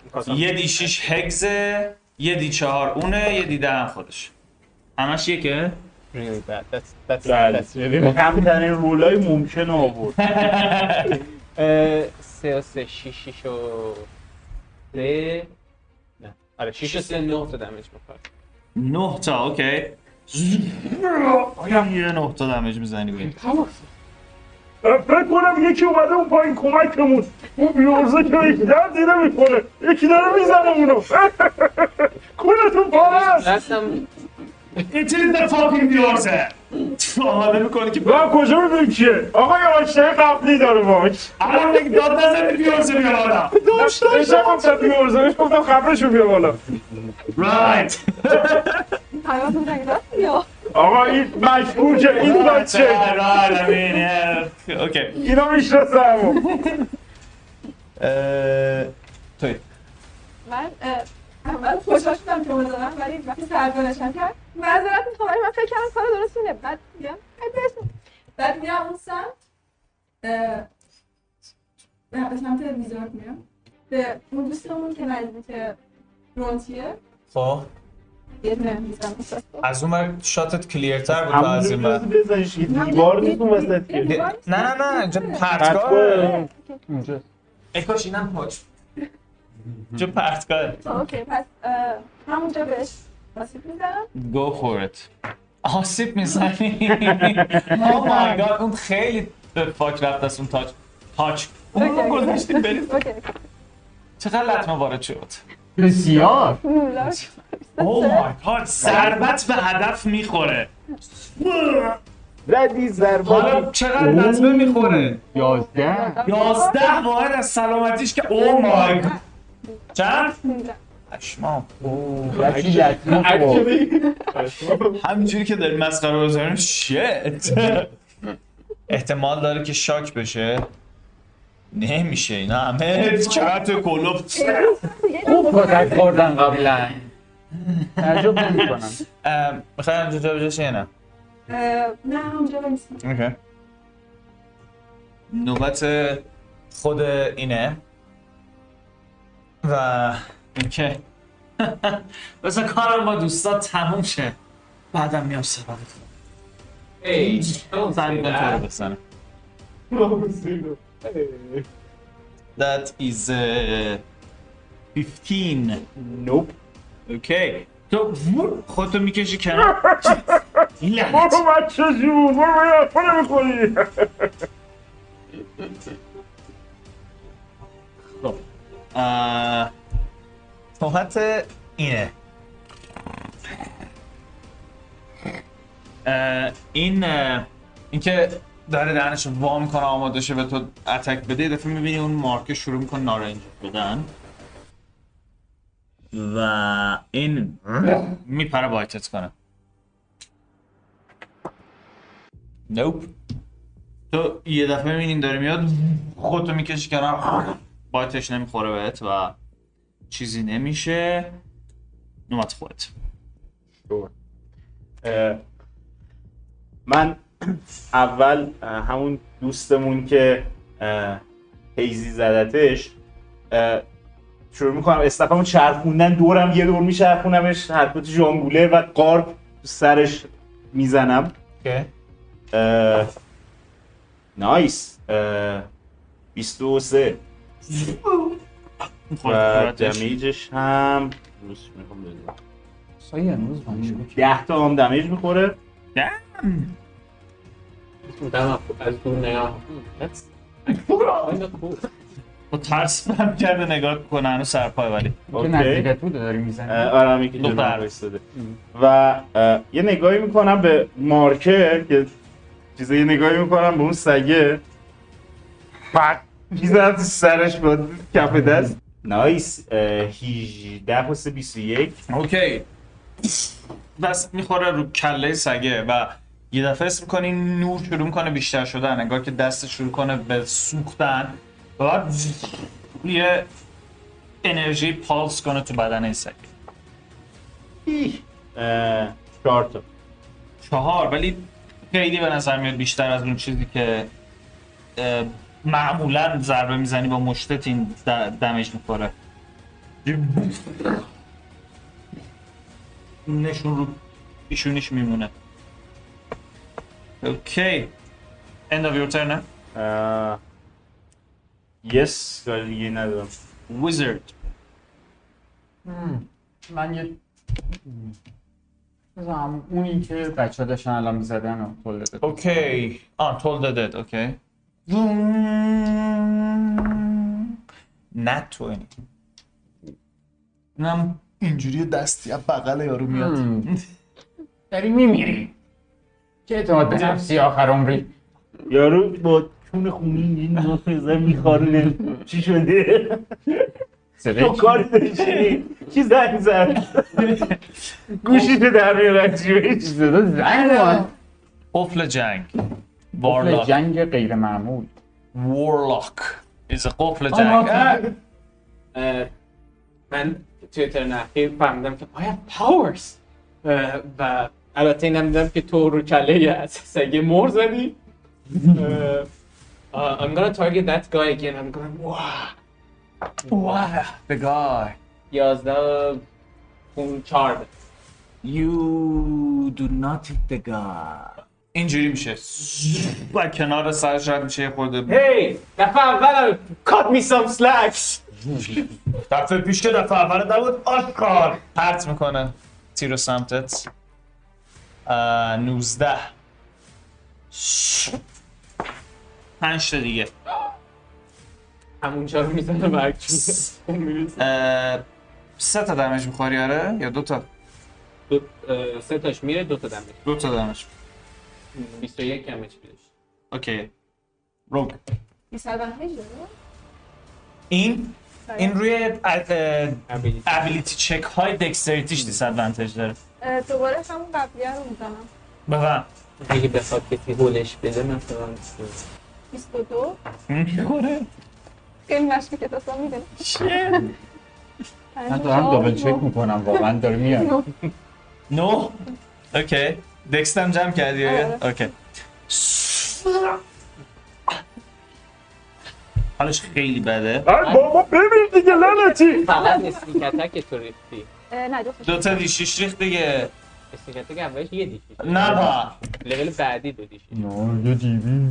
می‌خواستم- یه دی شیش هگزه یه دی چهار اونه یه دی ده هم خودش همش یکه؟ Really bad. That's that's بله. that's really bad. کمترین رولای ممکن آورد. سه و سه شیش شیش و سه. نه. آره شیش و سه نه تا دمیج می‌خواد. نه تا اوکی. یه نه تا دمیج می‌زنی بید فکر کنم یکی اومده اون پایین کمکمون. اون بیورزه که یکی در دیده می‌کنه یکی داره می‌زنه اونو. کونتون It is the fucking بیورزه آماده می‌کنه که و کجا می‌دونی کیه؟ آقا یه آشنای قبلی داره باش الان دیگه داد نزنید بیورزه بیا بالا. داشت داشتم گفتم بیورزه بهش گفتم خبرشو بیا بالا. پیامتون زنگ زد یا؟ آقا این مشکوکه این بچه. Right, I mean, yeah. اوکی. اینا می‌شناسم. توی. من اول خوشحال شدم که زدم ولی وقتی سرزنشم کرد معذرت می‌خوام ولی من فکر کردم کار درست اینه بعد میگم. بعد میرم اون سمت به سمت ویزارد میرم. به اون دوستمون که نزدیک رونتیه. خب. از اون ور شاتت کلیرتر بود از این یه دیوار نیست اون وسط که. نه نه نه اینجا پرتگاه. اونجا ای کاش اینم پاچ اینجا پرتگاه. okay پس همونجا بهش آسیب می‌زنم. Go for it. آسیب می‌زنی. Oh my god اون خیلی به فاک رفت از اون touch touch اون رو. گذاشتیم okay. چقدر لطمه وارد شد. بسیار. Oh my god ضربت به هدف می‌خوره. ردی ضربه حالا چقدر لطمه می‌خوره؟ یازده. یازده واحد از سلامتیش که او مای گاد چند؟ اشمام خورد. همینجوری که داری مسخره بزنیم شت احتمال داره که شاک بشه. نمیشه اینا همه کت کلوب. خوب کتک خوردن قبلا. تعجب نمی کنم می‌خوای همجا جا بجاش یا نه؟ نه همونجا بمیستم اوکی. نوبت خود اینه. و اینکه بذار کارم با دوستا تموم شه. بعدم میام don't سعی say می‌کنم تو رو that. is uh, 15 نوپ اوکی تو خودتو می‌کشی کنار. این لعنت برو بچه جون برو باید حرفا نمی‌خوری خب. نوبت اینه. این اینکه داره دهنش رو وا می‌کنه آماده شه به تو اتک بده دفعه می‌بینی اون مارکه شروع می‌کنه نارنج بدن. و این میپره بایتت کنه. نوپ تو یه دفعه می‌بینی این داره میاد خودتو می‌کشی کنار بایتش نمی‌خوره بهت و چیزی نمیشه. نوبت خودت. من اول همون دوستمون که هیزی زدتش شروع می‌کنم استفامو چرخوندن دورم یه دور میچرخونمش حرکت ژانگوله و قارب سرش می‌زنم. اوکی. اه، نایس. اه، 23 و دمیجش هم روش می‌خوام. سایه امروز مشکوک 10 تا هم دمیج می‌خوره. دم! از دور نگاه of cool. با ترس فهم کرده نگاه کنه هنو سرپای ولی که. نزدیکت بود داری می‌زنی آره هم یکی دختر. و یه نگاهی می‌کنم به مارکر که چیزا یه نگاهی می‌کنم به اون سگه. بعد می‌زنم تو سرش با کف دست. نایس. اه، 18 و 3 21 اوکی. دست می‌خوره رو کله سگه و یه دفعه اسم می‌کنی نور شروع می‌کنه بیشتر شدن انگار که دست شروع کنه به سوختن. و بعد یه انرژی پالس کنه تو بدن این سگ. چهار تا. چهار ولی خیلی به نظر میاد بیشتر از اون چیزی که معمولا ضربه می‌زنی با مشتت این دمج می‌خوره. نشون رو پیشونیش میمونه. اوکی end of your turn یس کار دیگه ندارم wizard. من یه بذارم. اونی که بچه داشتن الان می‌زدن و تولد داد. اوکی آه told the dead اوکی نه تو اینم اینجوری دستی از بغل یارو میاد. هم. داری میمیری. چه اعتماد به نفسی آخر عمری؟ یارو با چون خونی این نفذه میخارونه چی شده؟ تو کاری داشتی؟ کی زنگ زد؟ گوشی تو در میاد چی صدا زنگ. قفل جنگ. قفل جنگ غیر معمول. وارلاک a قفل جنگ. من توی ترن اخیر فهمیدم که I have powers اه، و البته اینم دیدم که تو رو کله از سگه مر زدی. I'm gonna target that guy again. I'm going wow wow the guy. 11 اون 14 you do not hit the guy. اینجوری میشه. و کنار سرش رد میشه یه خورده Hey دفعه اول cut me some slacks. دفعه پیش که دفعه اول نبود آشکار پرت می‌کنه تیر و سمتت. 19 پنج تا دیگه. همون چا رو می‌زنه برک می‌رسه اه، سه تا دمج می‌خوری آره؟ یا دو تا؟ دو سه تاش میره دو تا دمش دو تا دمج 21 کمش میشه اوکی. روگ این این روی. ابیلیتی چک های دکستریتیش دیس ادوانتج داره. دوباره همون قبلیه رو می‌زنم. بفهم اگه بخواد کسی هولش بده مثلا 22 می‌خوره خیلی تا اصلا می‌دونی من دارم double check می‌کنم واقعا داره میاد. no okay. dex تم جمع کردی؟ آره. okay. حالش خیلی بده. بابا ببین دیگه لعنتی. فقط sneak attack تو ریختی. نه جفتش دو تا دیشیش ریخت دیگه. اسنیک اتک اولش یه دیشی نه با. لول بعدی دو دیشی نه یه دیوی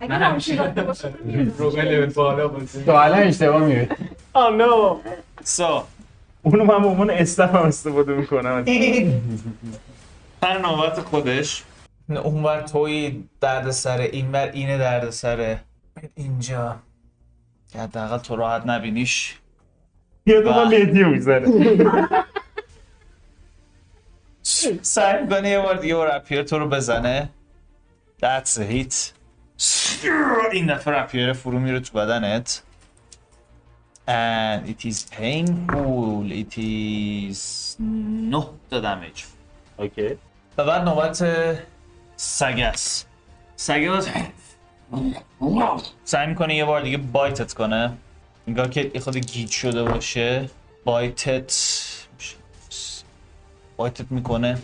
اگه همیشه- باشه روبه لول بالا بازی تو الان اشتباه میری آه نو سو. اونو من به عنوان استف هم استفاده می‌کنم. هر نوبت خودش. اونور توی درد سره اینور اینه درد سره اینجا. که حداقل تو راحت نبینیش. یه دو من مهدیو می‌زنه سعی می‌کنه یه بار دیگه رپیر تو رو بزنه؟ That's a hit. این دفعه رپیر فرو میره تو بدنت. And it is painful. It is نه تا دمیج. اوکی و بعد نوبت سگ است. سگه باز سعی می‌کنه یه بار دیگه بایتت کنه. انگار که یه خود گیج شده باشه. بایتت بایتت می‌کنه.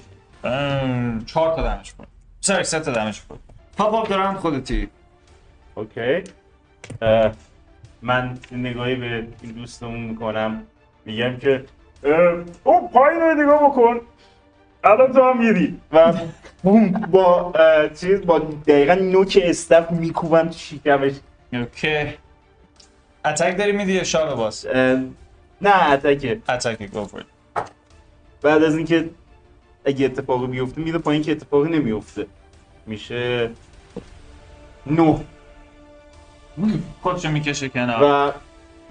چهار تا دمش کنه سر سه تا دمش کنه پاپ اپ دارم خودتی. اوکی. من نگاهی به این دوستمون می‌کنم. میگم که او پایین رو نگاه بکن. الان تو هم میری. و بوم با چیز با دقیقا نوک استف میکوبم تو شکمش. اوکی. اتک داری میدی یا شاب باز؟ نه اتکه. اتک گو بعد از اینکه اگه اتفاقی بیفته میده پایین که اتفاقی نمیفته میشه نه. خودشو می‌کشه کنار. و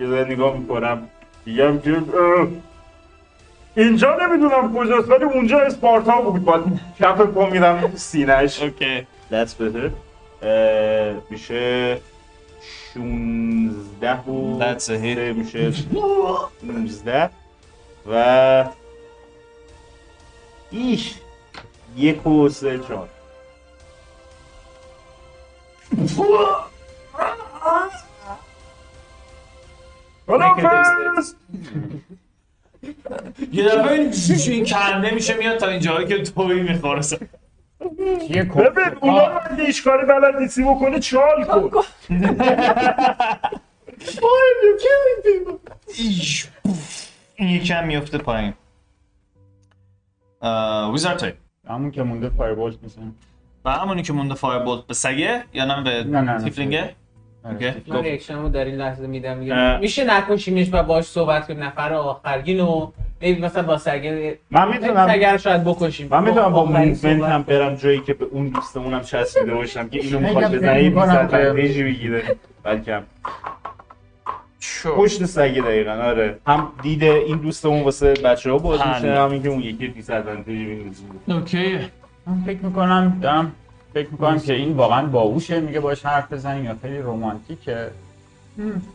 یه ذره نگاه می‌کنم. میگم که اه، اینجا نمی‌دونم کجاست ولی اونجا اسپارتا بود با کف پا میرم سینهش اوکی That's better. اه، میشه 16 و That's a hit. سه میشه 19 و ایش یک و سه چهار یه دفعه این کنده میشه میاد تا اینجایی که توی می‌خوره ببین اونا رو اگه هیچ کاری بلد نیستی بکنه چال کن. این یکم میفته پایین. ویزار تای همون که مونده فایربولت می‌زنم و همونی که مونده فایر بولت به سگه یا نه به نه، نه، نه. تیفلینگه اوکی. من ریاکشنمو در این لحظه میدم. میشه نکشیمش و باش صحبت کنیم. نفر آخرگین و maybe مثلا با سگه من می‌تونم سگه رو شاید بکشیم. من می‌تونم با movement. هم برم جایی که به اون دوستمونم چسبیده باشم که اینو می‌خواد بزنه یه که- disadvantage ی بگیره بلکه پشت سگه دقیقا آره. هم دیده این دوستمون واسه بچه ها باز. میشه همین که اون یکی disadvantage ی می‌گیره okay. من فکر می‌کنم دارم فکر می‌کنم که این واقعا باهوشه. میگه باش حرف بزنیم یا خیلی رومانتیکه.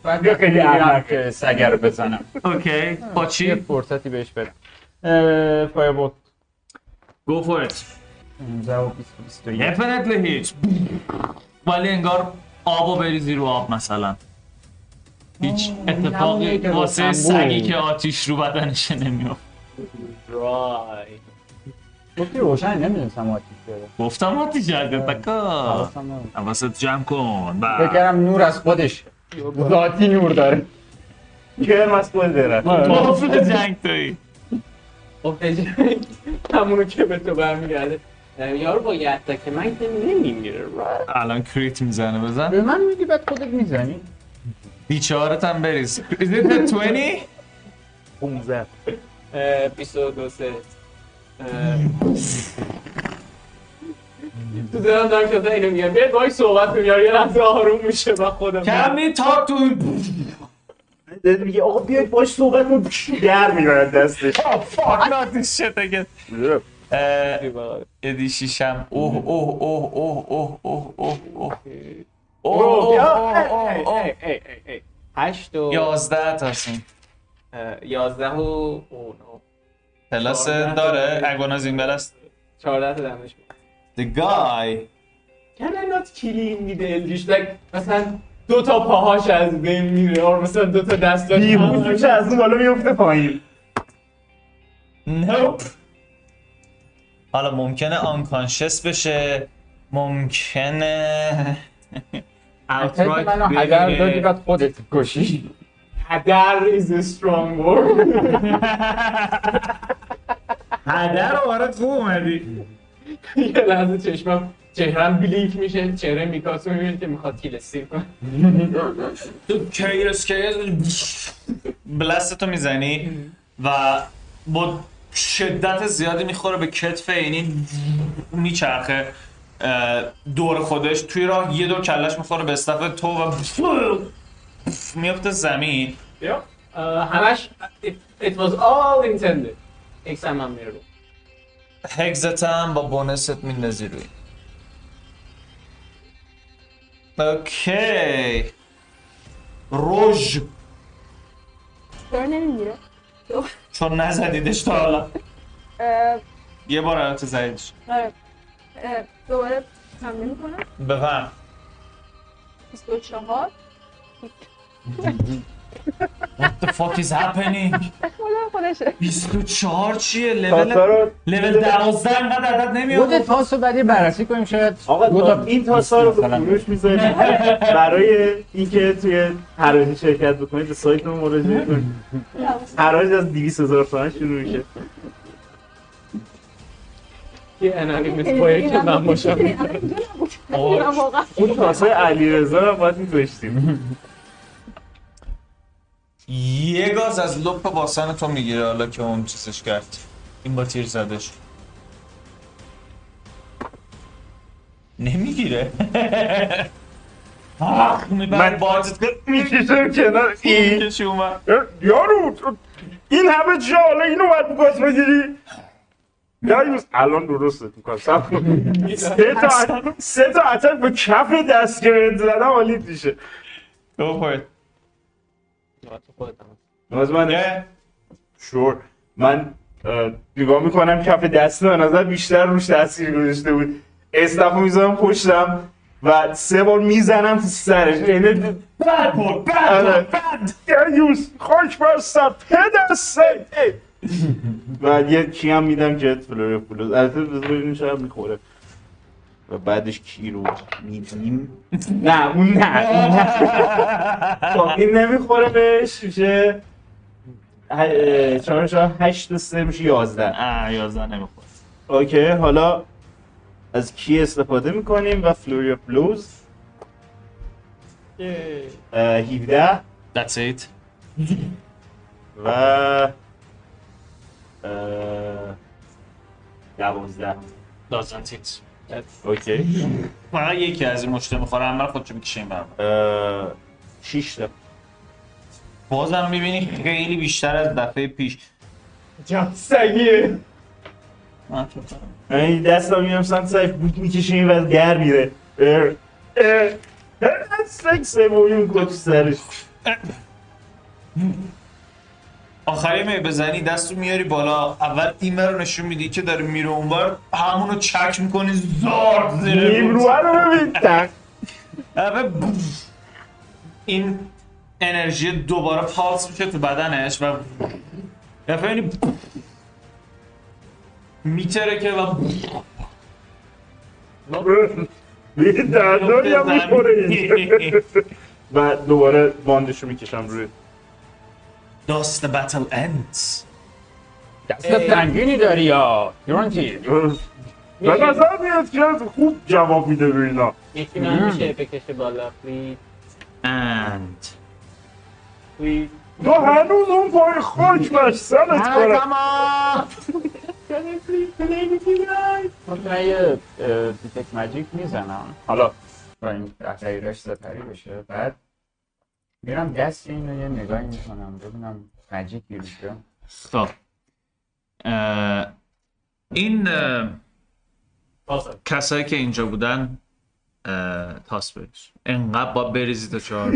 بعد یا خیلی. که سگر رو بزنم. اوکی. با یه چی؟ فرصتی بهش بدم فایربولت Go for it. 15 و 20 و 21 definitely هیچ ولی انگار آبو بریزی رو آب مثلا. هیچ اتفاقی واسه. سگی که آتیش رو بدنش نمیافت. رای گفتی روشن نمی‌دونستم آتیش داره گفتم آتیش کرده بکا. حواست جمع کن. کردم نور از خودش ذاتی نور داره کرم از خود داره موافق جنگ توی خب همونو که به تو برمیگرده یارو با یه که من که نمیمیره الان کریت می‌زنه بزن به من میگی بعد خودت می‌زنی بیچارت هم بریز Is it a 20? 15 اه، 22 سه. تو دارم دارم که اینو میگم. بیاید باید صحبت کنیم. یارو یه لحظه آروم میشه و خودم. Can we talk to him? داد میگه آقا بیاید باش صحبت کن در می‌برد دستش. Oh fuck. Not this shit again. اه، ادی شیشم. اوه اوه اوه اوه اوه اوه اوه اوه. اوه اوه اوه اوه هشت و یازده تاسیم اه، یازده و او نو پلاس. داره. اگونازین بلست چهارده تا دمش The guy. Can I not kill him with the Eldritch? Like, مثلا دو تا پاهاش از بین میره. اور مثلا دو تا دستاش بیهوش از اون بالا میفته پایین. Nope حالا ممکنه unconscious بشه. ممکنه outright منو هدر دادی. بعد خودت کشی. هدر is a strong word. هدر رو برات خوب اومدی. یه لحظه چشمم چهرم بلینک میشه چهره میکاسو می‌بینی که می‌خواد کیل استیر کنه. تو کیرس کیرس بلستتو می‌زنی و با شدت زیادی می‌خوره به کتف اینی میچرخه دور خودش. توی راه یه دور کلش می‌خوره به استف تو و میفته زمین. همش it, was all intended. hex هم هم میره hex ت هم با bonus ت میندازی روی. okay. rogue. چرا نمیمیره؟ چون نزدیدش تا حالا. یه بار البته زدیدش. آره. دوباره حمله می‌کنم. بفهم. 24 What the fuck is happening? خودشه. 24 چیه؟ لول لول 12 انقدر عدد خود نمیاد. تاس رو بعد یه بررسی کنیم شاید آقا این تاسا رو به. فروش می‌ذاریم. برای اینکه توی حراجی شرکت بکنید به سایتمون مراجعه کنید. حراج از 200 هزار تومن شروع میشه. یه انانیمس باید که من باشم. اون تاسای علیرضا رو باید میذاشتیم. یه گاز از لپ باسن تو می‌گیره حالا که اون چیزش کرد. این با تیر زدش. نمی‌گیره. من- بازت می‌کشم کنار این. یارو این همه جا حالا اینو باید بگاز بگیری. دایوس الان درست می‌کنم سب سه تا سه تا به کف دست زدم حالیت میشه. ناز من شور. من نگاه می‌کنم کف دست به نظر بیشتر روش تاثیر گذاشته بود. استف می‌ذارم پشتم و سه بار می‌زنم تو سرش. یعنی بد بود بد بد آره. یوز خوش برستم پدر سید. و یه کیم میدم جت فلوری پولوز از البته بزرگ میشه می‌خوره. و بعدش کی رو میدیم نه اون نه. اون نه. این نمی‌خوره بهش میشه چهار چهار هشت و سه میشه یازده. آه 11 نمی‌خوره. اوکی حالا از کی استفاده می‌کنیم؟ و فلوری فلوز اه، 17 That's it. و دوازده. Doesn't it. اوکی فقط یکی از این مشته می‌خوره اول خودشو می‌کشه این برم شیش تا. بازم می‌بینی خیلی بیشتر از دفعه پیش. جان سگیه. این دستم میرم سمت سایف بود می‌کشه این وقت گر میره. سگ سومی می‌کنه تو سرش آخری می بزنی دستو میاری بالا. اول این رو نشون میدی که داره میره اونور. همونو چک می‌کنی زارد زیر نیمروه رو ببین. این انرژی دوباره پالس میشه تو بدنش و اینی میتره که و به دردانی هم می‌خوره. و دوباره باندش رو می‌کشم روی. Thus the battle ends دست سنگینی داری یا یورنتی به نظر میاد که خوب جواب میده به اینا یکی من میشه بکشه بالا پلیز and پلیز تو هنوز اون پای خاک سرت کنه من یه دیتک ماجیک می‌زنم حالا با این غیرش سپری بشه بعد میرم دست اینو یه نگاهی می‌کنم. ببینم ماجیک میشه خب. این کسایی که اینجا بودن تاس بریز. انقدر با بریزی تا چهار.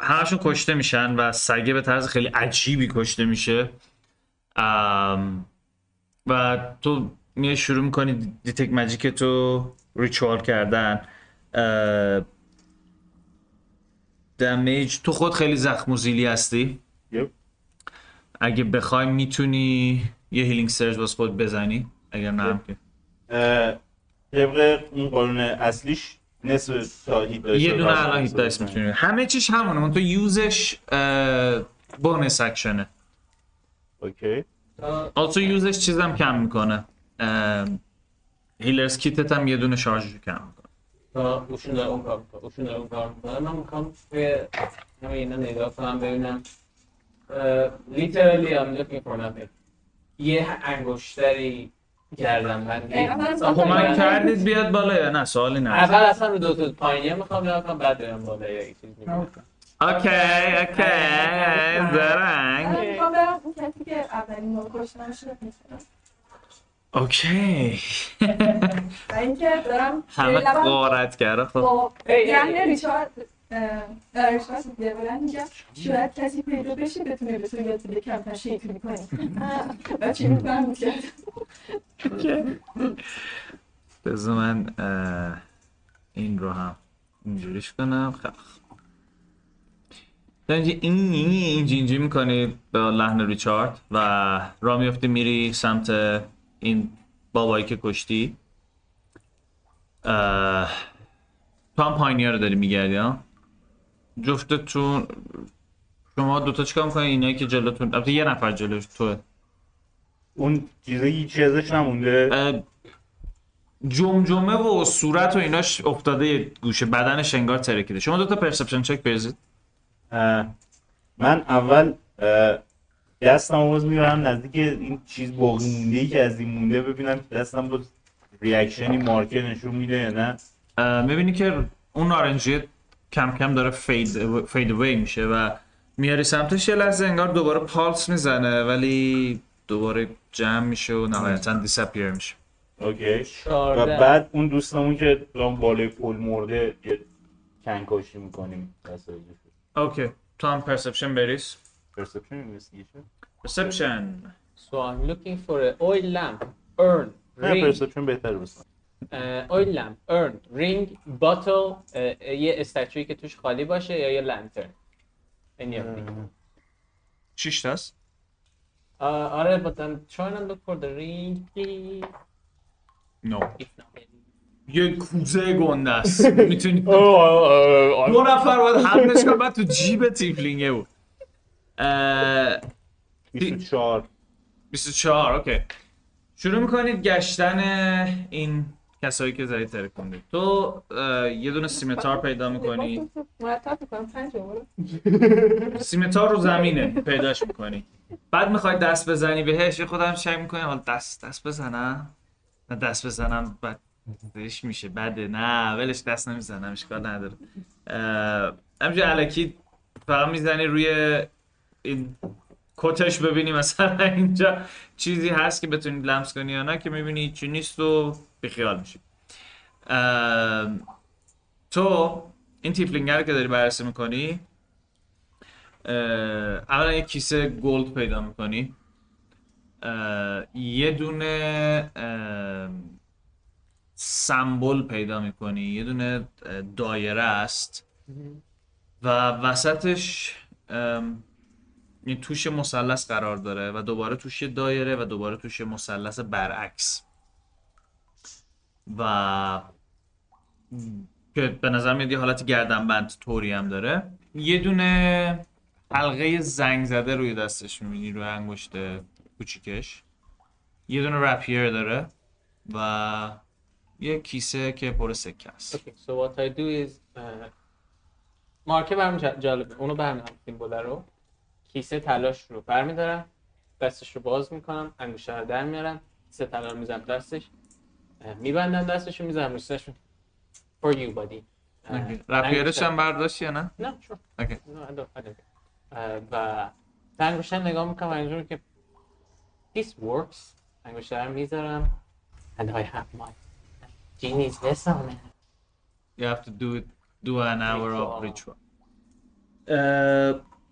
همشون کشته میشن و سگه به طرز خیلی عجیبی کشته میشه. ام، و تو میای شروع می‌کنی detect magic تو ritual کردن. damage تو خود خیلی زخم و زیلی هستی؟ yep. اگه بخوای می‌تونی یه healing surge باز خود بزنی؟ اگر نه هم که اه، طبق اون قانون اصلیش نصف تا hit یه دونه. الان hit dice می‌تونی. همه چیش همونه. منتها use ش bonus action ه. okay. also use ش چیزم کم می‌کنه. healer's kit ت هم یه دونه charge کم می‌کنه. تا اوشون داره اون کار می‌کنه اوشون داره اون کار می‌کنه. من می‌خوام توی همه اینا نگاه کنم ببینم. literally I'm looking for nothing. یه انگشتری کردم من کمک کمک کردید بیاد بالا یا نه؟ سوالی نه اول اصلا رو دو تا پایینیه می‌خوام نگاه کنم بعد برم بالا یا یه چیز می‌بینم. اوکی اوکی زرنگ. من می‌خوام برم اون کسی که اولین رو اوکی. و اینکه دارم همه قارت کرده خب. با هی، یعنی. ریچارد اه، ریچارد دیولن میگم شاید کسی پیدا بشه بتونه به تو یاد بده کمتر شیطونی کنی و چی می‌کنم میشه بذار من این رو هم اینجوریش کنم. خب. اینجا این این اینجا اینجا می‌کنی به لحن ریچارد و را میفتی میری سمت این بابایی که کشتی. اه، تو هم پایینیا رو داری میگردی ها؟ جفتتون شما دوتا چیکار می‌کنی؟ اینایی که جلوتون البته یه نفر جلوش توه. اون چیزا هیچ ازش نمونده. اه، جمجمه و صورت و ایناش افتاده یه گوشه. بدنش انگار ترکیده. شما دو تا پرسپشن چک بریزید. من اول دستم آواز می‌برم نزدیک این چیز باقی مونده ای که از این مونده ببینم که دستم با ریاکشنی مارکر نشون میده یا نه. می‌بینی که اون نارنجی کم کم داره fade fade away میشه و میاری سمتش یه لحظه انگار دوباره پالس می‌زنه ولی دوباره جمع میشه و نهایتا disappear میشه. okay. و. بعد اون دوستمون که اون بالای پل مرده یه کنکاشی می‌کنیم. okay تو هم perception بریز perception investigation perception So I'm looking for an oil lamp, urn, نه ring. perception بهتر بسن oil lamp urn ring bottle یه statue ی که توش خالی باشه یا یه lantern Any of these. شش تاست؟ Uh, آره but I'm trying to look for the ring please. no If not, then- یه کوزه گنده است. می‌تونی دو نفر باید حملش کنن. بعد تو جیب tiefling ه بود. اه، 24 24 اوکی. شروع می‌کنید گشتن این کسایی که زدید ترکوندید تو یه دونه سیمتار پیدا می‌کنی. مرتب می‌کنم. پنج رو سیمتار رو زمینه پیداش می‌کنی. بعد می‌خوای دست بزنی بهش. یه خودم شک می‌کنی حالا دست دست بزنم. نه دست بزنم بعد بهش میشه بده. نه ولش دست نمی‌زنم اشکال نداره. همینجور الکی فقط می‌زنی روی این کتش ببینی مثلا اینجا چیزی هست که بتونی لمس کنی یا نه که می‌بینی چی نیست و بیخیال میشی. تو این tiefling رو که داری بررسی می‌کنی اولا یه کیسه gold پیدا می‌کنی. یه دونه سمبل پیدا می‌کنی یه دونه دایره است. و وسطش این توش مثلث قرار داره و دوباره توش یه دایره و دوباره توش یه مثلث برعکس. و که به نظر میاد یه حالت گردنبند طوری هم داره. یه دونه حلقه زنگ زده روی دستش می‌بینی روی انگشت کوچیکش. یه دونه رپیر داره و یه کیسه که پر سکه است. Okay, so what I do is uh, مارکه برام جا- جالبه. اونو برمیدارم سیمبوله رو. کیسه تلاش رو برمیدارم. دستش رو باز می‌کنم انگشتر رو در میارم. کیسه طلا رو می‌زنم دستش. میبندم دستش رو می‌زنم روستش for you buddy. رپیرش هم برداشتی یا نه؟ نه sure. اوکی و انگشتر نگاه می‌کنم و اینجوری که this works. انگشتر رو می‌ذارم. And I have vest on it You have to do it do an hour of Ritual.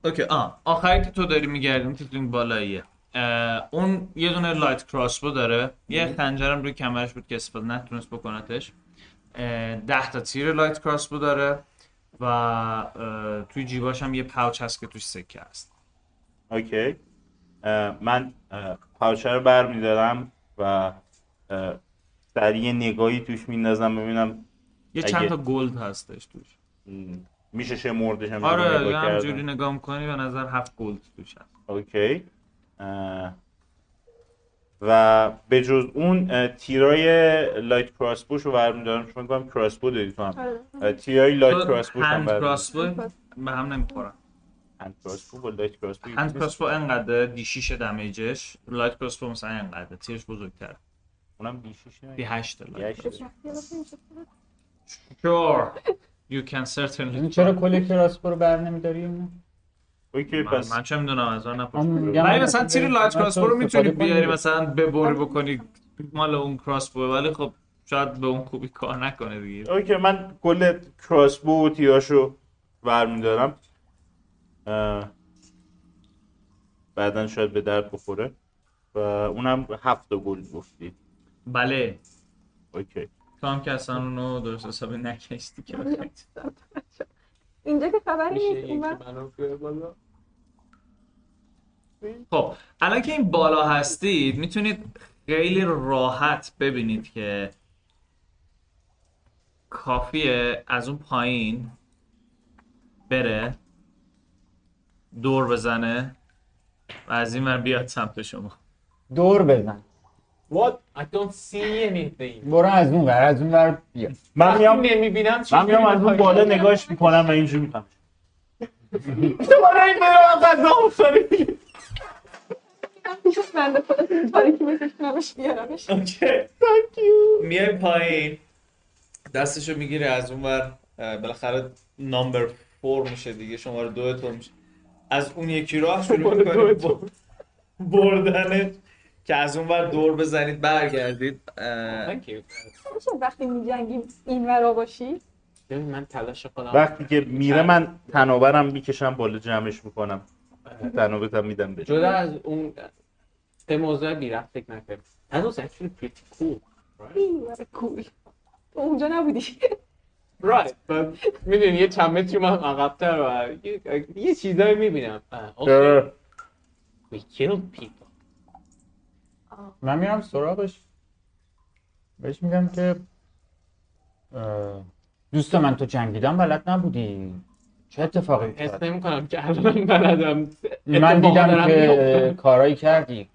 okay آه آخری که تو داری میگردی اون tiefling بالاییه. اه، اون یه دونه light crossbow داره. یه خنجرم روی کمرش بود که استفاده نتونست بکنتش. اه، ده تا تیر light crossbow داره و توی جیباش هم یه pouch هست که توش سکه هست. okay من pouch ه رو برمیدارم و سریع یه نگاهی توش میندازم ببینم یه اگه- چند تا gold هستش توش. میشه شمردش هم آره نگاه یه همجوری. نگاه می‌کنی به نظر هفت gold توش هست. okay. اه، و به جز اون تیرای لایت کراسبوش رو برمیدارم. چون کنم کراسبو داری تو هم. اه، تیرای لایت کراسبوش هم برمیدارم کراسبو به هم نمی‌خورن. هند کراسبو با لایت کراسبو هند کراسبو انقدر دی 6 دمیجش. لایت کراسبو مثلا انقدر تیرش بزرگتر اونم بیشیش دی 8 لایت نمیشه sure you can certainly این چرا کل کراسپو رو بر نمیداری؟ اوکی من, پس. من چه می‌دونم از آن نپرس من میگم ولی مثلا تیر لایت من کراسبو رو می‌تونی بیاری. مثلا ببری بکنی مال اون کراسبو ولی خب شاید به اون خوبی کار نکنه دیگه. اوکی من کل کراسبو و تیراشو برمیدارم بعدا شاید به درد بخوره. و اونم هفت گل گفتی. بله. اوکی. تو هم که اصلا اونو درست حسابی نکشتی که بخوای. اینجا که خبری نیست خب الان که این بالا هستید می‌تونید خیلی راحت ببینید که کافیه از اون پایین بره دور بزنه و از این ور بیاد سمت شما. دور بزن. What? I don't see anything. برو از اون ور از اون ور بیا. من میام نمی‌بینم من میام از اون بالا نگاش می‌کنم و اینجوری می‌کنم. میشست بنده خدا تو تاریکی بکشونمش بیارمش. میای پایین. دستشو می‌گیره از اون ور. بالاخره نامبر فور میشه دیگه شماره دو تو میشه. از اون یکی راه شروع می‌کنید بردنش که از اون ور دور بزنید برگردید. وقتی میجنگیم این ورا باشی؟ ببین من تلاش خودم وقتی که میره من تنابرم می‌کشم بالا جمعش می‌کنم. تنابتم میدم بهش جدا از اون به موضوع بی رفت فکر نکنم That was actually pretty cool تو اونجا نبودی. Right but می‌دونی یه چند متری من عقب‌تر و یه, چیزایی می‌بینم. we killed people. من میرم سراغش. بهش میگم که دوست من تو جنگیدن بلد نبودی. چه اتفاقی حس افتاد نمی‌کنم که الان بلدم. من دیدم دارم که. کارایی کردی.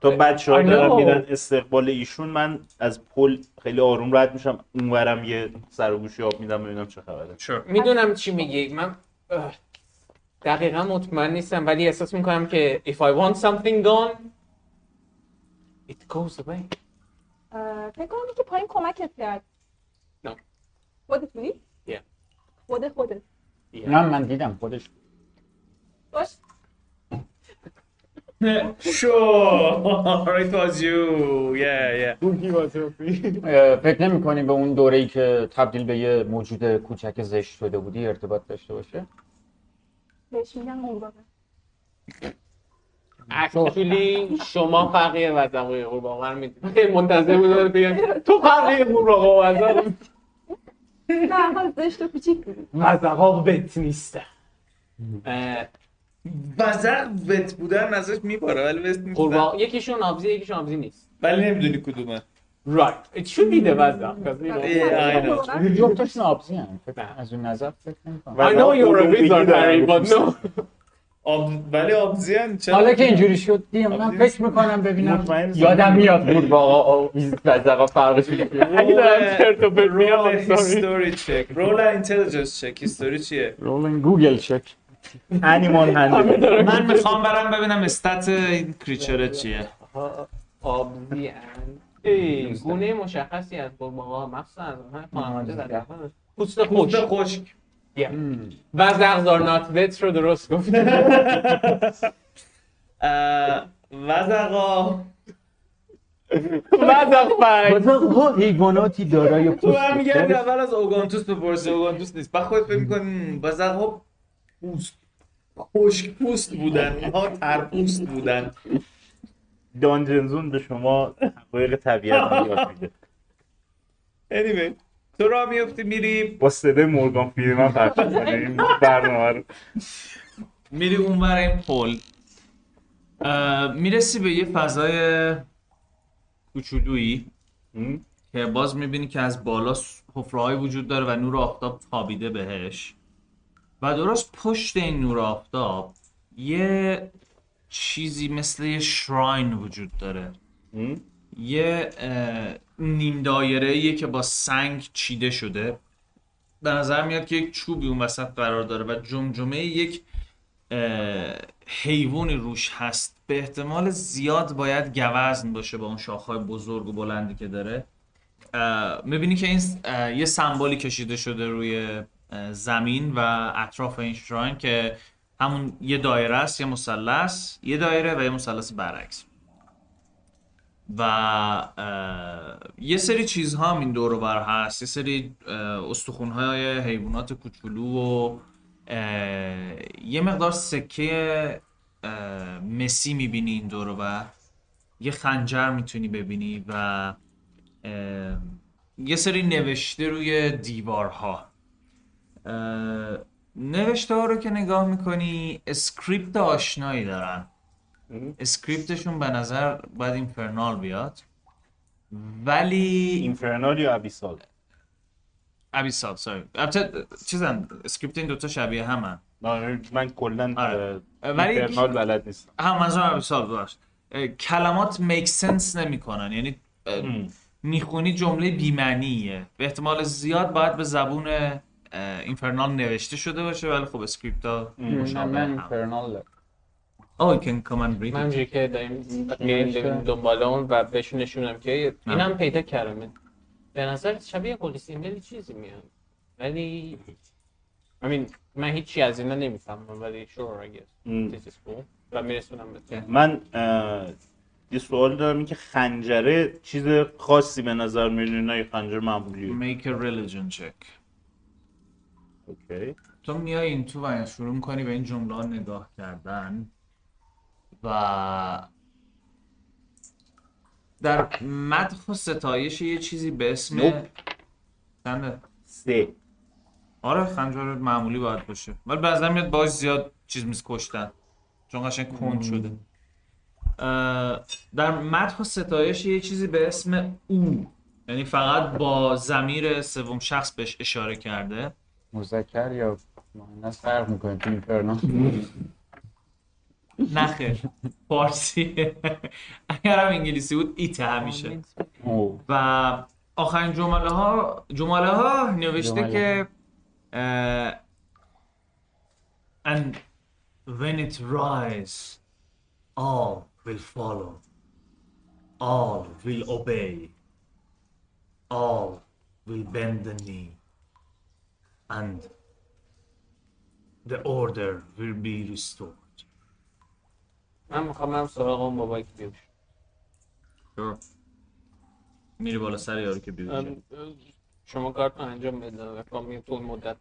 تو بچه ها دارن know. میرن استقبال ایشون من از پل خیلی آروم رد میشم اونورم یه سر و گوشی آب میدم ببینم چه خبره. Sure. می‌دونم چی میگی. من دقیقا مطمئن نیستم ولی احساس می‌کنم که if I want something gone it goes away فکر کنم که پایین کمکت کرد No. خودت بودی؟ Yeah. خود خودت نه من دیدم خودش باش sure. it was you. Yeah, yeah. فکر نمی کنی به اون دوره ای که تبدیل به یه موجود کوچک زشت شده بودی ارتباط داشته باشه بهش میگن قورباغه actually شما فرقی وزقای قورباغه رو خیلی منتظر بودم بگم تو فرقی قورباغه و وزق نه حال زشت و کوچیک وزقا وت اه، وزق وت بودن ازش میباره ولی وست نیستن. قورباغه یکیشون آبزی یکیشون آبزی نیست. ولی نمی‌دونی کدومه. Right. It should be the وزق. جفتشون آبزی هم. از اون نظر فکر نمی کنم I know you're a wizard Harry but no. آب... ولی آبزیان چرا؟ حالا که اینجوری شد دیگه من فکر می‌کنم ببینم. یادم میاد. قورباغه و وزغا فرقش چیه. اگه دارم چرت و پرت میگم roll. history check roll intelligence check history چیه؟ rolling Google check animal handle من می‌خوام برم ببینم stat این creature چیه. آبزی and a گونه مشخصی از قورباغه مخصوصا. از پوست خشک. وزغ زارنات وت رو درست گفت وزقا فرنگ وزغا حیواناتی دارای تو پوست هم میگردی اول از اوگانتوس بپرسی اوگانتوس نیست. بعد خودت فکر می‌کنی وزقا پوست خشک پوست بودن اینها ترپوست بودن. دانجنزون به شما حقایق طبیعت یاد میده. Anyway. تو را میفتی میری؟ با صدای مورگان فریمن پخش می‌کنه این برنامه رو. میری اونور این پل. می‌رسی به یه فضای کوچولویی? که باز می‌بینی که از بالا حفره‌هایی وجود داره و نور آفتاب تابیده بهش. و درست پشت این نور آفتاب یه چیزی مثل یه شراین وجود داره? یه نیم دایره که با سنگ چیده شده. به نظر میاد که یک چوبی اون وسط قرار داره و جمجمه یک حیوانی روش هست. به احتمال زیاد باید گوزن باشه با اون شاخهای بزرگ و بلندی که داره. می‌بینی که این یه سمبولی کشیده شده روی زمین و اطراف این شراین که همون یه دایره است یه مثلث یه دایره و یه مثلث برعکس. و یه سری چیزها هم این دور بر هست. یه سری استخونهای حیوانات کوچولو و یه مقدار سکه مسی می‌بینی این دور و یه خنجر می‌تونی ببینی و یه سری نوشته روی دیوارها. نوشته ها رو که نگاه می‌کنی اسکریپت آشنایی دارن. script شون به نظر باید infernal بیاد. ولی infernal یا abyssal؟ abyssal sorry. البته چیزن script این دوتا شبیه همن. نه، من کلا آره. ولی- infernal بلد نیستم. هم منظورم abyssal باش. کلمات make sense نمی‌کنن. یعنی. می‌خونی جمله بیمعنیه. به احتمال زیاد باید به زبون infernal نوشته شده باشه ولی خب script ها مشابه من هم. اینفرنال. Oh, you can come and read من it. که داریم میریم دنبال اون و بهشون نشونم که اینم پیدا کردم. به نظر شبیه قلی سیمبلی چیزی میاد. ولی I mean من هیچی از اینا نمی‌فهمم ولی sure I guess. this is cool. و میرسونم به من یه سوال دارم این که خنجره چیز خاصی به نظر میاد نه خنجر معمولیه Make a religion check. اوکی. تو میای این تو و شروع می‌کنی به این جمله نگاه کردن. و در مدح و ستایش یه چیزی به اسم. چنده سه. آره خنجر معمولی باید باشه. ولی بعضا میاد باش زیاد چیز میز کشتن. چون قشنگ کند شده. در مدح و ستایش یه چیزی به اسم او. یعنی فقط با زمیر سوم شخص بهش اشاره کرده. مذکر یا مؤنث فرق می‌کنه تو اینفرنو نخیر فارسی اگر هم انگلیسی بود ایت همیشه و آخرین جمله ها جمله ها نوشته. که and when it rise all will follow all will obey all will bend the knee and the order will be restored من می‌خوام برم سراغ اون بابایی که بیوش sure. میری بالا سر یارو که بیوشه شما کارت رو انجام بده و کامی طول مدت.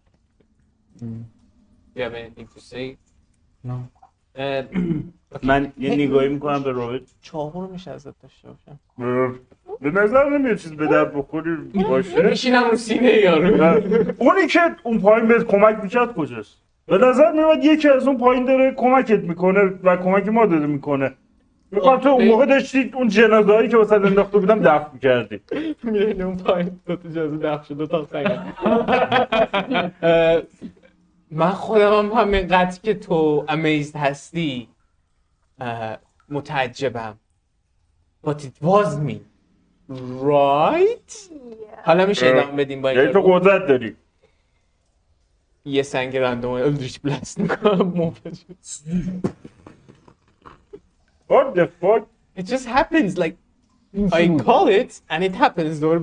You have anything to say? نه. اه، من یه نگاهی می‌کنم به رابط. چاقو رو میشه ازت داشته باشم. به نظر نمیاد چیز به در بخوری باشه. میشینم رو سینه یارو. اونی که اون پایین بهت کمک می‌کرد کجاست؟ به نظر میاد یکی از اون پایین داره کمکت می‌کنه و کمک ما داره می‌کنه. می‌خوام تو اون موقع داشتی اون جنازه هایی که واسه انداخته بودم دفن می‌کردی میره اون پایین دو تا جازه دخ شد دو تا سنگ من خودم هم همینقدر که تو امیزد هستی متعجبم. But it was me. Right? حالا میشه ادامه بدیم با یعنی این تو قدرت داری. یه سنگ رندوم الدریش بلست می‌کنم موقع What the fuck? It just happens like I call it and it happens. دوباره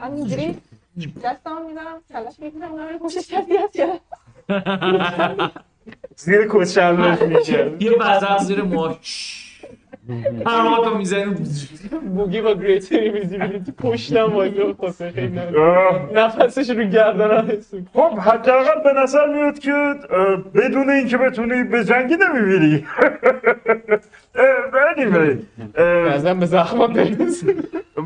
من اینجوری دستمو می‌ذارم کلاش می‌کنم اونم پشت شدیت کرد زیر کچلش میشه یه بزن زیر ماش هر موقع تو می‌زنی بوگی با گریتر اینویزیبیلیتی پشتم خیلی نه- اه، نفسش رو گردنم حس می‌کنم. خب حداقل به نظر میاد که بدون اینکه بتونی به جنگی نمی‌بینی anyway ازم به زخمم برسه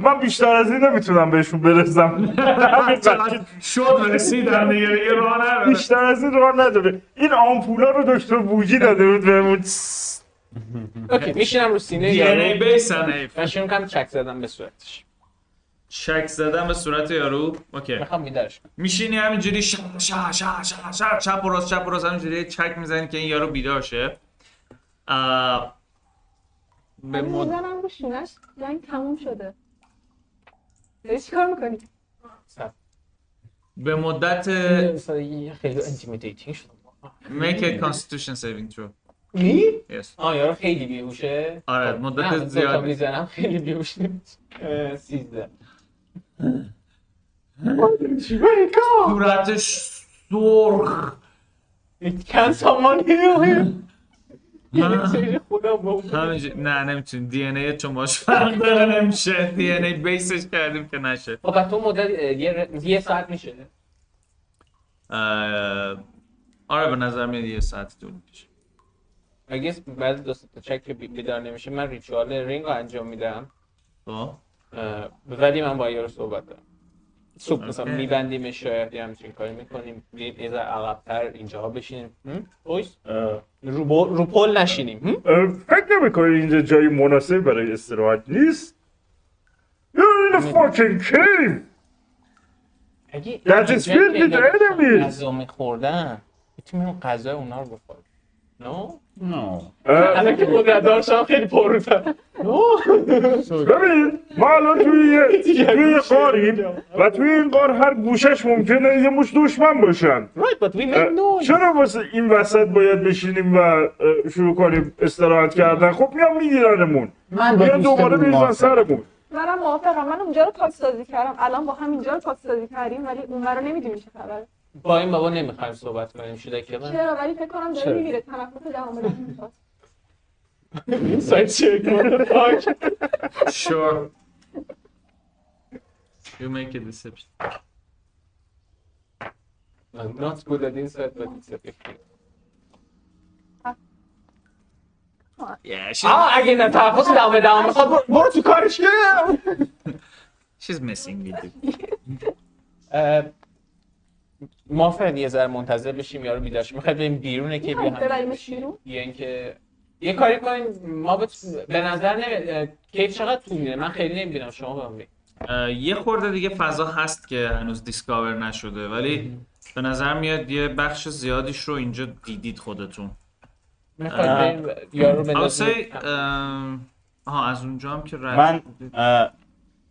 من بیشتر از این نمی‌تونم بهشون برسم. شد رسیدن دیگه یه راه نداره. بیشتر از این راه نداره. این آمپولا رو دکتر بوجی داده بود بهمون. okay میشینم رو سینه. دی ان ای من شروع می‌کنم چک زدم به صورتش. چک زدن به صورت یارو؟ okay. می‌خوام بیدارش کنم. میشینی همینجوری شا شا شا شا شا چپ و راست چپ و راست همینجوری چک می‌زنی که این یارو بیدار شه به مد... می‌زنم رو شونش. جنگ تموم شده. داری چیکار می‌کنی؟ به مدت خیلی انتیمیدیتینگ شدم make a constitution saving throw. می؟ yes. آه یارو خیلی بیهوشه. آره، خب، مدت زیاد. می‌زنم خیلی بیهوش سیزده. صورتش سرخ. Can someone heal him? همینجوری نه نمی‌تونی. دی ان ای چون باش فرق داره نمیشه. دی ان ای بیسش کردیم که نشه. خب تو مدت یه, ساعت میشه. آره به نظر میاد یه ساعت طول می‌کشه. اگه بعد دو سه تا چک بیدار نمیشه من ریچوال رینگ رو انجام میدم. خب. ولی من با یارو صحبت دارم. صبح مثلا اوکی. میبندیمش شاید یه همچین کاری می‌کنیم. یه یه ذره عقبتر اینجاها بشینیم؟ اویس؟ رو, بو- رو پل نشینیم؟ فکر نمی‌کنی اینجا جای مناسب برای استراحت نیست؟ You're in a fucking cave! اگه That is filled with enemies. غذا میخوردن می‌تونیم اون غذای اونا رو بخوریم. نو؟ نه اه، الان که قدرت داشتم خیلی پروتر نو ببین ما الان توی یه توی یه قاریم و توی این قار هر گوشش ممکنه یه مش دشمن باشن Right, but we اه، make noise. چرا واسه این وسط باید بشینیم و شروع کنیم استراحت کردن خب میام میگیرنمون من با میان دوباره موافقم. سرمون منم موافقم من اونجا رو پاکسازی کردم الان با هم اینجا رو پاکسازی کردیم ولی اونور رو نمی‌دونیم چه خبره با این بابا نمی‌خوایم صحبت کنیم شده که من چرا؟ ولی فکر کنم؟ داره می‌گیره تنفس دهم رو می‌خواد. اینسایت چک فاک sure. You make a deception. I'm not good at insight but it's effective yeah she's, آه اگه نه تنفس دم دم می‌خواد برو- تو کارش. که she's messing with you اه، ما فقط یه ذره منتظر بشیم یارو بیدار شه می‌خواید بریم بیرونه که بیا می‌خواید هم ببریمش بیرون؟ یا اینکه یه کاری کنیم ما بت... به نظر نمی... کیف چقدر طول میره من خیلی نمی‌بینم شما اه، یه خورده دیگه فضا هست که هنوز دیسکاور نشده ولی به نظر میاد یه بخش زیادیش رو اینجا دیدید خودتون. می‌خواید بریم یارو I would بندازیم. say, ام، آها از اونجا هم که رد من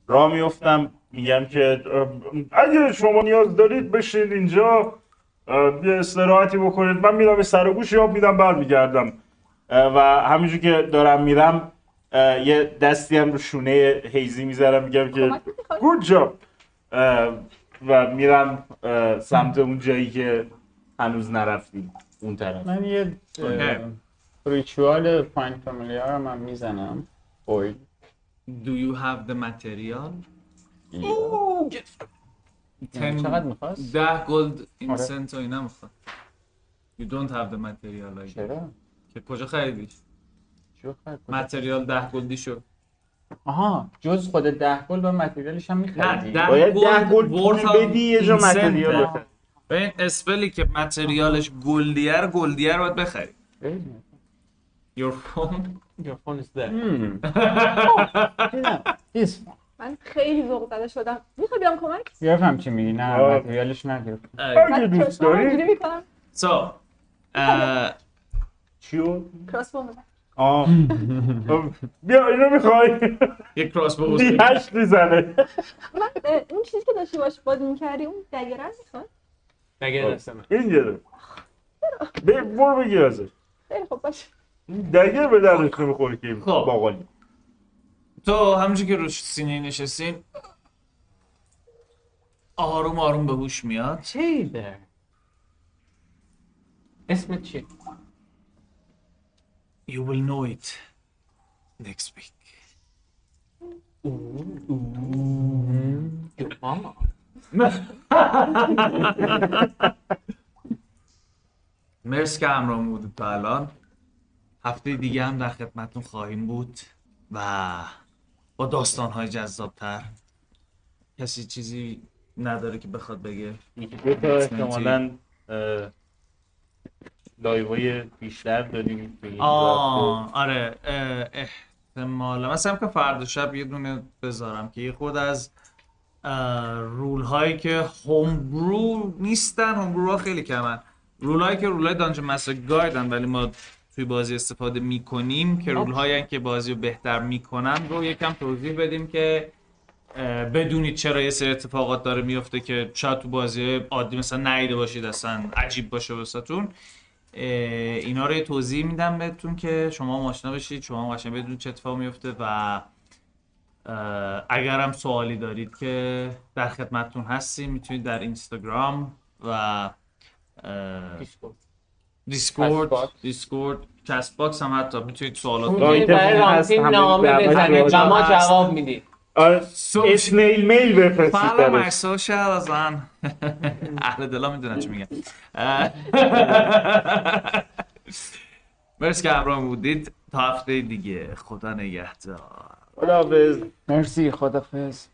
راه میفتم میگم که اگه شما نیاز دارید بشین اینجا یه استراحتی بکنید من میرم سر و گوش یاب میدم برمیگردم و همینجور که دارم میرم یه دستی هم رو شونه هیزی می‌ذارم میگم که؟ گود جاب و میرم سمت اون جایی که هنوز نرفتیم اون طرف من یه. ریچوال پایین فامیلیار رو من می‌زنم اوی Do you have the material? یعنی چقدر می‌خواست؟ ده گلد اینسنت و اینا می‌خواد You don't have the material like چرا؟ که کجا خریدیش؟ چی بخواد؟ متریال ده گلدی شد آها جز خود ده گل و متریالش هم نه میخریدی؟ ده باید ده گلد گل پول بدی یه جا. متریال بخری. به این اسپلی که متریالش گلدیه رو گلدیه رو باید بخری Your phone Your phone is there. Hmm. دیدم. This one. من خیلی ذوق زده شدم. می‌خوای بیام کمک؟ گرفتم چی میگی؟ نه. متریالش نگرفت. اگه من دوست So uh, چیو؟ می‌زنم. آه. اه، بیا اینو می‌خوای؟ یک کراس بو هشت می‌زنه. من اون چیزی که داشتی باش بازی می‌کردی اون دگره رو می‌خواد نگه دست من این گره ب- برو. بگیر ازش. خیلی خوب باشه دگر به دردش نمی‌خوره که خب. باقالی. تو همونجور که روش سینه نشستین آروم آروم به هوش میاد چی there? اسمت چیه؟ You will know it next week Your mama. مرسی که همراه بودید تا الان هفته دیگه هم در خدمتتون خواهیم بود و با داستان‌های جذابتر. کسی چیزی نداره که بخواد بگه؟ دو تا احتمالا لایوهای بیشتر داریم آه آره احتمالا. مثلا که فردا شب یه دونه بذارم که یه خود از رول هایی که هوم برو نیستن هوم برو ها خیلی کمن. رول هایی که رول های دانجن مستر گایدن ولی ما توی بازی استفاده می‌کنیم که رول هایی که بازی رو بهتر می‌کنن رو یکم توضیح بدیم که بدونید چرا یه سری اتفاقات داره میفته که شاید تو بازی عادی مثلا نیده باشید اصلا عجیب باشه واسهتون. اه، اینا رو توضیح میدم بهتون که شما هم آشنا بشید شما قشنگ بدونید چه اتفاق میفته و اه، اگر هم سوالی دارید که در خدمتتون هستیم می‌تونید در اینستاگرام و دیسکورد. دیسکورد کست باکس هم حتی می‌تونید سوالات برای رامتین نامه بزنید. و ما. جواب میدیم آره، اسمیل میل بفرستید Follow my براش. social زن اهل دلا می‌دونن چی میگن. مرسی که همراه بودید. تا هفته دیگه. خدا نگهدار. خداحافظ. مرسی خدافظ